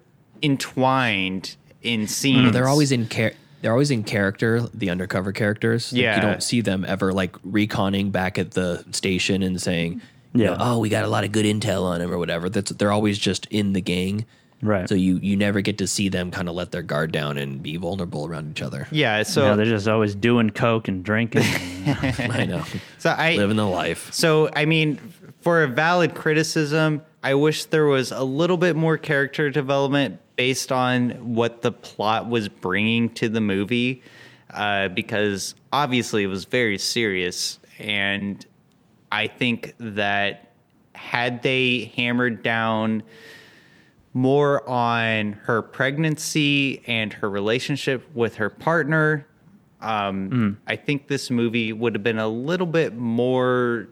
Speaker 2: entwined in scenes.
Speaker 3: They're always in char- They're always in character. The undercover characters. Like,
Speaker 2: Yeah.
Speaker 3: you don't see them ever like reconning back at the station and saying, you know,
Speaker 1: Yeah.
Speaker 3: oh, we got a lot of good intel on him or whatever. That's they're always just in the gang.
Speaker 1: right.
Speaker 3: So you you never get to see them kind of let their guard down and be vulnerable around each other.
Speaker 2: yeah. So
Speaker 1: no, they're just always doing coke and drinking.
Speaker 3: I know,
Speaker 2: so I
Speaker 3: living the life.
Speaker 2: So, I mean, for a valid criticism, I wish there was a little bit more character development based on what the plot was bringing to the movie, uh, because obviously it was very serious. And I think that had they hammered down more on her pregnancy and her relationship with her partner, um, I think this movie would have been a little bit more.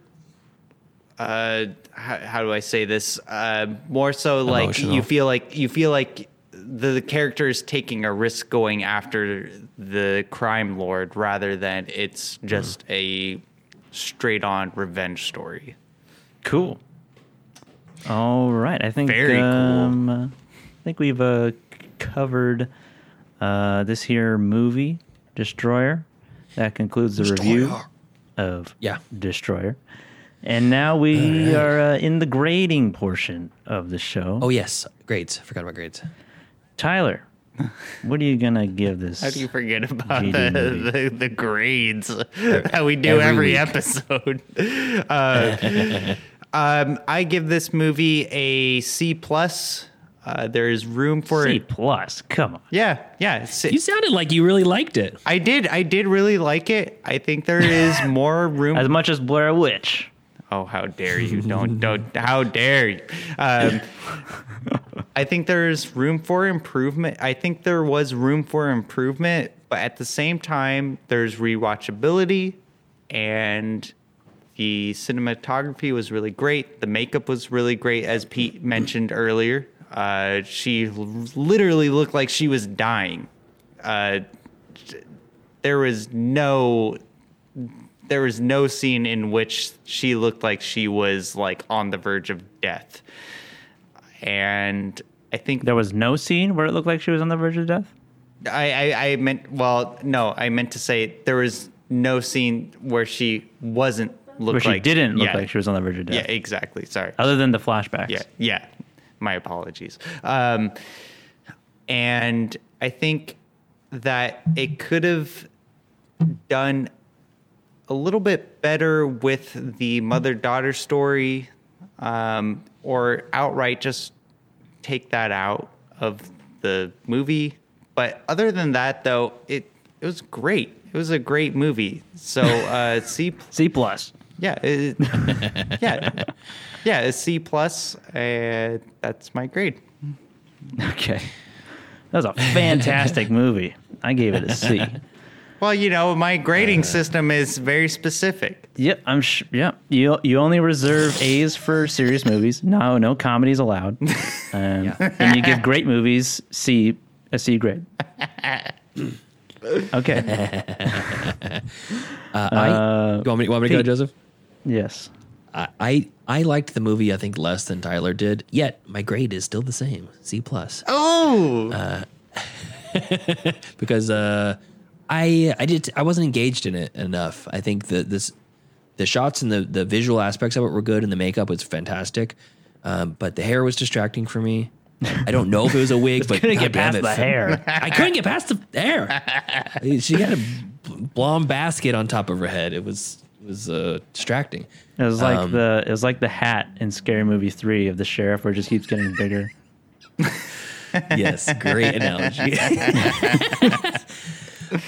Speaker 2: Uh, how, how do I say this? Uh, more so like
Speaker 3: Emotional.
Speaker 2: you feel like you feel like the, the character is taking a risk going after the crime lord rather than it's just a straight on revenge story.
Speaker 1: cool. All right, I think
Speaker 2: Very
Speaker 1: um, uh, I think we've uh, covered uh, this here movie, Destroyer. That concludes the review of
Speaker 3: Yeah.
Speaker 1: Destroyer. And now we are uh, in the grading portion of the show.
Speaker 3: Oh yes, grades. Forgot about grades.
Speaker 1: Tyler, what are you gonna give this?
Speaker 2: How do you forget about the, the, the grades that we do
Speaker 3: Every
Speaker 2: every, episode? Uh, um, I give this movie a C plus. Uh, there is room for
Speaker 1: C plus? Come on.
Speaker 2: Yeah, yeah. C-
Speaker 3: You sounded like you really liked it.
Speaker 2: I did. I did really like it. I think there is more room.
Speaker 1: As much as Blair Witch.
Speaker 2: Oh, how dare you! Don't don't. How dare you? Um, I think there's room for improvement. I think there was room for improvement, but at the same time, there's rewatchability, and the cinematography was really great. The makeup was really great, as Pete mentioned earlier. Uh, she literally looked like she was dying. Uh, there was no there was no scene in which she looked like she was like on the verge of death. And I think
Speaker 1: There was no scene where it looked like she was on the verge of death.
Speaker 2: I, I, I meant well, no, I meant to say there was no scene where she wasn't look
Speaker 1: Where she
Speaker 2: like
Speaker 1: didn't look
Speaker 2: yeah,
Speaker 1: like she was on the verge of death.
Speaker 2: Yeah, exactly. Sorry.
Speaker 1: Other than the flashbacks.
Speaker 2: Yeah, yeah. My apologies. Um, and I think that it could have done a little bit better with the mother daughter story, um, or outright just take that out of the movie. But other than that, though, it it was great. It was a great movie. So uh, C,
Speaker 1: C plus.
Speaker 2: yeah, it, yeah, yeah, a C plus. Uh, that's my grade.
Speaker 1: Okay. That was a fantastic movie. I gave it a C.
Speaker 2: Well, you know, my grading system is very specific.
Speaker 1: Yep, I'm sh- yeah. You you only reserve A's for serious movies. No, no comedies allowed. Um, And you give great movies C a C grade. Okay.
Speaker 3: Uh, I, you want me, want me to go, Joseph?
Speaker 1: Yes.
Speaker 3: I, I I liked the movie. I think less than Tyler did. Yet my grade is still the same, C plus.
Speaker 2: Oh,
Speaker 3: because uh, I I did I wasn't engaged in it enough. I think that this the shots and the the visual aspects of it were good, and the makeup was fantastic. Um, but the hair was distracting for me. I don't know if it was a wig, but
Speaker 1: Couldn't get past
Speaker 3: it,
Speaker 1: the hair.
Speaker 3: I couldn't get past the hair. she had a blonde basket on top of her head. It was it was uh, distracting.
Speaker 1: It was like
Speaker 3: Um,
Speaker 1: the it was like the hat in Scary Movie three of the sheriff, where it just keeps getting bigger.
Speaker 3: Yes, great analogy.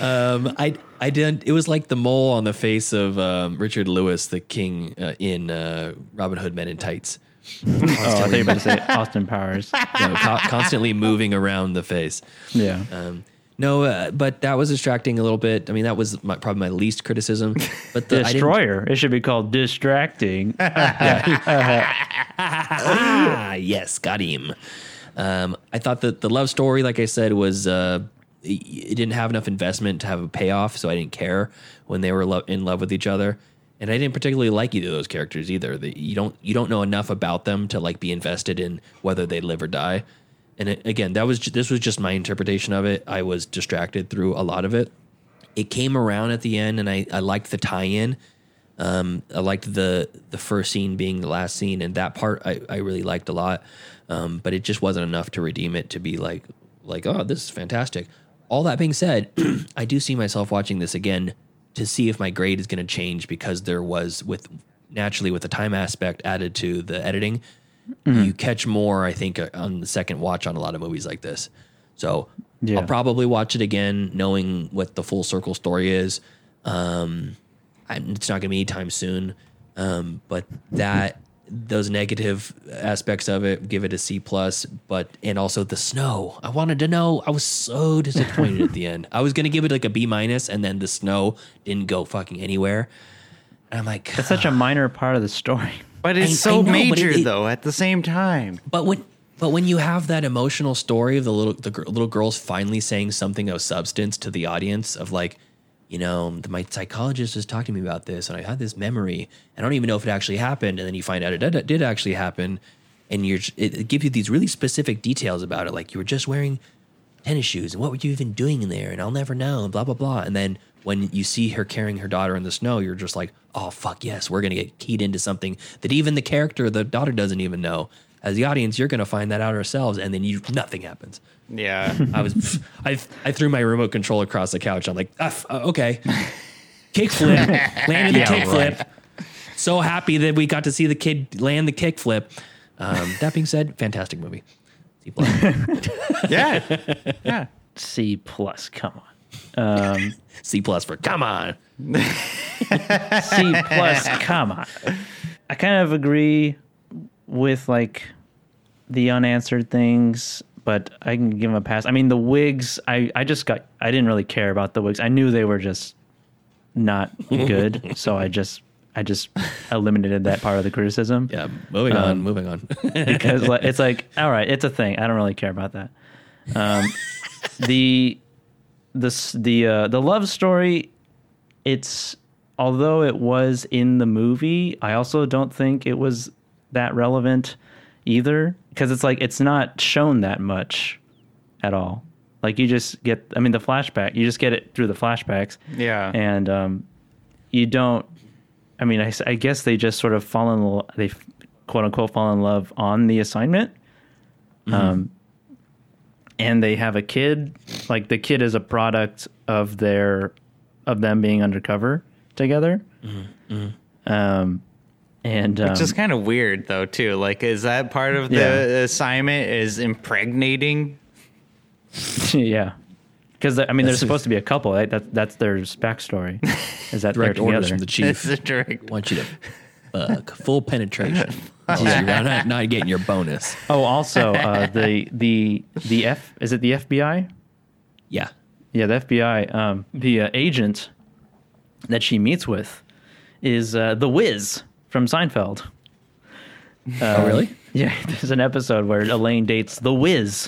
Speaker 3: Um, I I didn't. It was like the mole on the face of um, Richard Lewis, the king uh, in uh, Robin Hood Men in Tights.
Speaker 1: Oh, I thought you were about to say Austin Powers.
Speaker 3: Co- constantly moving around the face.
Speaker 1: Yeah.
Speaker 3: Um, no, uh, but that was distracting a little bit. I mean, that was my, probably my least criticism. But the,
Speaker 1: Destroyer. It should be called distracting.
Speaker 3: ah, yes, got him. Um, I thought that the love story, like I said, was uh, it didn't have enough investment to have a payoff, so I didn't care when they were lo- in love with each other, and I didn't particularly like either of those characters either. The, you don't you don't know enough about them to like be invested in whether they live or die. And it, again, that was this was just my interpretation of it. I was distracted through a lot of it. It came around at the end, and I, I liked the tie-in. Um, I liked the the first scene being the last scene, and that part I, I really liked a lot. Um, but it just wasn't enough to redeem it to be like like oh this is fantastic. All that being said, I do see myself watching this again to see if my grade is going to change because there was with naturally with the time aspect added to the editing, you catch more. I think uh, on the second watch on a lot of movies like this. So
Speaker 1: Yeah.
Speaker 3: I'll probably watch it again, knowing what the full circle story is. Um, I, it's not going to be anytime soon, um, but that those negative aspects of it give it a C plus. But and also the snow. I wanted to know. I was so disappointed at the end. I was going to give it like a B minus, and then the snow didn't go fucking anywhere. And I'm like,
Speaker 1: that's such a minor part of the story.
Speaker 2: but it's
Speaker 3: I-
Speaker 2: so
Speaker 3: I know,
Speaker 2: major
Speaker 3: it- it-
Speaker 2: though. At the same time,
Speaker 3: But when but when you have that emotional story of the little the gr- little girls finally saying something of substance to the audience of like, you know, my psychologist was talking to me about this, and I had this memory. I don't even know if it actually happened, and then you find out it did, actually happen, and you're it, gives you these really specific details about it, like you were just wearing tennis shoes, and what were you even doing in there, and I'll never know, and blah blah blah, and then. When you see her carrying her daughter in the snow, you're just like, "Oh fuck yes, we're gonna get keyed into something that even the character, the daughter, doesn't even know." as the audience, you're going to find that out ourselves, and then you nothing happens.
Speaker 2: Yeah.
Speaker 3: I was, I, I threw my remote control across the couch. I'm like, ah, f- uh, okay, kickflip, landed the
Speaker 1: Yeah,
Speaker 3: kickflip. So happy that we got to see the kid land the kickflip. Um, that being said, fantastic movie. C plus.
Speaker 2: yeah, yeah.
Speaker 1: C plus. Come on. Um,
Speaker 3: C plus for come on.
Speaker 1: C plus. Come on. I kind of agree with like the unanswered things, but I can give them a pass. I mean, the wigs. I I just got. I didn't really care about the wigs. I knew they were just not good, so I just I just eliminated that part of the criticism.
Speaker 3: Yeah, moving on, moving on.
Speaker 1: because like, it's like all right it's a thing i don't really care about that um, the the the uh, the love story it's although it was in the movie i also don't think it was that relevant either because it's like it's not shown that much at all. Like you just get i mean the flashback you just get it through the flashbacks.
Speaker 2: Yeah.
Speaker 1: and um, you don't i mean I guess they just sort of fall in lo- they quote unquote fall in love on the assignment. Um, and they have a kid like the kid is a product of their of them being undercover together. Um, and um,
Speaker 2: Which is kind of weird though too. Like, is that part of the
Speaker 1: Yeah.
Speaker 2: assignment? Is impregnating?
Speaker 1: yeah Because I mean, there's supposed to be a couple. Right? That that's their backstory. Is that they're
Speaker 3: Direct orders
Speaker 1: together?
Speaker 3: from the chief.
Speaker 2: It's a direct.
Speaker 3: want you to fuck full penetration. You're not, not getting your bonus.
Speaker 1: Oh, also uh, the the the F is it the FBI?
Speaker 3: Yeah.
Speaker 1: Yeah, the FBI. Um, the uh, agent that she meets with is uh, the Wiz from Seinfeld.
Speaker 3: oh, uh, really?
Speaker 1: Yeah, there's an episode where Elaine dates the Wiz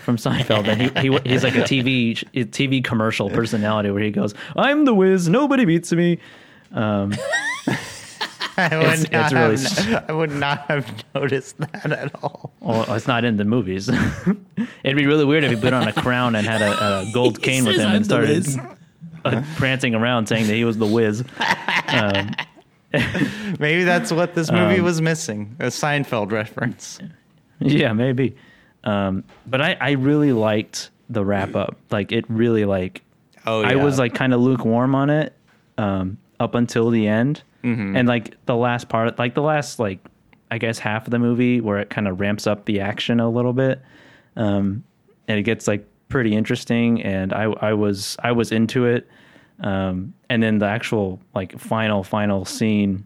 Speaker 1: from Seinfeld, and he, he he's like a TV TV commercial personality where he goes, "I'm the Wiz, nobody beats me."
Speaker 2: Um, I would,
Speaker 1: It's-
Speaker 2: not
Speaker 1: it's really
Speaker 2: have, I would not have noticed that at all.
Speaker 1: Well, it's not in the movies. It'd be really weird if he put on a crown and had a, a gold cane with him
Speaker 3: "I'm
Speaker 1: and started uh, prancing around saying that he was the Wiz.
Speaker 2: Um, Maybe that's what this movie
Speaker 1: Um,
Speaker 2: was missing a Seinfeld reference.
Speaker 1: Yeah, maybe. Um, but I, I really liked the wrap up. Like it really like
Speaker 2: Oh, yeah.
Speaker 1: I was like kind of lukewarm on it um, up until the end,
Speaker 2: Mm-hmm.
Speaker 1: and like the last part, like the last like I guess half of the movie where it kind of ramps up the action a little bit, um, and it gets like pretty interesting. And I I was I was into it, um, and then the actual like final final scene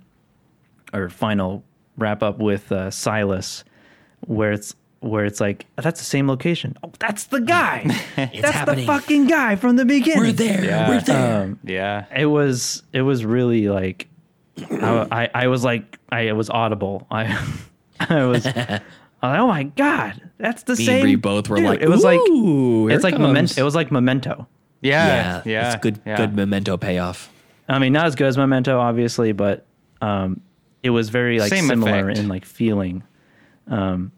Speaker 1: or final wrap up with uh, Silas, where it's where it's like that's the same location. Oh, that's the guy. that's
Speaker 3: happening.
Speaker 1: the fucking guy from the beginning.
Speaker 3: We're there. We're there.
Speaker 1: Um,
Speaker 2: Yeah.
Speaker 1: it was it was really like I, I, I was like I it was audible. I I was like, oh my god, that's the
Speaker 3: Me and
Speaker 1: same.
Speaker 3: Bree both were
Speaker 1: dude."
Speaker 3: like,
Speaker 1: it was like
Speaker 3: "Ooh,
Speaker 1: it's
Speaker 3: here
Speaker 1: like
Speaker 3: comes."
Speaker 1: memento. It was like memento.
Speaker 2: Yeah.
Speaker 3: Yeah,
Speaker 2: Yeah.
Speaker 3: It's good.
Speaker 2: yeah.
Speaker 3: Good memento payoff.
Speaker 1: I mean, not as good as memento, obviously, but um, it was very like
Speaker 2: Same
Speaker 1: similar
Speaker 2: effect.
Speaker 1: in like feeling. Um,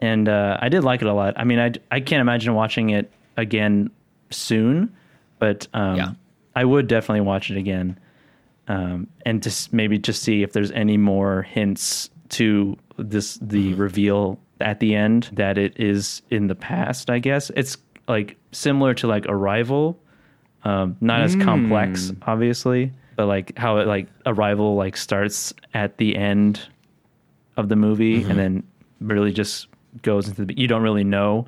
Speaker 1: and uh, I did like it a lot. I mean, I I can't imagine watching it again soon, but um,
Speaker 3: Yeah.
Speaker 1: I would definitely watch it again. um, and just maybe just see if there's any more hints to this the reveal at the end that it is in the past. I guess it's like similar to like Arrival, um, not as complex, obviously, but like how it like Arrival like starts at the end of the movie and then really just goes into the. You don't really know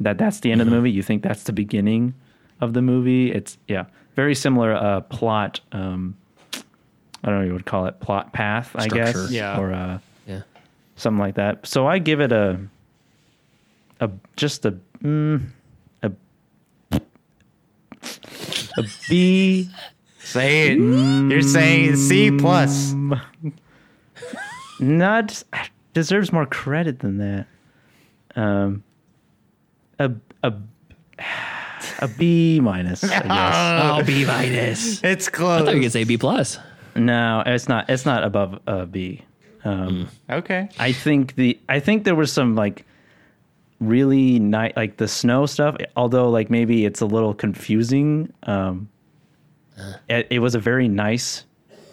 Speaker 1: that that's the end of the movie. You think that's the beginning of the movie. It's yeah, very similar uh, plot. Um, I don't know what you would call it plot path, I guess,
Speaker 2: Yeah.
Speaker 1: or uh,
Speaker 3: Yeah.
Speaker 1: something like that. So I give it a a just a mm, a a B.
Speaker 2: Say it. You're saying C plus.
Speaker 1: Not deserves more credit than that. Um, a a a B minus. I guess.
Speaker 3: Oh, B minus.
Speaker 2: It's close.
Speaker 3: I thought you
Speaker 2: close.
Speaker 3: could say B plus.
Speaker 1: no, it's not. It's not above a B. Um,
Speaker 2: Okay.
Speaker 1: I think the I think there was some like really nice like the snow stuff. Although like maybe it's a little confusing. Um, it, it was a very nice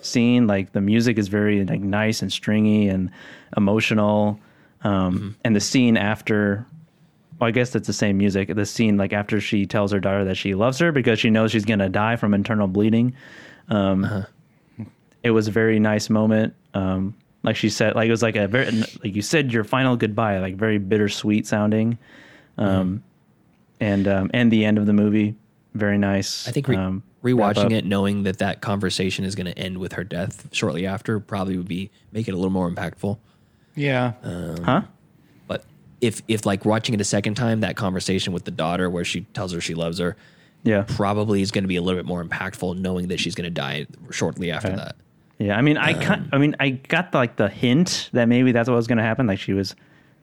Speaker 1: scene. Like the music is very like nice and stringy and emotional. Um, And the scene after, well, I guess it's the same music. The scene like after she tells her daughter that she loves her because she knows she's gonna die from internal bleeding. Um, It was a very nice moment. Um, like she said, like it was like a very like you said your final goodbye, like very bittersweet sounding. Um, and um, and the end of the movie, very nice.
Speaker 3: I think re-
Speaker 1: um,
Speaker 3: rewatching it, knowing that that conversation is going to end with her death shortly after, probably would be make it a little more impactful.
Speaker 2: Yeah.
Speaker 1: huh?
Speaker 3: But if if like watching it a second time, that conversation with the daughter where she tells her she loves her,
Speaker 1: Yeah.
Speaker 3: probably is going to be a little bit more impactful, knowing that she's going to die shortly after that.
Speaker 1: Yeah, I mean, I can I mean, I got like the hint that maybe that's what was going to happen. Like she was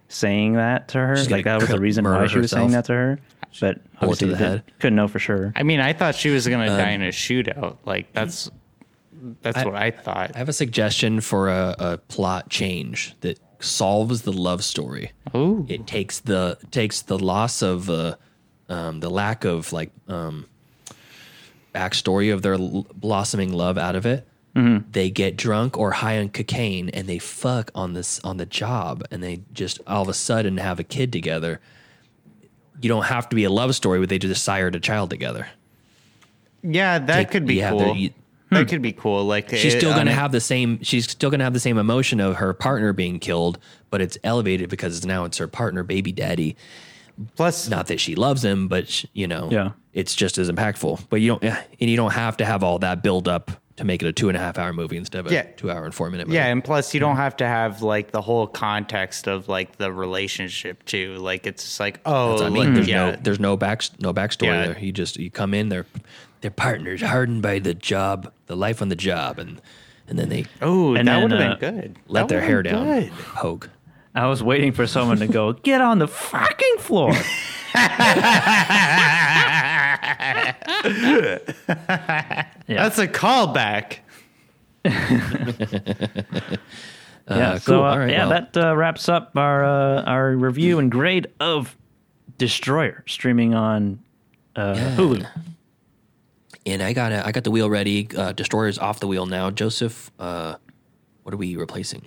Speaker 1: saying that to her. Like that was the reason why
Speaker 3: murder
Speaker 1: she was saying that to her. But
Speaker 3: Bullet to
Speaker 1: obviously
Speaker 3: the
Speaker 1: did-
Speaker 3: head.
Speaker 1: couldn't know for sure.
Speaker 2: I mean, I thought she was gonna die in a shootout. Like that's that's what I thought.
Speaker 3: I have a suggestion for a, a plot change that solves the love story.
Speaker 2: Ooh.
Speaker 3: It takes the takes the loss of uh, um, the lack of like um, backstory of their l- blossoming love out of it. Mm-hmm. They get drunk or high on cocaine and they fuck on this on the job and they just all of a sudden have a kid together. You don't have to be a love story, but they just sired a child together.
Speaker 2: Yeah, that
Speaker 3: Take-
Speaker 2: could be
Speaker 3: yeah,
Speaker 2: cool.
Speaker 3: there- you-
Speaker 2: that hmm. could be cool. Like
Speaker 3: she's
Speaker 2: it-
Speaker 3: still going to um,
Speaker 2: it-
Speaker 3: have the same she's still going to have the same emotion of her partner being killed but it's elevated because now it's her partner baby daddy
Speaker 2: Plus,
Speaker 3: Not that she loves him, but sh- you know,
Speaker 1: Yeah.
Speaker 3: it's just as impactful. But you don't, yeah, and you don't have to have all that build up to make it a two and a half hour movie instead of a
Speaker 2: Yeah.
Speaker 3: two hour and four minute movie.
Speaker 2: yeah, and plus you don't have to have like the whole context of like the relationship too. Like it's just like oh,
Speaker 3: That's what I mean,
Speaker 2: like,
Speaker 3: there's
Speaker 2: yeah,
Speaker 3: no there's no back no backstory
Speaker 2: Yeah.
Speaker 3: there. You just you come in, they're they're partners, hardened by the job, the life on the job, and and then they
Speaker 2: oh,
Speaker 1: And
Speaker 2: that would have
Speaker 1: uh,
Speaker 2: been good.
Speaker 3: let
Speaker 2: That
Speaker 3: their hair
Speaker 2: would've
Speaker 3: down.
Speaker 2: been good.
Speaker 3: Hogue.
Speaker 1: I was waiting for someone to go, get on the fucking floor. yeah.
Speaker 2: That's a callback.
Speaker 1: yeah.
Speaker 3: Uh,
Speaker 1: so uh,
Speaker 3: All right,
Speaker 1: yeah,
Speaker 3: well.
Speaker 1: that uh, wraps up our uh, our review and grade of Destroyer streaming on uh, Hulu.
Speaker 3: And I got a, I got the wheel ready. Uh, Destroyer's off the wheel now. Joseph, uh, what are we replacing?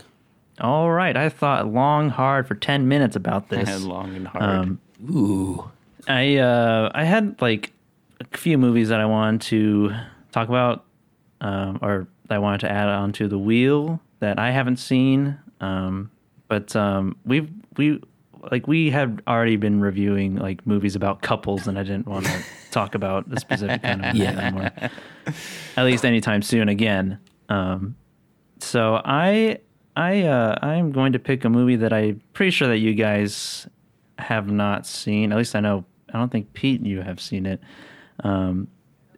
Speaker 1: All right, I thought long hard for ten minutes about this.
Speaker 2: long and hard.
Speaker 1: Um,
Speaker 3: Ooh,
Speaker 1: I uh, I had like a few movies that I wanted to talk about, um, or that I wanted to add onto the wheel that I haven't seen. Um, but um, we've we like we had already been reviewing like movies about couples, and I didn't want to talk about the specific kind of movie
Speaker 3: Yeah.
Speaker 1: anymore, at least anytime soon again. Um, so I I uh, I'm going to pick a movie that I'm pretty sure that you guys have not seen. At least I know. I don't think Pete, you have seen it. Um,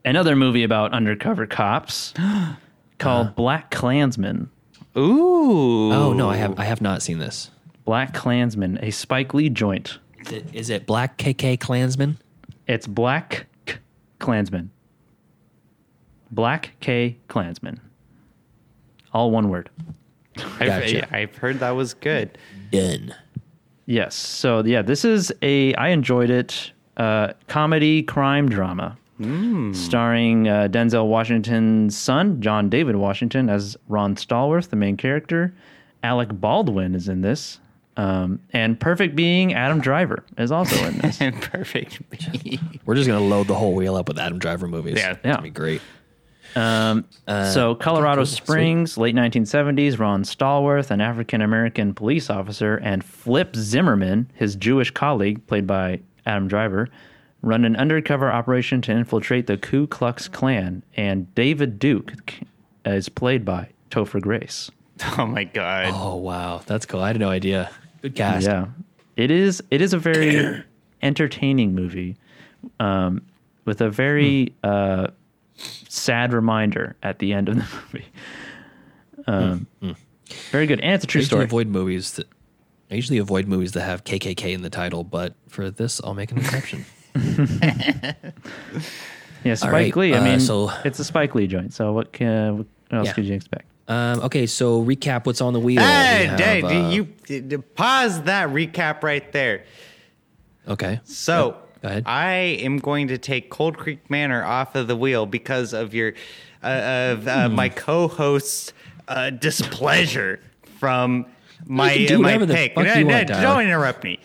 Speaker 1: another movie about undercover cops called Black Klansman.
Speaker 2: Ooh.
Speaker 3: oh no, I have I have not seen this.
Speaker 1: Black Klansman, a Spike Lee joint.
Speaker 3: Is it, is it Black KK Klansman?
Speaker 1: It's Black K- Klansman. Black K Klansman. All one word.
Speaker 2: I've, I've heard that was good.
Speaker 3: Done.
Speaker 1: Yes. So yeah, this is a. I enjoyed it. Uh, comedy crime drama, starring uh, Denzel Washington's son, John David Washington, as Ron Stallworth, the main character. Alec Baldwin is in this, um, and Perfect Being Adam Driver is also in this.
Speaker 2: And Perfect. Being.
Speaker 3: We're just gonna load the whole wheel up with Adam Driver movies.
Speaker 2: Yeah.
Speaker 3: It's
Speaker 1: Yeah.
Speaker 3: gonna be great.
Speaker 1: so Colorado
Speaker 3: cool. Sweet.
Speaker 1: Springs, late 1970s, Ron Stallworth, an African American police officer, and Flip Zimmerman, his Jewish colleague, played by Adam Driver, run an undercover operation to infiltrate the Ku Klux Klan, and David Duke is played by Topher Grace.
Speaker 2: Oh my god.
Speaker 3: Oh wow, that's cool. I had no idea. Good cast.
Speaker 1: Yeah, it is. It is a very entertaining movie, um, with a very uh, sad reminder at the end of the movie. Um, Very good, and it's a true
Speaker 3: usually
Speaker 1: story.
Speaker 3: avoid movies that I usually avoid movies that have KKK in the title, but for this, I'll make an exception.
Speaker 1: Yeah, Spike
Speaker 3: right,
Speaker 1: Lee. I
Speaker 3: uh,
Speaker 1: mean,
Speaker 3: so-
Speaker 1: it's a Spike Lee joint. So what, can, what else
Speaker 3: Yeah.
Speaker 1: could you expect?
Speaker 3: um, okay, so recap what's on the wheel.
Speaker 2: Hey,
Speaker 3: We have,
Speaker 2: Dave,
Speaker 3: uh,
Speaker 2: you d- d- pause that recap right there.
Speaker 3: okay?
Speaker 2: So
Speaker 3: Go ahead.
Speaker 2: I am going to take Cold Creek Manor off of the wheel because of your uh, of uh,
Speaker 3: Hmm.
Speaker 2: my co-host's uh, displeasure from my uh, my pick. No, no,
Speaker 3: want,
Speaker 2: don't interrupt me.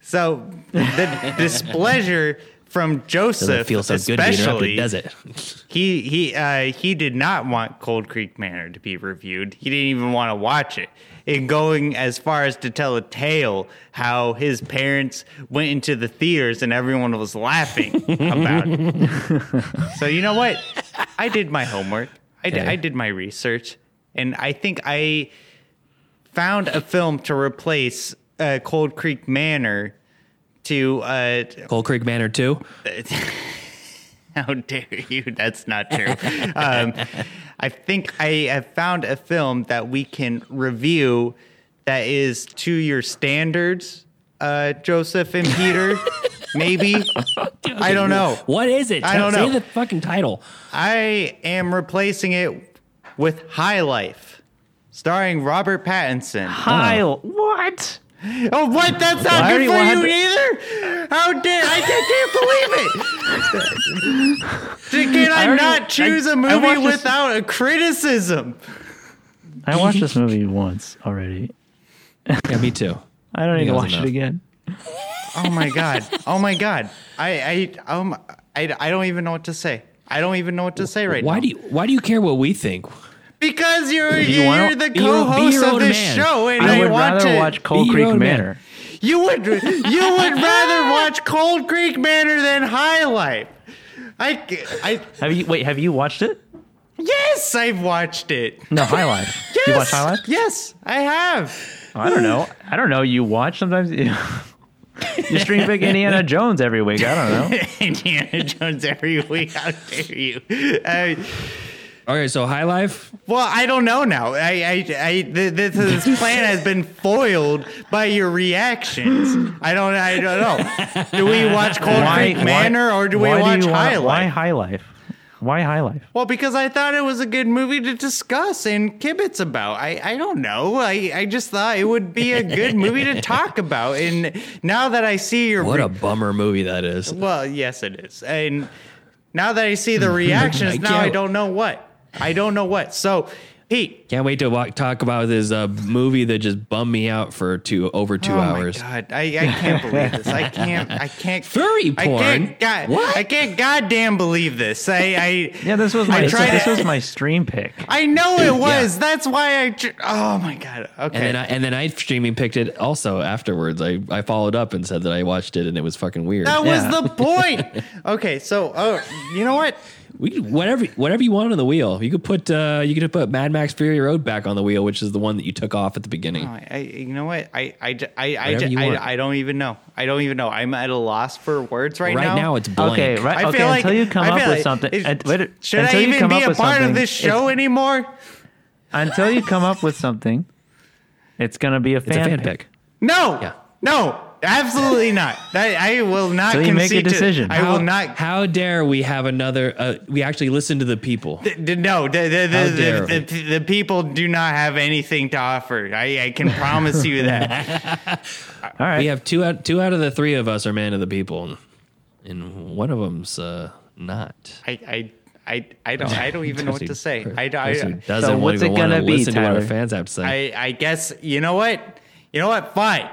Speaker 2: So the displeasure from Joseph,
Speaker 3: so good to be
Speaker 2: especially,
Speaker 3: does it?
Speaker 2: he he uh, he did not want Cold Creek Manor to be reviewed. He didn't even want to watch it. And going as far as to tell a tale how his parents went into the theaters and everyone was laughing about it. so you know what? I did my homework. I
Speaker 3: Okay.
Speaker 2: I did my research, and I think I found a film to replace uh, Cold Creek Manor. To uh,
Speaker 3: Cold Creek Manor too.
Speaker 2: how dare you? That's not true. um, I think I have found a film that we can review that is to your standards, uh, Joseph and Peter. Maybe. I don't know.
Speaker 3: What is it?
Speaker 2: I don't
Speaker 3: Say
Speaker 2: know.
Speaker 3: the fucking title.
Speaker 2: I am replacing it with High Life, starring Robert Pattinson.
Speaker 1: Hi, what?
Speaker 2: Oh, what? That's not
Speaker 1: Why
Speaker 2: good for you
Speaker 1: to-
Speaker 2: either. How dare I can't believe it. Can I,
Speaker 1: already-
Speaker 2: not choose
Speaker 1: I-
Speaker 2: a
Speaker 1: I
Speaker 2: movie
Speaker 1: watched this-
Speaker 2: without a criticism?
Speaker 1: I watched this movie once already.
Speaker 3: Yeah, me too.
Speaker 1: I don't need to watch
Speaker 3: enough.
Speaker 1: it again.
Speaker 2: Oh my god. Oh my god. I I um I, I don't even know what to say. I don't even know what to say right
Speaker 3: Why
Speaker 2: now.
Speaker 3: do you Why do you care what we think?
Speaker 2: Because you're
Speaker 1: You
Speaker 2: you're
Speaker 1: wanna-
Speaker 2: the
Speaker 3: be your- be
Speaker 2: co-host of this
Speaker 3: man.
Speaker 2: show, and
Speaker 1: I
Speaker 2: I,
Speaker 1: would
Speaker 2: want
Speaker 1: rather
Speaker 2: to
Speaker 1: watch Cold Creek
Speaker 3: own man.
Speaker 1: Manor.
Speaker 2: You would you would rather watch Cold Creek Manor than High Life. I, I
Speaker 1: Have you wait? Have you watched it?
Speaker 2: yes, I've watched it.
Speaker 1: No, High Life.
Speaker 2: Yes,
Speaker 1: You watch High Life?
Speaker 2: Yes, I have.
Speaker 1: Oh, I don't know. I don't know. You watch sometimes. You, you stream big Indiana Jones every week. I don't know.
Speaker 2: Indiana Jones every week. How dare you? Uh,
Speaker 3: Okay, so High Life.
Speaker 2: well, I don't know now. I, I, I this, this plan has been foiled by your reactions. I don't, I don't know. Do we watch Cold Creek Manor or do we
Speaker 1: why
Speaker 2: watch
Speaker 1: you want-
Speaker 2: High
Speaker 1: Why
Speaker 2: Life?
Speaker 1: High Life? Why High Life?
Speaker 2: Well, because I thought it was a good movie to discuss and kibitz about. I, I don't know. I, I just thought it would be a good movie to talk about. And now that I see your
Speaker 3: What
Speaker 2: re-
Speaker 3: a bummer movie that is.
Speaker 2: well, yes, it is. And now that I see the reactions,
Speaker 3: I
Speaker 2: now I don't know what. I don't know what. So, Pete.
Speaker 3: Can't wait to walk, talk about this uh, movie that just bummed me out for two over two
Speaker 2: oh
Speaker 3: hours.
Speaker 2: my god, I, I can't believe this. I can't. I can't.
Speaker 3: Furry
Speaker 2: I
Speaker 3: porn?
Speaker 2: can't. God,
Speaker 3: What?
Speaker 2: I can't. Goddamn believe this. I. I
Speaker 1: Yeah, this was my
Speaker 2: tried
Speaker 1: this
Speaker 2: to-
Speaker 1: was my stream pick.
Speaker 2: I know it was. That's why I. tr- Oh my god. Okay.
Speaker 3: And then I, and then I streaming picked it also afterwards. I, I followed up and said that I watched it and it was fucking weird.
Speaker 2: that
Speaker 1: Yeah.
Speaker 2: was the point. Okay, so oh, you know what?
Speaker 3: We could- whatever whatever you want on the wheel. You could put uh, you could put Mad Max Fury Road back on the wheel, which is the one that you took off at the beginning.
Speaker 2: I, I- you know what? I I j- I I,
Speaker 3: Whatever
Speaker 2: j-
Speaker 3: you
Speaker 2: I,
Speaker 3: want.
Speaker 2: I don't even know. I don't even know. I'm at a loss for words right,
Speaker 3: right
Speaker 2: now.
Speaker 3: Right now, it's blank.
Speaker 1: Okay, right.
Speaker 2: I
Speaker 1: okay,
Speaker 2: feel like
Speaker 1: until you come
Speaker 2: I
Speaker 1: up
Speaker 2: feel
Speaker 1: with something.
Speaker 2: it-
Speaker 1: and- wait,
Speaker 2: should
Speaker 1: until
Speaker 2: I
Speaker 1: you
Speaker 2: even
Speaker 1: come
Speaker 2: be a part of this show anymore?
Speaker 1: Until you come up with something, it's gonna be a
Speaker 3: It's
Speaker 1: fan,
Speaker 3: a fan
Speaker 1: pick.
Speaker 3: pick.
Speaker 2: No,
Speaker 3: Yeah.
Speaker 2: no, absolutely not. That I will not.
Speaker 1: Till you make a
Speaker 2: concede to-
Speaker 1: decision.
Speaker 2: I
Speaker 3: How,
Speaker 2: will not.
Speaker 3: How dare we have another? Uh, we actually listen to the people.
Speaker 2: D- d- No, the the,
Speaker 3: How
Speaker 2: the, the, the, the people do not have anything to offer. I, I can promise you that.
Speaker 1: All right.
Speaker 3: We have two out two out of the three of us are man of the people, and one of them's uh, not.
Speaker 2: I, I, I, I don't I don't even know what to say. I,
Speaker 3: Person who
Speaker 2: I,
Speaker 3: doesn't
Speaker 1: So
Speaker 3: want
Speaker 1: what's
Speaker 3: to
Speaker 1: it
Speaker 3: want to
Speaker 1: gonna be,
Speaker 3: listen to what our fans have to say.
Speaker 2: I I guess you know what? You know what? Fine.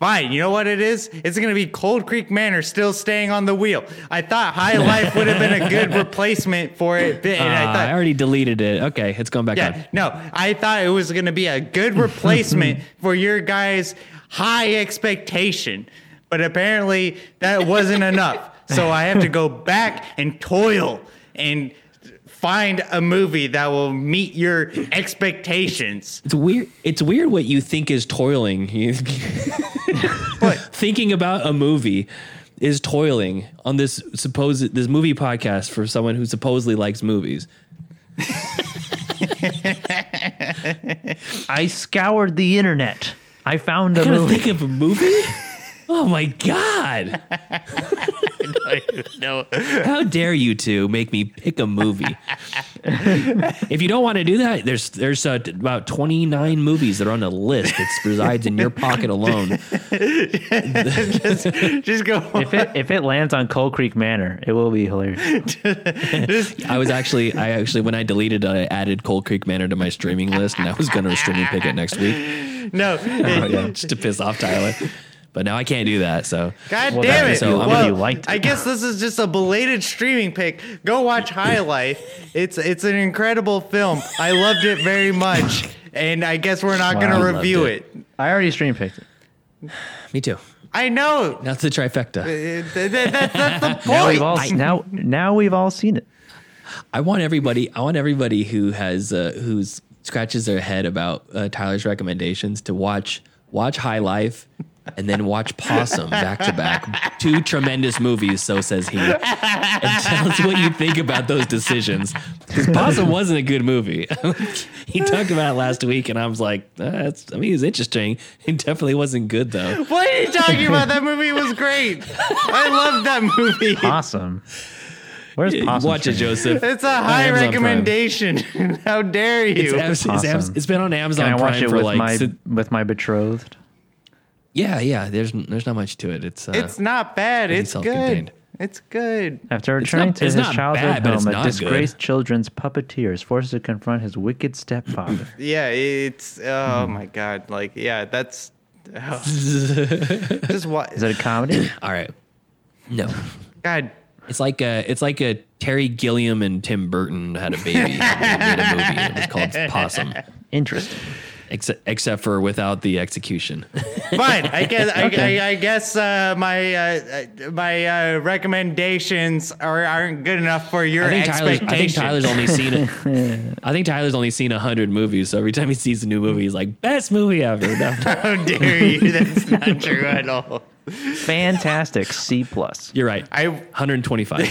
Speaker 2: Fine. You know what it is? It's going to be Cold Creek Manor still staying on the wheel. I thought High Life would have been a good replacement for it. And I
Speaker 3: Uh,
Speaker 2: thought,
Speaker 3: I already deleted it. Okay, it's going back
Speaker 2: yeah,
Speaker 3: on.
Speaker 2: no, I thought it was going to be a good replacement for your guys' high expectation. But apparently that wasn't enough. So I have to go back and toil and find a movie that will meet your expectations.
Speaker 3: It's weird. It's weird what you think is toiling. You- Thinking about a movie is toiling on this supposed this movie podcast for someone who supposedly likes movies.
Speaker 1: I scoured the internet. I found a
Speaker 3: I gotta
Speaker 1: movie.
Speaker 3: think of a movie. Oh my god!
Speaker 2: No.
Speaker 3: How dare you two make me pick a movie? if you don't want to do that, there's there's uh, about 29 movies that are on a list that resides in your pocket alone.
Speaker 2: Just go.
Speaker 1: if it if it lands on Cold Creek Manor, it will be hilarious.
Speaker 3: I was actually, I actually, when I deleted, I added Cold Creek Manor to my streaming list, and I was going to streaming pick it next week,
Speaker 2: No.
Speaker 3: just to piss off Tyler. But now I can't do that. So
Speaker 2: God
Speaker 1: Well,
Speaker 2: damn it!
Speaker 3: so I'm
Speaker 2: well,
Speaker 1: you liked it.
Speaker 2: I guess this is just a belated streaming pick. Go watch High Life. It's it's an incredible film. I loved it very much, and I guess we're not
Speaker 1: Wow,
Speaker 2: gonna
Speaker 1: I
Speaker 2: review
Speaker 3: it.
Speaker 2: it.
Speaker 1: I already stream picked it.
Speaker 3: me too.
Speaker 2: I know.
Speaker 3: Now it's the trifecta.
Speaker 2: Uh, th- th- that- that's the
Speaker 1: Now we've
Speaker 2: point.
Speaker 1: all now now we've all seen it.
Speaker 3: I want everybody. I want everybody who has uh, who's scratches their head about uh, Tyler's recommendations to watch watch High Life. And then watch Possum back to back. Two tremendous movies, so says he. And tell us what you think about those decisions. Because Possum wasn't a good movie. he talked about it last week, and I was like, uh, that's, I mean, it was interesting. It definitely wasn't good, though.
Speaker 2: What are you talking about? That movie was great. I loved that movie.
Speaker 1: Awesome. Where's Possum?
Speaker 3: Watch it. Joseph.
Speaker 2: It's a high recommendation. How dare
Speaker 3: It's,
Speaker 2: you?
Speaker 3: Am- it's, Am- it's been on Amazon
Speaker 1: Can I watch
Speaker 3: Prime
Speaker 1: it with
Speaker 3: like
Speaker 1: my
Speaker 3: si-
Speaker 1: with my betrothed?
Speaker 3: Yeah, yeah. There's there's not much to it. It's uh,
Speaker 2: It's not bad. It's
Speaker 3: self-contained.
Speaker 2: good. It's good.
Speaker 1: After
Speaker 3: It's
Speaker 1: returning
Speaker 3: not-
Speaker 1: to
Speaker 3: it's
Speaker 1: his childhood
Speaker 3: bad,
Speaker 1: home, a
Speaker 3: not good.
Speaker 1: disgraced children's puppeteer is forced to confront his wicked stepfather.
Speaker 2: Yeah, it's oh
Speaker 3: Hmm.
Speaker 2: my god. Like yeah, that's oh. just what
Speaker 1: Is it a comedy?
Speaker 3: all right. No,
Speaker 2: God.
Speaker 3: it's like a it's like a Terry Gilliam and Tim Burton had a baby. they made a movie. It was called Possum.
Speaker 1: Interesting.
Speaker 3: Except except for without the execution.
Speaker 2: Fine. I guess. I, I, I guess uh, my uh, uh, my uh, recommendations are, aren't good enough for your
Speaker 3: I think Tyler's, I think. Tyler's only seen it. I think Tyler's only seen hundred movies, so every time he sees a new movie, he's like, "Best movie ever." No.
Speaker 2: How dare you? That's not true at all.
Speaker 1: Fantastic. C plus.
Speaker 3: You're right.
Speaker 2: I
Speaker 3: 125 on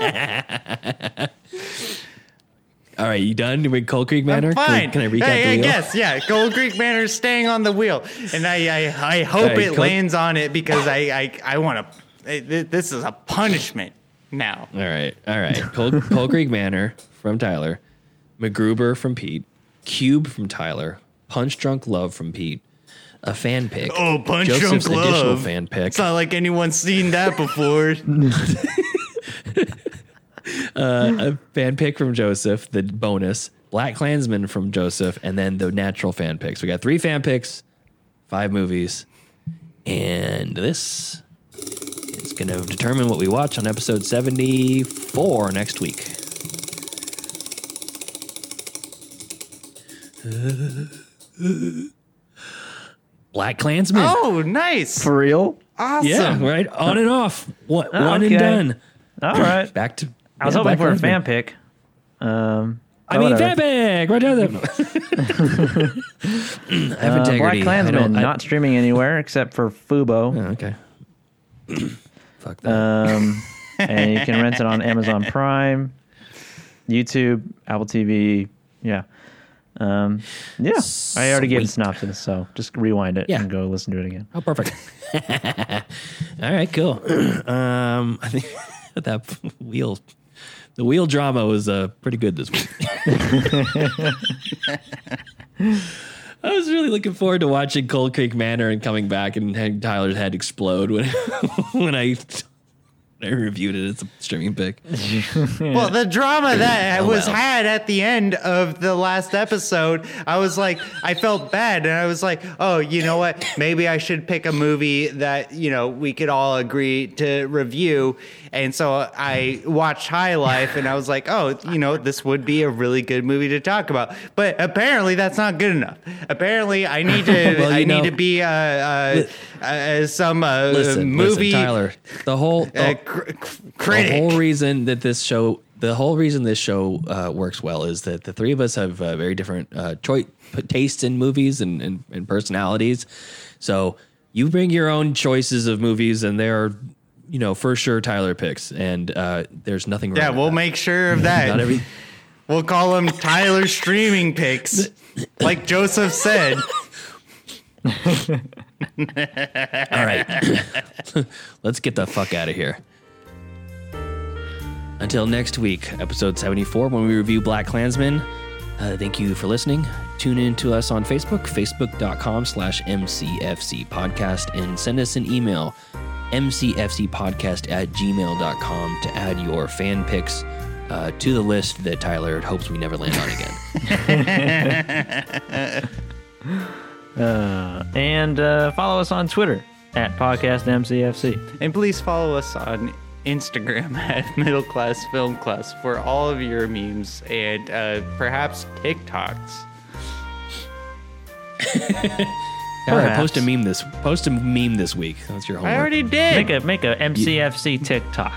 Speaker 3: that. All right, you done with Cold Creek Manor?
Speaker 2: I'm
Speaker 3: Can-
Speaker 2: fine.
Speaker 3: Can, I recap
Speaker 2: Hey, I guess, yeah. Cold Creek Manor's staying on the wheel, and I I, I hope
Speaker 3: Hey,
Speaker 2: it
Speaker 3: Cold-
Speaker 2: lands on it because I I, I want to. This is a punishment now.
Speaker 3: All right, all right. Cold, Cold Creek Manor from Tyler, MacGruber from Pete, Cube from Tyler, Punch Drunk Love from Pete, a fan pick.
Speaker 2: Oh, Punch
Speaker 3: Joseph's
Speaker 2: Drunk
Speaker 3: additional
Speaker 2: Love.
Speaker 3: fan pick.
Speaker 2: It's not like anyone's seen that before.
Speaker 3: Uh, a fan pick from Joseph, the bonus, BlacKkKlansman from Joseph, and then the natural fan picks. We got three fan picks, five movies, and this is going to determine what we watch on episode 74 next week. BlacKkKlansman.
Speaker 2: oh, nice.
Speaker 1: For real?
Speaker 2: Awesome.
Speaker 3: yeah, right. On and off. One, ah, one and done.
Speaker 1: All right.
Speaker 3: Back to.
Speaker 1: I was
Speaker 3: yeah,
Speaker 1: hoping
Speaker 3: Black
Speaker 1: for a
Speaker 3: Klansman.
Speaker 1: fan pick. Um,
Speaker 3: I
Speaker 1: oh,
Speaker 3: mean,
Speaker 1: whatever.
Speaker 3: fan pick. Right down there. I have
Speaker 1: Uh,
Speaker 3: integrity.
Speaker 1: Black
Speaker 3: I
Speaker 1: Klansman
Speaker 3: don't- I-
Speaker 1: not streaming anywhere except for Fubo.
Speaker 3: Oh, okay. Fuck that.
Speaker 1: Um, and you can rent it on Amazon Prime, YouTube, Apple TV. Yeah. Um, yeah. I already gave the
Speaker 3: Sweet.
Speaker 1: synopsis, so just rewind it
Speaker 3: Yeah.
Speaker 1: and go listen to it again.
Speaker 3: oh, perfect. All right, cool. um, I think that wheel, the wheel drama was uh, pretty good this week. I was really looking forward to watching Cold Creek Manor and coming back and having Tyler's head explode when when I when I reviewed it as a streaming pick.
Speaker 2: Well, the drama that
Speaker 3: Oh,
Speaker 2: was
Speaker 3: well.
Speaker 2: had at the end of the last episode, I was like, I felt bad, and I was like, oh, you know what? Maybe I should pick a movie that you know we could all agree to review. And so I watched High Life, and I was like, oh, you know, this would be a really good movie to talk about. But apparently, that's not good enough. Apparently, I need to,
Speaker 3: Well,
Speaker 2: I
Speaker 3: know-
Speaker 2: need to be uh, uh, uh, some uh,
Speaker 3: Listen,
Speaker 2: movie
Speaker 3: listen, Tyler. The whole the,
Speaker 2: uh, cr- critic.
Speaker 3: the whole reason that this show the whole reason this show uh, works well is that the three of us have uh, very different uh, choi- tastes in movies and, and, and personalities so you bring your own choices of movies and they're you know for sure tyler picks and uh, there's nothing wrong
Speaker 2: yeah, we'll
Speaker 3: that.
Speaker 2: make sure of that.
Speaker 3: not every
Speaker 2: We'll call them Tyler streaming picks, like Joseph said.
Speaker 3: all right let's get the fuck out of here until next week episode 74 when we review black klansman uh, thank you for listening tune in to us on facebook facebook.com slash mcfc podcast and send us an email mcfcpodcast at gmail.com to add your fan picks uh, to the list that tyler hopes we never land on again
Speaker 1: And uh, follow us on Twitter at Podcast MCFC.
Speaker 2: And please follow us on Instagram at Middle Class Film Class for all of your memes and uh, perhaps TikToks.
Speaker 3: Tyler,
Speaker 1: Perhaps.
Speaker 3: post a meme this post a meme this week that's your homework
Speaker 2: I already did.
Speaker 1: Make a make a MCFC TikTok.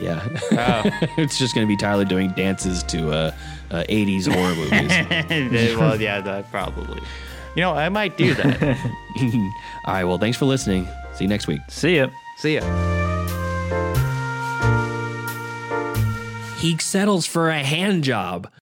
Speaker 3: yeah
Speaker 2: Oh.
Speaker 3: it's just gonna be tyler doing dances to uh, uh, 80s horror movies
Speaker 2: well, yeah, that probably. You know, I might do that.
Speaker 3: all right well thanks for listening see you next week
Speaker 1: See ya.
Speaker 2: See ya.
Speaker 3: he settles for a hand job